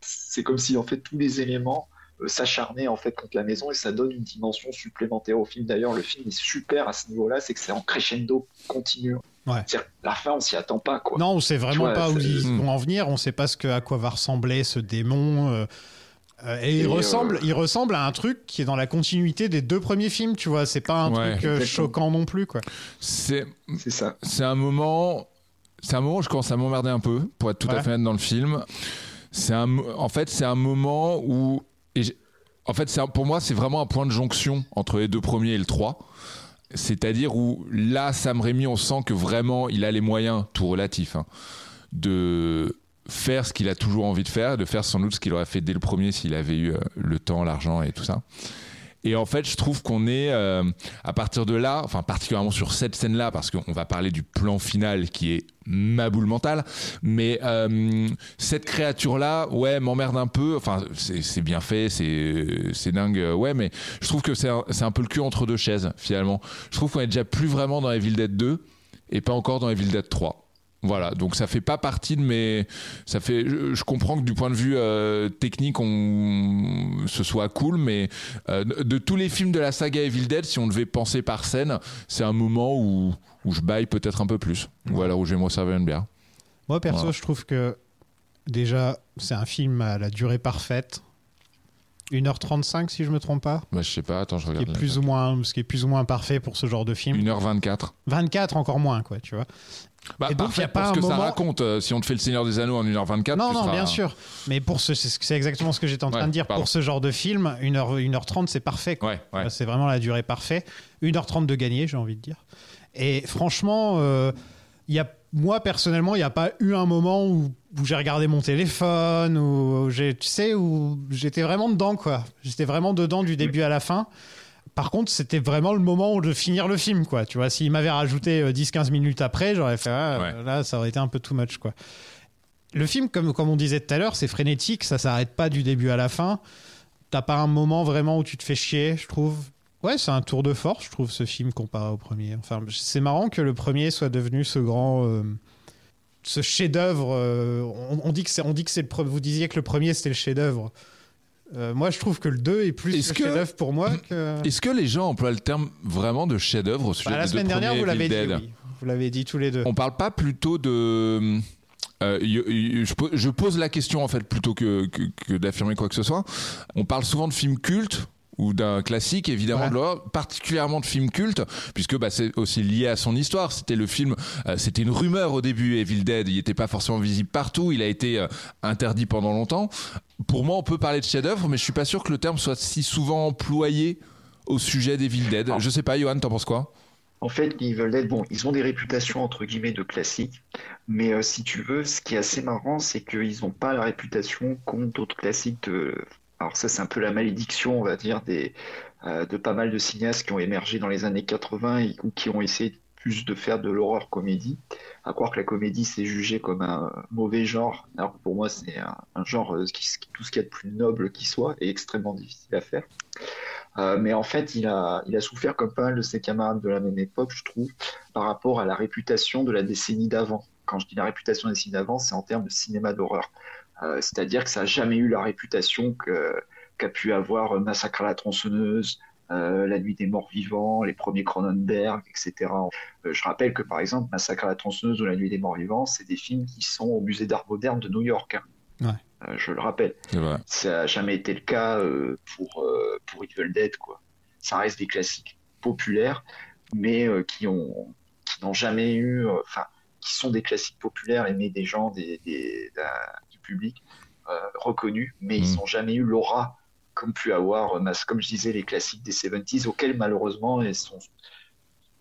S3: C'est comme si en fait tous les éléments euh, s'acharnaient en fait contre la maison et ça donne une dimension supplémentaire au film. D'ailleurs, le film est super à ce niveau-là, c'est que c'est en crescendo continu.
S2: Ouais.
S3: C'est-à-dire, la fin, on s'y attend pas, quoi.
S2: Non, on sait vraiment
S3: vois,
S2: pas où ils
S4: Hmm.
S2: vont en venir. On sait pas ce que, à quoi va ressembler ce démon. euh, euh, et, il ressemble,
S3: euh,
S2: il ressemble à un truc qui est dans la continuité des deux premiers films. Tu vois, c'est pas un
S4: Ouais.
S2: truc
S3: Exactement.
S2: choquant non plus, quoi.
S4: C'est
S3: C'est ça.
S4: c'est un moment c'est un moment où je commence à m'emmerder un peu pour être tout
S2: Ouais.
S4: à fait honnête dans le film c'est en fait c'est un moment où et en fait pour moi c'est vraiment un point de jonction entre les deux premiers et le 3 c'est-à-dire où là Sam Raimi on sent que vraiment il a les moyens tout relatif hein, de faire ce qu'il a toujours envie de faire, de faire sans doute ce qu'il aurait fait dès le premier s'il avait eu euh, le temps, l'argent et tout ça. Et en fait, je trouve qu'on est euh, à partir de là, enfin particulièrement sur cette scène-là, parce qu'on va parler du plan final qui est ma boule mentale, mais euh, cette créature-là, ouais, m'emmerde un peu. Enfin, c'est bien fait, c'est dingue, euh, ouais, mais je trouve que c'est un, un peu le cul entre deux chaises finalement. Je trouve qu'on est déjà plus vraiment dans Evil Dead 2 et pas encore dans Evil Dead 3. Voilà, donc ça fait pas partie de mes. Ça fait. Je, je comprends que du point de vue euh, technique, on ce soit cool, mais euh, de tous les films de la saga Evil Dead, si on devait penser par scène, c'est un moment où où je baille peut-être un peu plus, ou alors où j'aimerais servir une bière.
S2: Moi, perso,
S4: Voilà.
S2: je trouve que déjà, c'est un film à la durée parfaite. 1h35, si je me trompe pas.
S4: Bah, je sais pas, attends, je
S2: Ce qui,
S4: regarde.
S2: est plus ou moins, ce qui est plus ou moins parfait pour ce genre de film.
S4: 1h24.
S2: 24, encore moins, quoi, tu vois.
S4: Bah,
S2: Et donc, y a pas
S4: ce
S2: un
S4: que ça
S2: moment-
S4: raconte. euh, si on te fait le Seigneur des Anneaux en 1h24,
S2: Non, non,
S4: seras-
S2: bien sûr. Mais pour ce, c'est exactement ce que j'étais en train
S4: Ouais,
S2: de dire.
S4: pardon.
S2: Pour ce genre de film, 1h, 1h30, c'est parfait.
S4: Ouais, ouais.
S2: C'est vraiment la durée parfaite. 1h30 de gagner, j'ai envie de dire. Et franchement, euh, y a, moi, personnellement, il n'y a pas eu un moment où, où j'ai regardé mon téléphone, où j'ai, tu sais, où j'étais vraiment dedans, quoi. J'étais vraiment dedans du début à la fin. Par contre, c'était vraiment le moment de finir le film, quoi. Tu vois, s'il m'avait rajouté euh, 10-15 minutes après, j'aurais fait, ah,
S4: Ouais.
S2: là, ça aurait été un peu too much, quoi. Le film, comme, comme on disait tout à l'heure, c'est frénétique, ça s'arrête pas du début à la fin. T'as pas un moment vraiment où tu te fais chier, je trouve. Ouais, c'est un tour de force, je trouve, ce film comparé au premier. Enfin, c'est marrant que le premier soit devenu ce grand. euh, ce chef-d'œuvre. euh, on, on dit que c'est, on dit que c'est le. Vous disiez que le premier c'était le chef-d'œuvre. Euh, moi, je trouve que le 2 est plus
S4: Est-ce
S2: le
S4: que-
S2: chef-d'œuvre pour moi que.
S4: Est-ce que les gens emploient le terme vraiment de chef-d'œuvre au sujet
S2: Bah, la semaine dernière, vous l'avez dit. Oui. Vous l'avez dit tous les deux.
S4: On parle pas plutôt de. euh, je pose la question en fait plutôt que, que, que d'affirmer quoi que ce soit. On parle souvent de films cultes ou d'un classique évidemment
S2: Ouais.
S4: de l'horreur, particulièrement de films cultes puisque bah, c'est aussi lié à son histoire. C'était le film euh, c'était une rumeur au début Evil Dead. Il n'était pas forcément visible partout. Il a été euh, interdit pendant longtemps. Pour moi on peut parler de chef-d'œuvre mais je suis pas sûr que le terme soit si souvent employé au sujet d'Evil Dead. Je sais pas Johan t'en penses quoi?
S3: En fait, les Evil Dead, bon, ils ont des réputations entre guillemets de classiques, mais euh, si tu veux, ce qui est assez marrant, c'est qu'ils n'ont pas la réputation qu'ont d'autres classiques de. Alors ça, c'est un peu la malédiction, on va dire, des euh, de pas mal de cinéastes qui ont émergé dans les années 80 et ou qui ont essayé plus de faire de l'horreur comédie. À croire que la comédie c'est jugé comme un mauvais genre, alors que pour moi c'est un, un genre euh, qui, tout ce qu'il y a de plus noble qui soit est extrêmement difficile à faire. Euh, mais en fait, il a, il a souffert comme pas mal de ses camarades de la même époque, je trouve, par rapport à la réputation de la décennie d'avant. Quand je dis la réputation de la décennie d'avant, c'est en termes de cinéma d'horreur. Euh, C'est-à-dire que ça n'a jamais eu la réputation qu'a pu avoir Massacre à la tronçonneuse, euh, La nuit des morts vivants, les premiers Cronenberg, etc. Euh, je rappelle que par exemple, Massacre à la tronçonneuse ou La nuit des morts vivants, c'est des films qui sont au musée d'art moderne de New York. hein.
S2: Ouais.
S3: Euh, je le rappelle. Ça n'a jamais été le cas euh, pour, euh, pour Evil Dead. Quoi. Ça reste des classiques populaires, mais euh, qui ont qui n'ont jamais eu, euh, enfin, qui sont des classiques populaires aimés des gens, des, public euh, reconnus, mais ils
S4: Mm.
S3: n'ont jamais eu l'aura comme pu avoir, euh, comme je disais, les classiques des 70s, auxquels malheureusement ils sont,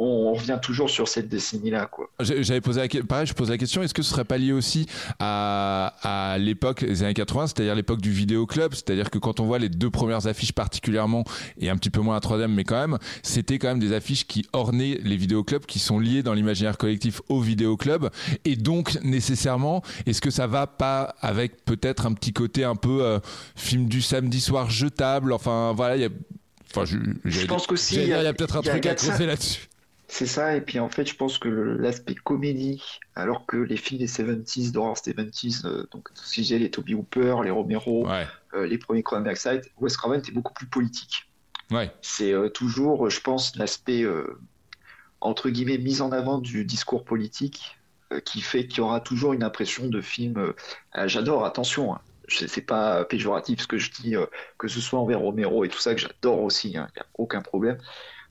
S3: on, revient toujours sur cette décennie-là.
S4: J'avais posé la, pareil, je pose la question est-ce que ce serait pas lié aussi à, à l'époque des années 80, c'est-à-dire l'époque du vidéoclub, c'est-à-dire que quand on voit les deux premières affiches particulièrement et un petit peu moins la troisième, mais quand même, c'était quand même des affiches qui ornaient les vidéoclubs, qui sont liées dans l'imaginaire collectif au vidéoclub, et donc nécessairement, est-ce que ça va pas avec peut-être un petit côté un peu euh, film du samedi soir jetable, enfin voilà, il y a Enfin, je,
S3: Je pense qu'aussi, il y a-
S4: peut-être un truc à creuser là-dessus.
S3: C'est ça, et puis en fait, je pense que l'aspect comédie, alors que les films des 70s, d'horreur 70s, euh, donc si j'ai les Toby Hooper, les Romero,
S4: Ouais,
S3: euh, les premiers Cronenberg Side, Wes Craven était beaucoup plus politique.
S4: ouais.
S3: C'est euh, toujours, je pense, l'aspect euh, entre guillemets mise en avant du discours politique euh, qui fait qu'il y aura toujours une impression de film. euh, euh, J'adore, attention, hein, c'est pas péjoratif ce que je dis, euh, que ce soit envers Romero et tout ça, que j'adore aussi, il n'y a aucun problème.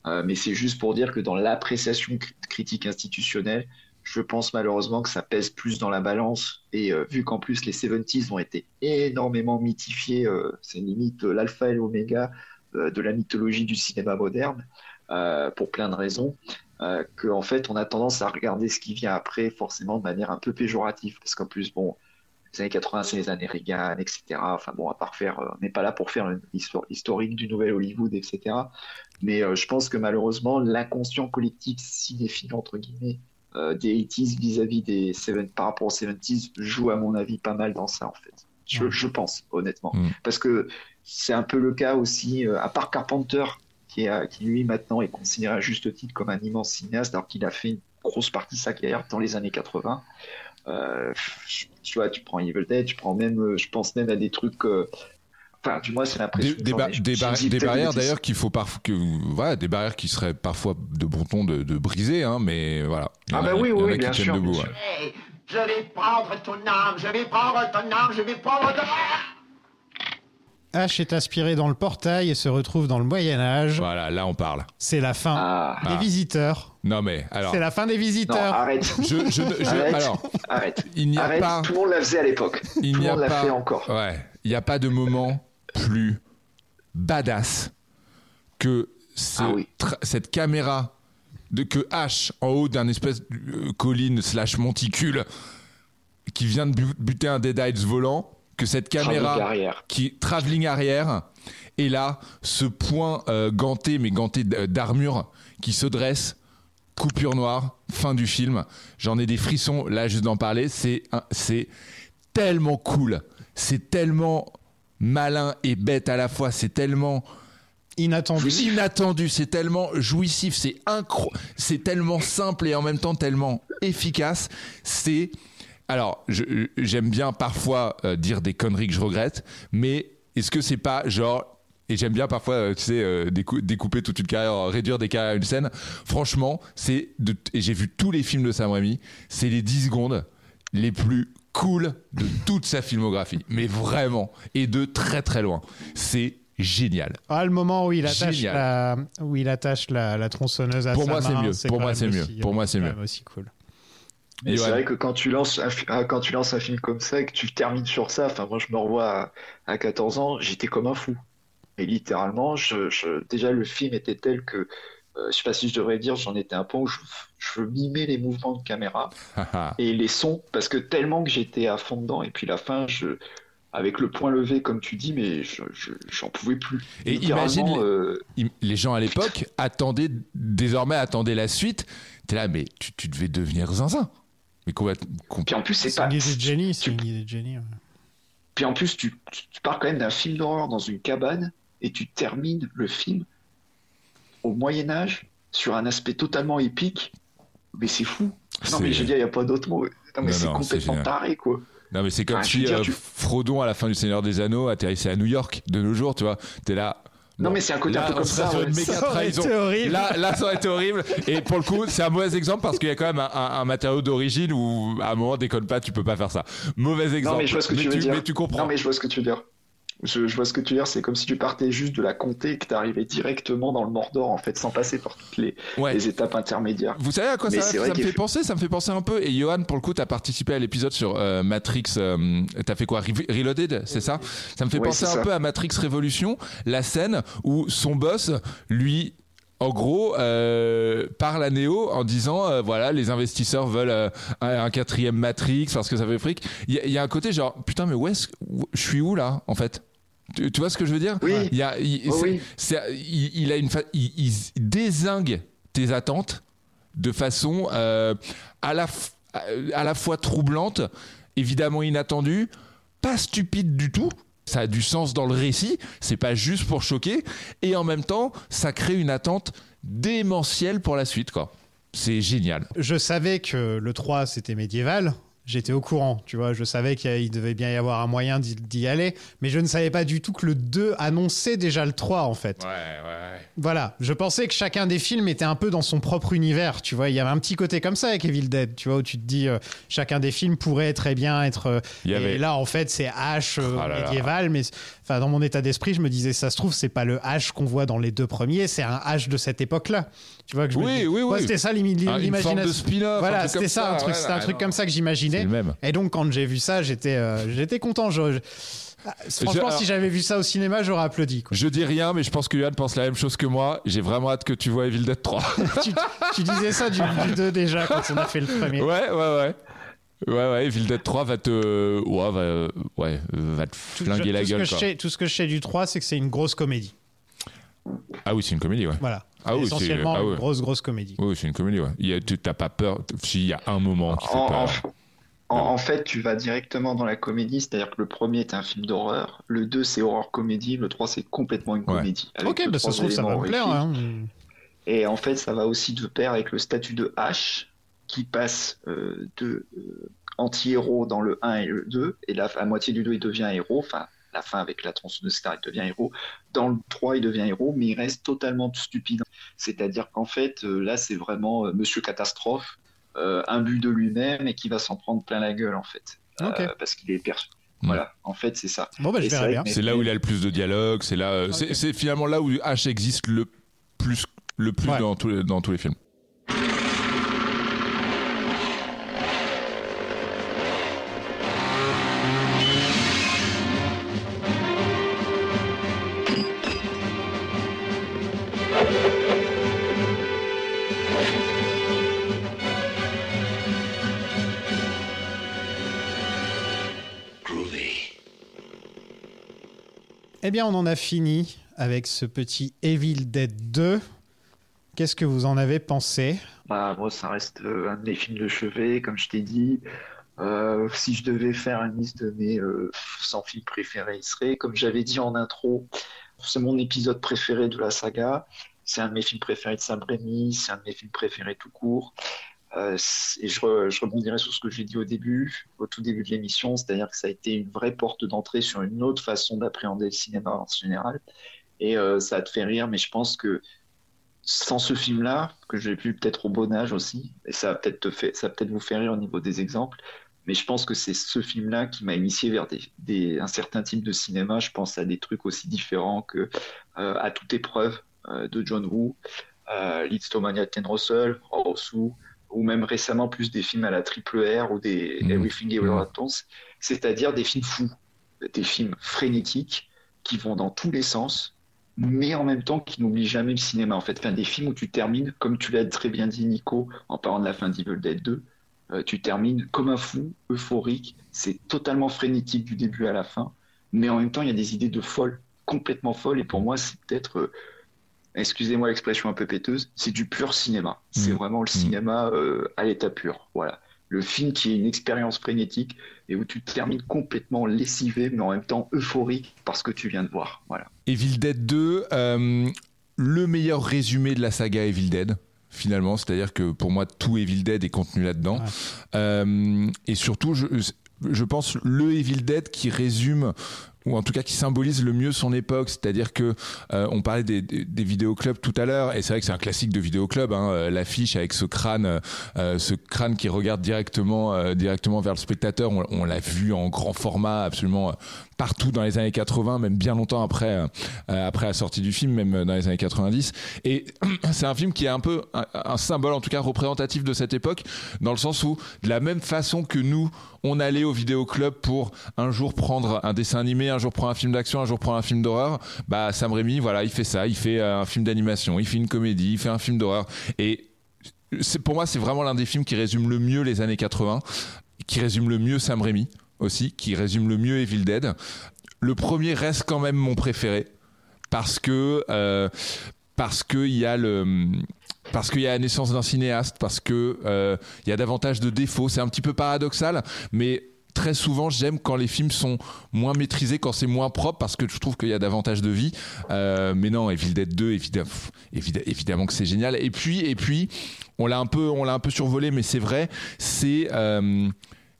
S3: Euh, mais c'est juste pour dire que dans l'appréciation cri- critique institutionnelle, je pense malheureusement que ça pèse plus dans la balance. Et euh, vu qu'en plus les 70s ont été énormément mythifiés, euh, c'est limite euh, l'alpha et l'oméga de la mythologie du cinéma moderne, pour plein de raisons. euh, que en fait on a tendance à regarder ce qui vient après forcément de manière un peu péjorative parce qu'en plus bon les années 80 c'est les années Reagan etc enfin bon à part faire euh, on n'est pas là pour faire une histoire historique du nouvel Hollywood etc mais euh, je pense que malheureusement l'inconscient collectif cinéphile entre guillemets euh, des 80s vis-à-vis des 7 par rapport aux 70s joue à mon avis pas mal dans ça en fait. Je,
S4: Ouais.
S3: je pense honnêtement.
S4: Mm.
S3: parce que c'est un peu le cas aussi euh, à part Carpenter qui, est, qui lui maintenant est considéré à juste titre comme un immense cinéaste alors qu'il a fait une grosse partie de sa carrière dans les années 80 euh, je- tu vois tu prends Evil Dead tu prends même euh, je pense même à des trucs euh, enfin du moins c'est l'impression que
S4: des ba- des bar- barrières d'ailleurs qu'il faut parfois que voilà des barrières qui seraient parfois de bon ton de, de briser hein, mais voilà
S3: Ah bah oui,
S4: a
S3: oui, bien sûr,
S4: debout,
S3: bien
S4: ouais.
S3: sûr.
S1: Hey, je vais prendre ton âme, je vais prendre ton âme, je vais prendre ton âme.
S2: H est aspiré dans le portail et se retrouve dans le Moyen Âge.
S4: voilà là on parle
S2: C'est la fin
S3: Ah,
S2: des
S4: Ah.
S2: visiteurs.
S4: non mais alors
S2: C'est la fin des
S3: non,
S2: visiteurs.
S3: arrête.
S4: je, je,
S3: Arrête.
S4: alors
S3: Arrête.
S4: il n'y a
S3: Arrête.
S4: pas
S3: Tout le monde la faisait à l'époque.
S4: il
S3: Tout
S4: n'y
S3: le
S4: a
S3: monde l'a
S4: pas
S3: fait encore.
S4: ouais il n'y a pas de moment plus badass que ce
S3: Ah oui.
S4: tra- cette caméra de que H en haut d'un espèce de euh, colline slash monticule qui vient de bu- buter un Dead Eyes volant que cette caméra
S3: arrière.
S4: qui travelling arrière et là ce point euh, ganté mais ganté d- d'armure qui se dresse coupure noire fin du film j'en ai des frissons là juste d'en parler c'est c'est tellement cool c'est tellement malin et bête à la fois c'est tellement
S2: Inattendu.
S4: inattendu, c'est tellement jouissif, c'est incro, c'est tellement simple et en même temps tellement efficace. C'est alors j'aime bien parfois euh, dire des conneries que je regrette, mais est-ce que c'est pas genre et j'aime bien parfois, euh, tu sais, euh, décou- découper toute une carrière, réduire des carrières à une scène. Franchement, c'est de, et j'ai vu tous les films de Sam Raimi, c'est les 10 secondes les plus cool de toute sa filmographie. Mais vraiment. Et de très très loin. C'est génial.
S2: Ah, le moment où il attache,
S4: Génial.
S2: la, où il attache la, la tronçonneuse à
S4: Pour
S2: sa
S4: moi, c'est mieux. Pour moi, c'est mieux.
S2: aussi-
S4: Pour moi, c'est mieux.
S2: aussi cool.
S3: Mais c'est vrai que quand tu lances un, ah, quand tu lances un film comme ça et que tu termines sur ça, enfin moi je me revois à, à 14 ans, j'étais comme un fou. Et littéralement, je, je- déjà le film était tel que, euh, je sais pas si je devrais dire, j'en étais un point où je, je mimais les mouvements de caméra et les sons, parce que tellement que j'étais à fond dedans. Et puis la fin, je, avec le point levé comme tu dis, mais je, je- j'en pouvais plus.
S4: Et imagine les,
S3: euh,
S4: les gens à l'époque attendaient, désormais attendaient la suite. T'es là, mais tu, tu devais devenir zinzin. Mais complètement.
S3: Puis en plus, c'est
S2: C'est
S3: pas.
S2: une idée de génie. C'est
S3: tu-
S2: une idée de génie. ouais.
S3: Puis en plus, tu, pars quand même d'un film d'horreur dans une cabane et tu termines le film au Moyen Âge sur un aspect totalement épique. Mais c'est fou. Non mais je veux dire, il n'y a pas d'autre mot. Non mais c'est complètement taré quoi.
S4: Non, mais c'est comme
S3: Ah,
S4: si
S3: dire,
S4: euh,
S3: tu-
S4: Frodon, à la fin du Seigneur des Anneaux, atterrissait à New York de nos jours, tu vois. T'es là.
S3: Non, mais c'est un côté
S4: là,
S3: un peu comme ça,
S4: sur
S3: ouais.
S4: une méga
S2: Ça aurait
S4: trahison.
S2: été horrible.
S4: Là, là, ça aurait été horrible. Et pour le coup, c'est un mauvais exemple parce qu'il y a quand même un, un- un matériau d'origine où, à un moment, déconne pas, tu peux pas faire ça. Mauvais exemple.
S3: Non mais je vois ce que tu veux dire.
S4: Mais tu comprends.
S3: Non mais je vois ce que tu veux dire. Je, je vois ce que tu veux dire. C'est comme si tu partais juste de la comté et que tu arrivais directement dans le Mordor en fait, sans passer par toutes les,
S4: Ouais.
S3: les étapes intermédiaires.
S4: Vous savez à quoi ça, ça me fait penser Ça me fait penser un peu. Et Johan, pour le coup, t'as participé à l'épisode sur euh, Matrix. euh, t'as fait quoi Re- Reloaded, c'est ça? Ça me fait
S3: Ouais,
S4: penser un
S3: ça.
S4: peu à Matrix Révolution, la scène où son boss, lui. En gros, euh, parle à Neo en disant euh, voilà les investisseurs veulent euh, un, un quatrième Matrix parce que ça fait fric. Il y, y a un côté genre putain mais où est-ce je suis où là en fait? Tu, tu vois ce que je veux dire?
S3: Oui.
S4: Il y a il,
S3: Oh
S4: c'est-
S3: oui.
S4: c'est- il- il a une fa- il, il désingue tes attentes de façon euh, à, la f- à la fois troublante, évidemment inattendue, pas stupide du tout. Ça a du sens dans le récit, c'est pas juste pour choquer, et en même temps, ça crée une attente démentielle pour la suite, quoi. C'est génial.
S2: Je savais que le 3 c'était médiéval. J'étais au courant, tu vois, je savais qu'il devait bien y avoir un moyen d'y- aller, mais je ne savais pas du tout que le 2 annonçait déjà le 3 en fait.
S4: Ouais, ouais.
S2: Voilà, je pensais que chacun des films était un peu dans son propre univers, tu vois, il y avait un petit côté comme ça avec Evil Dead, tu vois, où tu te dis euh, chacun des films pourrait très bien être euh,
S4: y avait-
S2: et là en fait c'est H euh,
S4: Oh là là.
S2: médiéval mais enfin dans mon état d'esprit, je me disais ça se trouve c'est pas le H qu'on voit dans les deux premiers, c'est un H de cette époque-là. Tu vois que je me
S4: Oui,
S2: dis-
S4: oui,
S2: Ouais,
S4: oui.
S2: c'était ça
S4: forme
S2: l'imagination.
S4: de spin-off,
S2: Voilà, c'était ça,
S4: ça,
S2: un truc,
S4: ouais,
S2: un truc
S4: non.
S2: comme ça que j'imaginais. Et donc quand j'ai vu ça, j'étais euh, j'étais content. Je- je- Franchement,
S4: Je-
S2: si j'avais vu ça au cinéma, j'aurais applaudi. quoi.
S4: Je dis rien, mais je pense que Yann pense la même chose que moi. J'ai vraiment hâte que tu vois Evil Dead 3.
S2: tu, tu disais ça du, du 2 déjà quand on a fait le premier.
S4: ouais, ouais, ouais. Ouais, ouais, Evil Dead 3 va te. Ouais, va, ouais, va te
S2: Tout,
S4: flinguer
S2: je-
S4: la gueule. quoi.
S2: sais, tout ce que je sais du 3, c'est que c'est une grosse comédie.
S4: Ah oui, c'est une comédie, ouais.
S2: Voilà.
S4: Ah oui, c'est-
S2: Essentiellement,
S4: ah ouais.
S2: une grosse, grosse comédie.
S4: Oui, c'est une comédie, ouais. T'as pas peur. S'il y a un moment qui fait
S3: En,
S4: peur.
S3: en- en- en fait, tu vas directement dans la comédie, c'est-à-dire que le premier est un film d'horreur, le 2 c'est horreur comédie, le 3 c'est complètement une comédie.
S2: Ok, bah ça se trouve, ça va me plaire. hein.
S3: Et en fait, ça va aussi de pair avec le statut de H qui passe euh, de euh, anti-héros dans le 1 et le 2, et là, à moitié du 2, il devient héros, enfin, la fin avec la tronçonneuse star, il devient héros. Dans le 3, il devient héros, mais il reste totalement stupide. C'est-à-dire qu'en fait, euh, là, c'est vraiment euh, Monsieur Catastrophe, euh, imbu de lui-même et qui va s'en prendre plein la gueule, en fait. Euh, parce qu'il est perçu. Voilà, en fait, c'est ça.
S2: Bon, bah, je
S3: c'est
S2: verrai
S3: vrai
S2: bien.
S3: que-
S4: C'est là où il a le plus de dialogue. C'est là. euh, c'est- C'est finalement là où H existe le plus, le plus
S2: Ouais.
S4: dans, tous les, dans tous les films.
S2: Bien, on en a fini avec ce petit Evil Dead 2. Qu'est-ce que vous en avez pensé?
S3: Bah, moi, ça reste euh, un de mes films de chevet, comme je t'ai dit. Euh, si je devais faire une liste de mes euh, 100 films préférés, il serait, comme j'avais dit en intro, c'est mon épisode préféré de la saga. C'est un de mes films préférés de Sam Raimi, c'est un de mes films préférés tout court. Euh, et je, re- je rebondirai sur ce que j'ai dit au début, au tout début de l'émission, c'est-à-dire que ça a été une vraie porte d'entrée sur une autre façon d'appréhender le cinéma en général. Et euh, ça te fait rire, mais je pense que sans ce film-là, que j'ai vu peut-être au bon âge aussi, et ça va peut-être vous faire rire au niveau des exemples, mais je pense que c'est ce film-là qui m'a initié vers un certain type de cinéma. Je pense à des trucs aussi différents que euh, À toute épreuve euh, de John Woo, euh, Lidstomania de Ken Russell, Orosu, ou même récemment plus des films à la triple R ou des
S4: Mhm.
S3: Everything Everywhere at Once, c'est-à-dire des films fous, des films frénétiques qui vont dans tous les sens, mais en même temps qui n'oublient jamais le cinéma. En fait, enfin, des films où tu termines, comme tu l'as très bien dit Nico, en parlant de la fin d'Evil Dead 2, euh, tu termines comme un fou, euphorique, c'est totalement frénétique du début à la fin, mais en même temps il y a des idées de folles, complètement folles, et pour moi c'est peut-être, euh, excusez-moi l'expression un peu péteuse, c'est du pur cinéma. C'est
S4: Mhm.
S3: vraiment le cinéma euh, à l'état pur. Voilà. Le film qui est une expérience frénétique et où tu termines complètement lessivé, mais en même temps euphorique parce que tu viens de voir. Voilà.
S4: Evil Dead 2, euh, le meilleur résumé de la saga Evil Dead. Finalement, c'est-à-dire que pour moi, tout Evil Dead est contenu là-dedans. Euh, et surtout, je, je pense le Evil Dead qui résume ou en tout cas qui symbolise le mieux son époque, c'est-à-dire que euh, on parlait des, des, des vidéoclubs tout à l'heure, et c'est vrai que c'est un classique de vidéoclub, hein, euh, l'affiche avec ce crâne, euh, ce crâne qui regarde directement, directement vers le spectateur. On, l'a vu en grand format, absolument partout dans les années 80, même bien longtemps après, euh, après la sortie du film, même dans les années 90. Et c'est un film qui est un peu un, symbole, en tout cas représentatif de cette époque, dans le sens où de la même façon que nous, on allait au vidéoclub pour un jour prendre un dessin animé, un jour prendre un film d'action, un jour prendre un film d'horreur. Bah Sam Raimi, voilà, il fait ça, il fait euh, un film d'animation, il fait une comédie, il fait un film d'horreur. Et pour moi, c'est vraiment l'un des films qui résume le mieux les années 80, qui résume le mieux Sam Raimi aussi, qui résume le mieux Evil Dead. Le premier reste quand même mon préféré parce que euh, parce que y a le parce qu'il y a la naissance d'un cinéaste, parce que euh, il y a davantage de défauts. C'est un petit peu paradoxal, mais très souvent j'aime quand les films sont moins maîtrisés, quand c'est moins propre, parce que je trouve qu'il y a davantage de vie. Euh, mais non, Evil Dead 2, évidemment, évidemment que c'est génial. Et puis, et puis, on l'a un peu, un peu survolé, mais c'est vrai, c'est euh,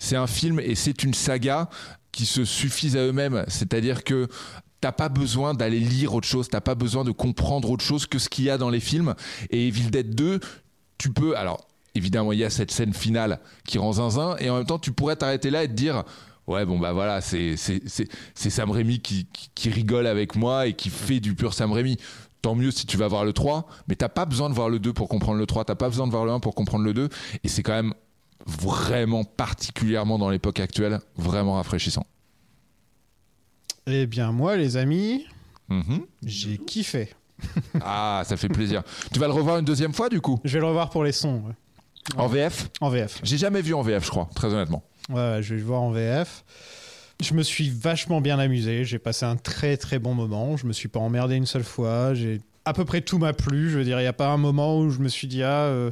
S4: c'est un film et c'est une saga qui se suffisent à eux-mêmes. C'est-à-dire que t'as pas besoin d'aller lire autre chose, t'as pas besoin de comprendre autre chose que ce qu'il y a dans les films. Et Evil Dead 2, tu peux. Alors, évidemment, il y a cette scène finale qui rend zinzin, et en même temps, tu pourrais t'arrêter là et te dire. Ouais, bon, bah voilà, c'est Sam Raimi qui, qui, qui, rigole avec moi et qui fait du pur Sam Raimi. Tant mieux si tu vas voir le 3, mais t'as pas besoin de voir le 2 pour comprendre le 3, t'as pas besoin de voir le 1 pour comprendre le 2, et c'est quand même vraiment particulièrement dans l'époque actuelle, vraiment rafraîchissant.
S2: Eh bien, moi, les amis,
S4: Mhm.
S2: j'ai kiffé.
S4: Ah, ça fait plaisir. Tu vas le revoir une deuxième fois du coup?
S2: Je vais le revoir pour les sons. ouais.
S4: En VF
S2: En VF.
S4: J'ai jamais vu en VF, je crois, très honnêtement.
S2: Ouais, ouais, je vais le voir en VF. Je me suis vachement bien amusé. J'ai passé un très très bon moment. Je me suis pas emmerdé une seule fois. J'ai à peu près tout m'a plu. Je veux dire, il n'y a pas un moment où je me suis dit ah euh,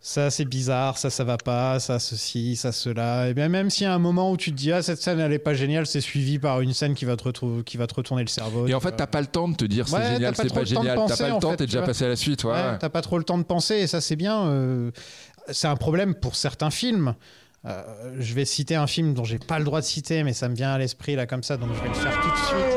S2: ça c'est bizarre, ça ça va pas, ça ceci, ça cela. Et bien même s'il y a un moment où tu te dis ah cette scène elle est pas géniale, c'est suivi par une scène qui va te retrou- qui va te retourner le cerveau.
S4: Et en fait, t'as pas le temps de te dire c'est
S2: Ouais,
S4: génial, c'est pas
S2: le
S4: génial. T'as pas le temps, t'es déjà passé à la suite. Ouais,
S2: Ouais. T'as pas trop le temps de penser et ça c'est bien. euh, c'est un problème pour certains films. Euh, je vais citer un film dont j'ai pas le droit de citer, mais ça me vient à l'esprit là comme ça, donc je vais le faire tout de suite.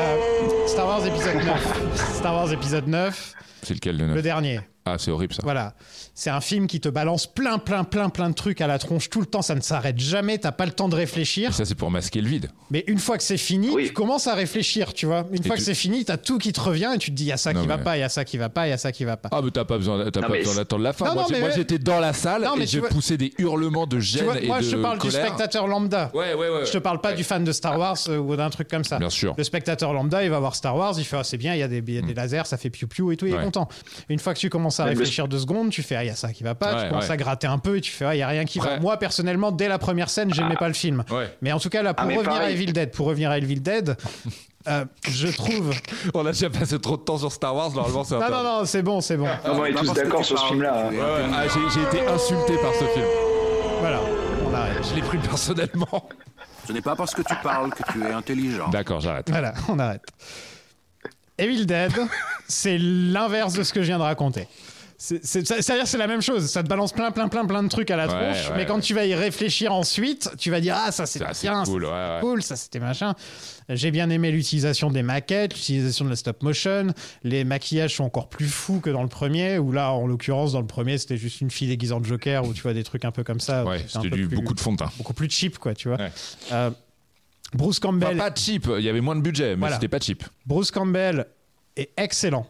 S2: Euh, Star Wars épisode 9. Star Wars épisode 9,
S4: C'est lequel de neuf?
S2: Le dernier.
S4: Ah, c'est horrible ça.
S2: Voilà. C'est un film qui te balance plein, plein, plein, plein de trucs à la tronche tout le temps. Ça ne s'arrête jamais. T'as pas le temps de réfléchir.
S4: Et ça, c'est pour masquer le vide.
S2: Mais une fois que c'est fini,
S3: Oui.
S2: tu commences à réfléchir, tu vois. Une
S4: Et
S2: fois
S4: tu-
S2: que c'est fini, t'as tout qui te revient et tu te dis, il y a ça
S4: Non,
S2: qui va
S4: mais-
S2: pas, il y a ça qui va pas, il y a ça qui va pas.
S4: Ah, mais t'as pas besoin, d'attendre la fin.
S2: Non,
S4: moi,
S2: non,
S4: j'ai-
S2: mais
S4: j'étais dans la salle
S2: Non, mais
S4: et je
S2: vois-
S4: poussais des hurlements de
S2: Tu
S4: gêne
S2: vois,
S4: et
S2: moi,
S4: de
S2: je te parle du spectateur lambda.
S4: Ouais, ouais, ouais.
S2: Je te parle pas
S4: Ouais.
S2: du fan de Star Wars euh, ou d'un truc comme ça.
S4: Bien sûr.
S2: Le spectateur lambda, il va voir Star Wars, il fait ah, c'est bien, il y a des, il y a des lasers, ça fait piou piou et tout, il est content. Une fois que tu commences à
S3: Mais le-
S2: réfléchir deux secondes, tu fais ah, il y a ça qui va pas,
S4: Ouais,
S2: tu commences
S4: ouais.
S2: à gratter un peu et tu fais ah, il y a rien qui va. Moi, personnellement, dès la première scène, j'aimais pas le film.
S4: Ouais.
S2: Mais en tout cas, là, pour
S3: Ah, mais
S2: revenir à. Evil Dead, pour revenir à Evil Dead, euh, je trouve.
S4: On a déjà passé trop de temps sur Star Wars, normalement, c'est un
S2: Non,
S4: peu-
S2: non, non, c'est bon, c'est bon.
S3: Non, on est tous d'accord sur ce film-là. hein.
S4: Ouais, ouais. Ah, j'ai été insulté par ce film.
S2: Voilà, on arrête.
S4: Je l'ai pris personnellement.
S9: Ce n'est pas parce que tu parles que tu es intelligent.
S4: D'accord, j'arrête.
S2: Voilà, on arrête. Evil Dead, c'est l'inverse de ce que je viens de raconter. C'est- c'est- C'est-à-dire c'est la même chose, ça te balance plein plein plein plein de trucs à la
S4: Ouais,
S2: tronche,
S4: ouais,
S2: mais quand
S4: ouais.
S2: tu vas y réfléchir ensuite, tu vas dire ah ça c'était bien,
S4: cool,
S2: ça, cool, ça c'était machin. J'ai bien aimé l'utilisation des maquettes, l'utilisation de la stop motion, les maquillages sont encore plus fous que dans le premier, où là en l'occurrence dans le premier c'était juste une fille déguisée en Joker, ou tu vois des trucs un peu comme ça, où
S4: Ouais,
S2: c'était
S4: du,
S2: plus-
S4: beaucoup de fond de teint.
S2: beaucoup plus cheap quoi, tu vois.
S4: Ouais.
S2: Euh, Bruce
S4: Enfin,
S2: Campbell.
S4: pas cheap, il y avait moins de budget, mais
S2: Voilà.
S4: c'était pas cheap.
S2: Bruce Campbell est excellent.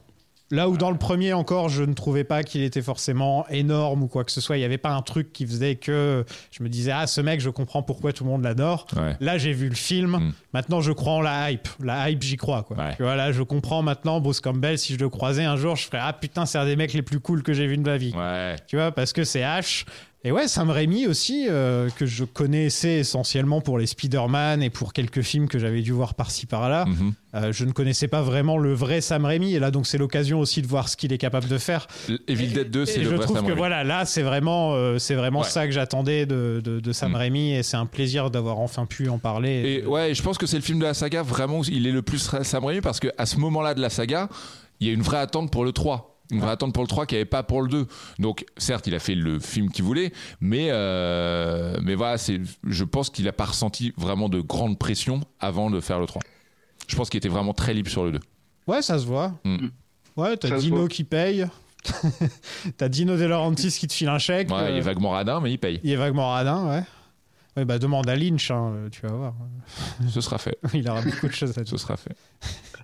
S2: Là où dans le premier encore, je ne trouvais pas qu'il était forcément énorme ou quoi que ce soit. Il n'y avait pas un truc qui faisait que je me disais ah ce mec, je comprends pourquoi tout le monde l'adore.
S4: Ouais.
S2: Là j'ai vu le film.
S4: Mm.
S2: Maintenant je crois en la hype. La hype j'y crois quoi.
S4: Ouais.
S2: Tu vois là je comprends maintenant Bruce Campbell. Si je le croisais un jour, je ferais ah putain c'est un des mecs les plus cool que j'ai vu de ma vie. Tu vois parce que c'est H. Et ouais, Sam Raimi aussi, euh, que je connaissais essentiellement pour les Spider-Man et pour quelques films que j'avais dû voir par-ci par-là.
S4: Mhm.
S2: Euh, je ne connaissais pas vraiment le vrai Sam Raimi et là donc c'est l'occasion aussi de voir ce qu'il est capable de faire.
S4: Evil Dead 2, c'est le
S2: je
S4: vrai
S2: trouve
S4: Sam
S2: que
S4: Raimi.
S2: voilà là c'est vraiment euh, c'est vraiment
S4: Ouais.
S2: ça que j'attendais de, de, de Sam
S4: Mm.
S2: Raimi et c'est un plaisir d'avoir enfin pu en parler.
S4: Et ouais, je pense que c'est le film de la saga vraiment où il est le plus Sam Raimi parce qu'à ce moment-là de la saga, il y a une vraie attente pour le 3. Une vraie attente pour le 3 qui n'y avait pas pour le 2. Donc, certes, il a fait le film qu'il voulait, mais, euh, mais voilà, c'est, je pense qu'il n'a pas ressenti vraiment de grande pression avant de faire le 3. Je pense qu'il était vraiment très libre sur le 2.
S2: Ouais ça se voit.
S4: Mm.
S2: Ouais t'as Dino qui paye. t'as Dino De Laurentiis qui te file un chèque.
S4: Ouais, il est
S2: Euh,
S4: vaguement radin, mais il paye.
S2: il est vaguement radin ouais. Ouais, bah demande à Lynch, hein, tu vas voir.
S4: Ce sera fait.
S2: Il aura beaucoup de choses à dire.
S4: Ce sera fait.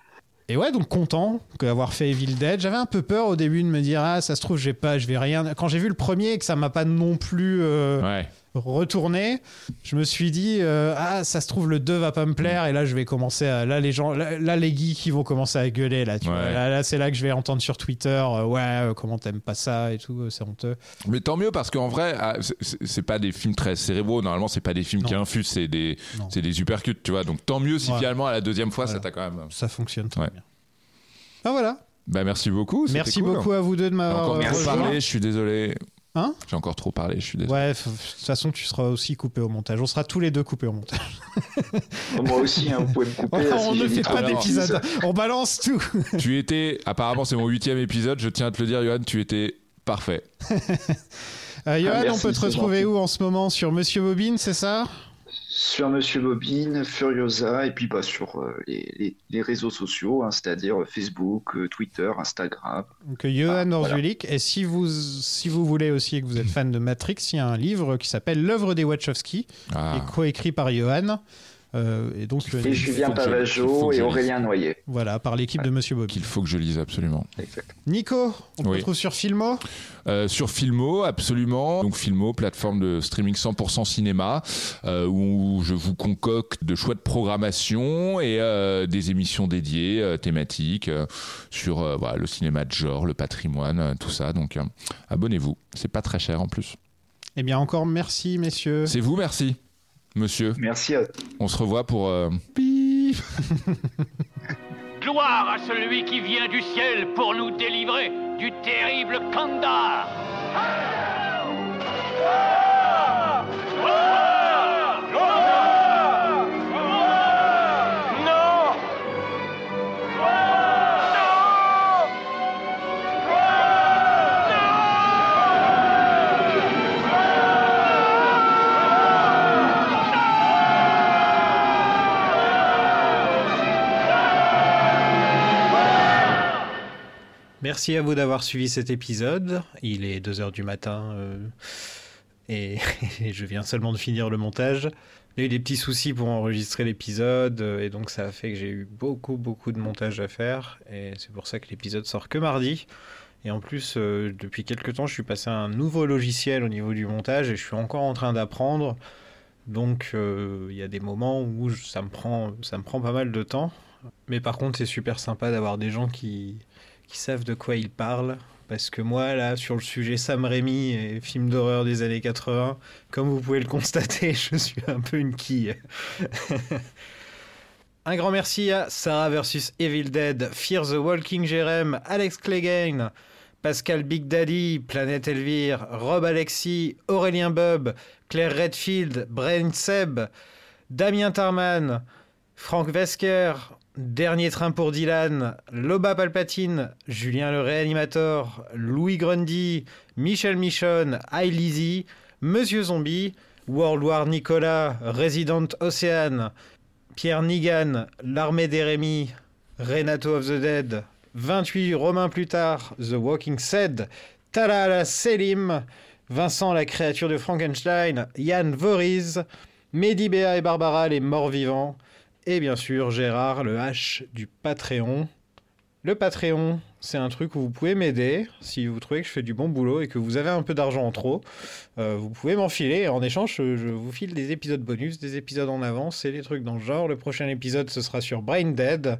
S2: Et ouais, donc content d'avoir fait Evil Dead. J'avais un peu peur au début de me dire ah ça se trouve j'ai pas, je vais rien. Quand j'ai vu le premier et que ça m'a pas non plus euh,
S4: Ouais.
S2: Retourné, je me suis dit euh, ah ça se trouve le 2 va pas me plaire et là je vais commencer à là les gens là, là, les geeks ils vont commencer à gueuler là tu
S4: Ouais.
S2: vois. Là, là, c'est là que je vais entendre sur Twitter euh, ouais euh, comment t'aimes pas ça et tout c'est honteux.
S4: Mais tant mieux parce qu'en vrai, ah, c'est- pas des films très cérébraux. Normalement, c'est pas des films
S2: Non.
S4: qui infusent, c'est des,
S2: Non.
S4: c'est des supercuts, tu vois. Donc tant mieux si
S2: Ouais.
S4: finalement à la deuxième fois,
S2: Voilà.
S4: ça t'a quand même.
S2: Ça fonctionne très
S4: Ouais.
S2: bien. Ah voilà.
S4: Bah merci beaucoup.
S2: Merci
S4: cool.
S2: beaucoup à vous deux de m'avoir
S4: parlé, je suis désolé.
S2: Hein
S4: J'ai encore trop parlé, je suis désolé.
S2: Ouais, de toute façon, tu seras aussi coupé au montage. On sera tous les deux coupés au montage.
S3: Moi aussi, hein, vous pouvez me couper.
S2: on
S3: si
S2: ne fait pas d'épisode. On balance tout.
S4: tu étais, apparemment, c'est mon huitième épisode. Je tiens à te le dire, Johan, tu étais parfait.
S2: Euh, Johan,
S3: Ah, merci,
S2: on peut te retrouver
S3: gentil.
S2: où en ce moment? Sur Monsieur Bobine, c'est ça?
S3: Sur Monsieur Bobine, Furiosa, et puis bah, sur euh, les, les- les réseaux sociaux, hein, c'est-à-dire Facebook, euh, Twitter, Instagram.
S2: Donc euh, Johan
S3: Ah, voilà.
S2: Orzulik. Et si vous, si vous voulez aussi et que vous êtes fan de Matrix, il y a un livre qui s'appelle L'œuvre des Wachowski,
S4: Ah.
S2: qui est coécrit par Johan. Euh, et donc,
S3: Et Julien Pavageau et Aurélien Noyer.
S2: voilà, par l'équipe de Monsieur Bobby.
S4: Qu'il faut que je lise absolument.
S2: Nico, on te
S4: Oui.
S2: retrouve sur Filmo?
S4: Euh, sur Filmo, absolument. Donc Filmo, plateforme de streaming 100% cinéma, euh, où je vous concocte de choix de programmation et euh, des émissions dédiées, euh, thématiques, euh, sur euh, voilà, le cinéma de genre, le patrimoine, euh, tout ça. Donc euh, abonnez-vous. C'est pas très cher en plus.
S2: Eh bien, encore merci, messieurs.
S4: C'est vous, merci, monsieur.
S3: Merci à
S4: On se revoit pour... euh,
S10: Gloire à celui qui vient du ciel pour nous délivrer du terrible Kandar.
S2: Merci à vous d'avoir suivi cet épisode. Il est 2h du matin euh, et, je viens seulement de finir le montage. A eu des petits soucis pour enregistrer l'épisode euh, et donc ça a fait que j'ai eu beaucoup beaucoup de montage à faire et c'est pour ça que l'épisode sort que mardi. Et en plus, euh, depuis quelques temps, je suis passé à un nouveau logiciel au niveau du montage et je suis encore en train d'apprendre. Donc il y a des moments où ça me prend, ça me prend pas mal de temps. Mais par contre, c'est super sympa d'avoir des gens qui, qui savent de quoi ils parlent. Parce que moi, là, sur le sujet Sam Raimi et films d'horreur des années 80, comme vous pouvez le constater, je suis un peu une quille. un grand merci à Sarah vs Evil Dead, Fear the Walking Jerem, Alex Clegane, Pascal Big Daddy, Planète Elvire, Rob Alexis, Aurélien Bub, Claire Redfield, Brain Seb, Damien Tarman, Franck Vesker, Dernier train pour Dylan, Loba Palpatine, Julien le réanimateur, Louis Grundy, Michel Michon, I Monsieur Zombie, World War Nicolas, Resident Océane, Pierre Nigan, L'armée d'Érémie, Renato of the Dead, 28 Romains plus tard, The Walking Dead, Talala Selim, Vincent la créature de Frankenstein, Yann Voriz, Mehdi Béa et Barbara les morts vivants, et bien sûr Gérard le H du Patreon. Le Patreon, c'est un truc où vous pouvez m'aider si vous trouvez que je fais du bon boulot et que vous avez un peu d'argent en trop. euh, vous pouvez m'en filer. En échange, je, je vous file des épisodes bonus, des épisodes en avance et des trucs dans le genre. Le prochain épisode, ce sera sur Brain Dead.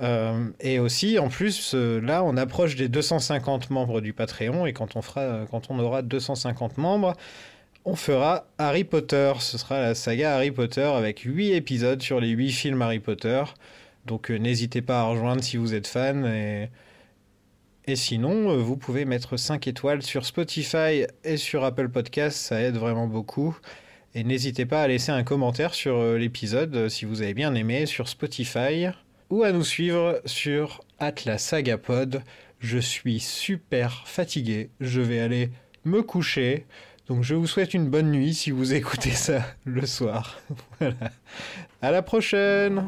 S2: Euh, et aussi, en plus, euh, là, on approche des 250 membres du Patreon et quand on, fera, quand on aura 250 membres, on fera Harry Potter. Ce sera la saga Harry Potter avec 8 épisodes sur les 8 films Harry Potter. Donc euh, n'hésitez pas à rejoindre si vous êtes fan. Et, et sinon, euh, vous pouvez mettre 5 étoiles sur Spotify et sur Apple Podcasts. Ça aide vraiment beaucoup. Et n'hésitez pas à laisser un commentaire sur euh, l'épisode si vous avez bien aimé sur Spotify ou à nous suivre sur Atlas Sagapod. Je suis super fatigué. Je vais aller me coucher. Donc je vous souhaite une bonne nuit si vous écoutez ça le soir. voilà. À la prochaine.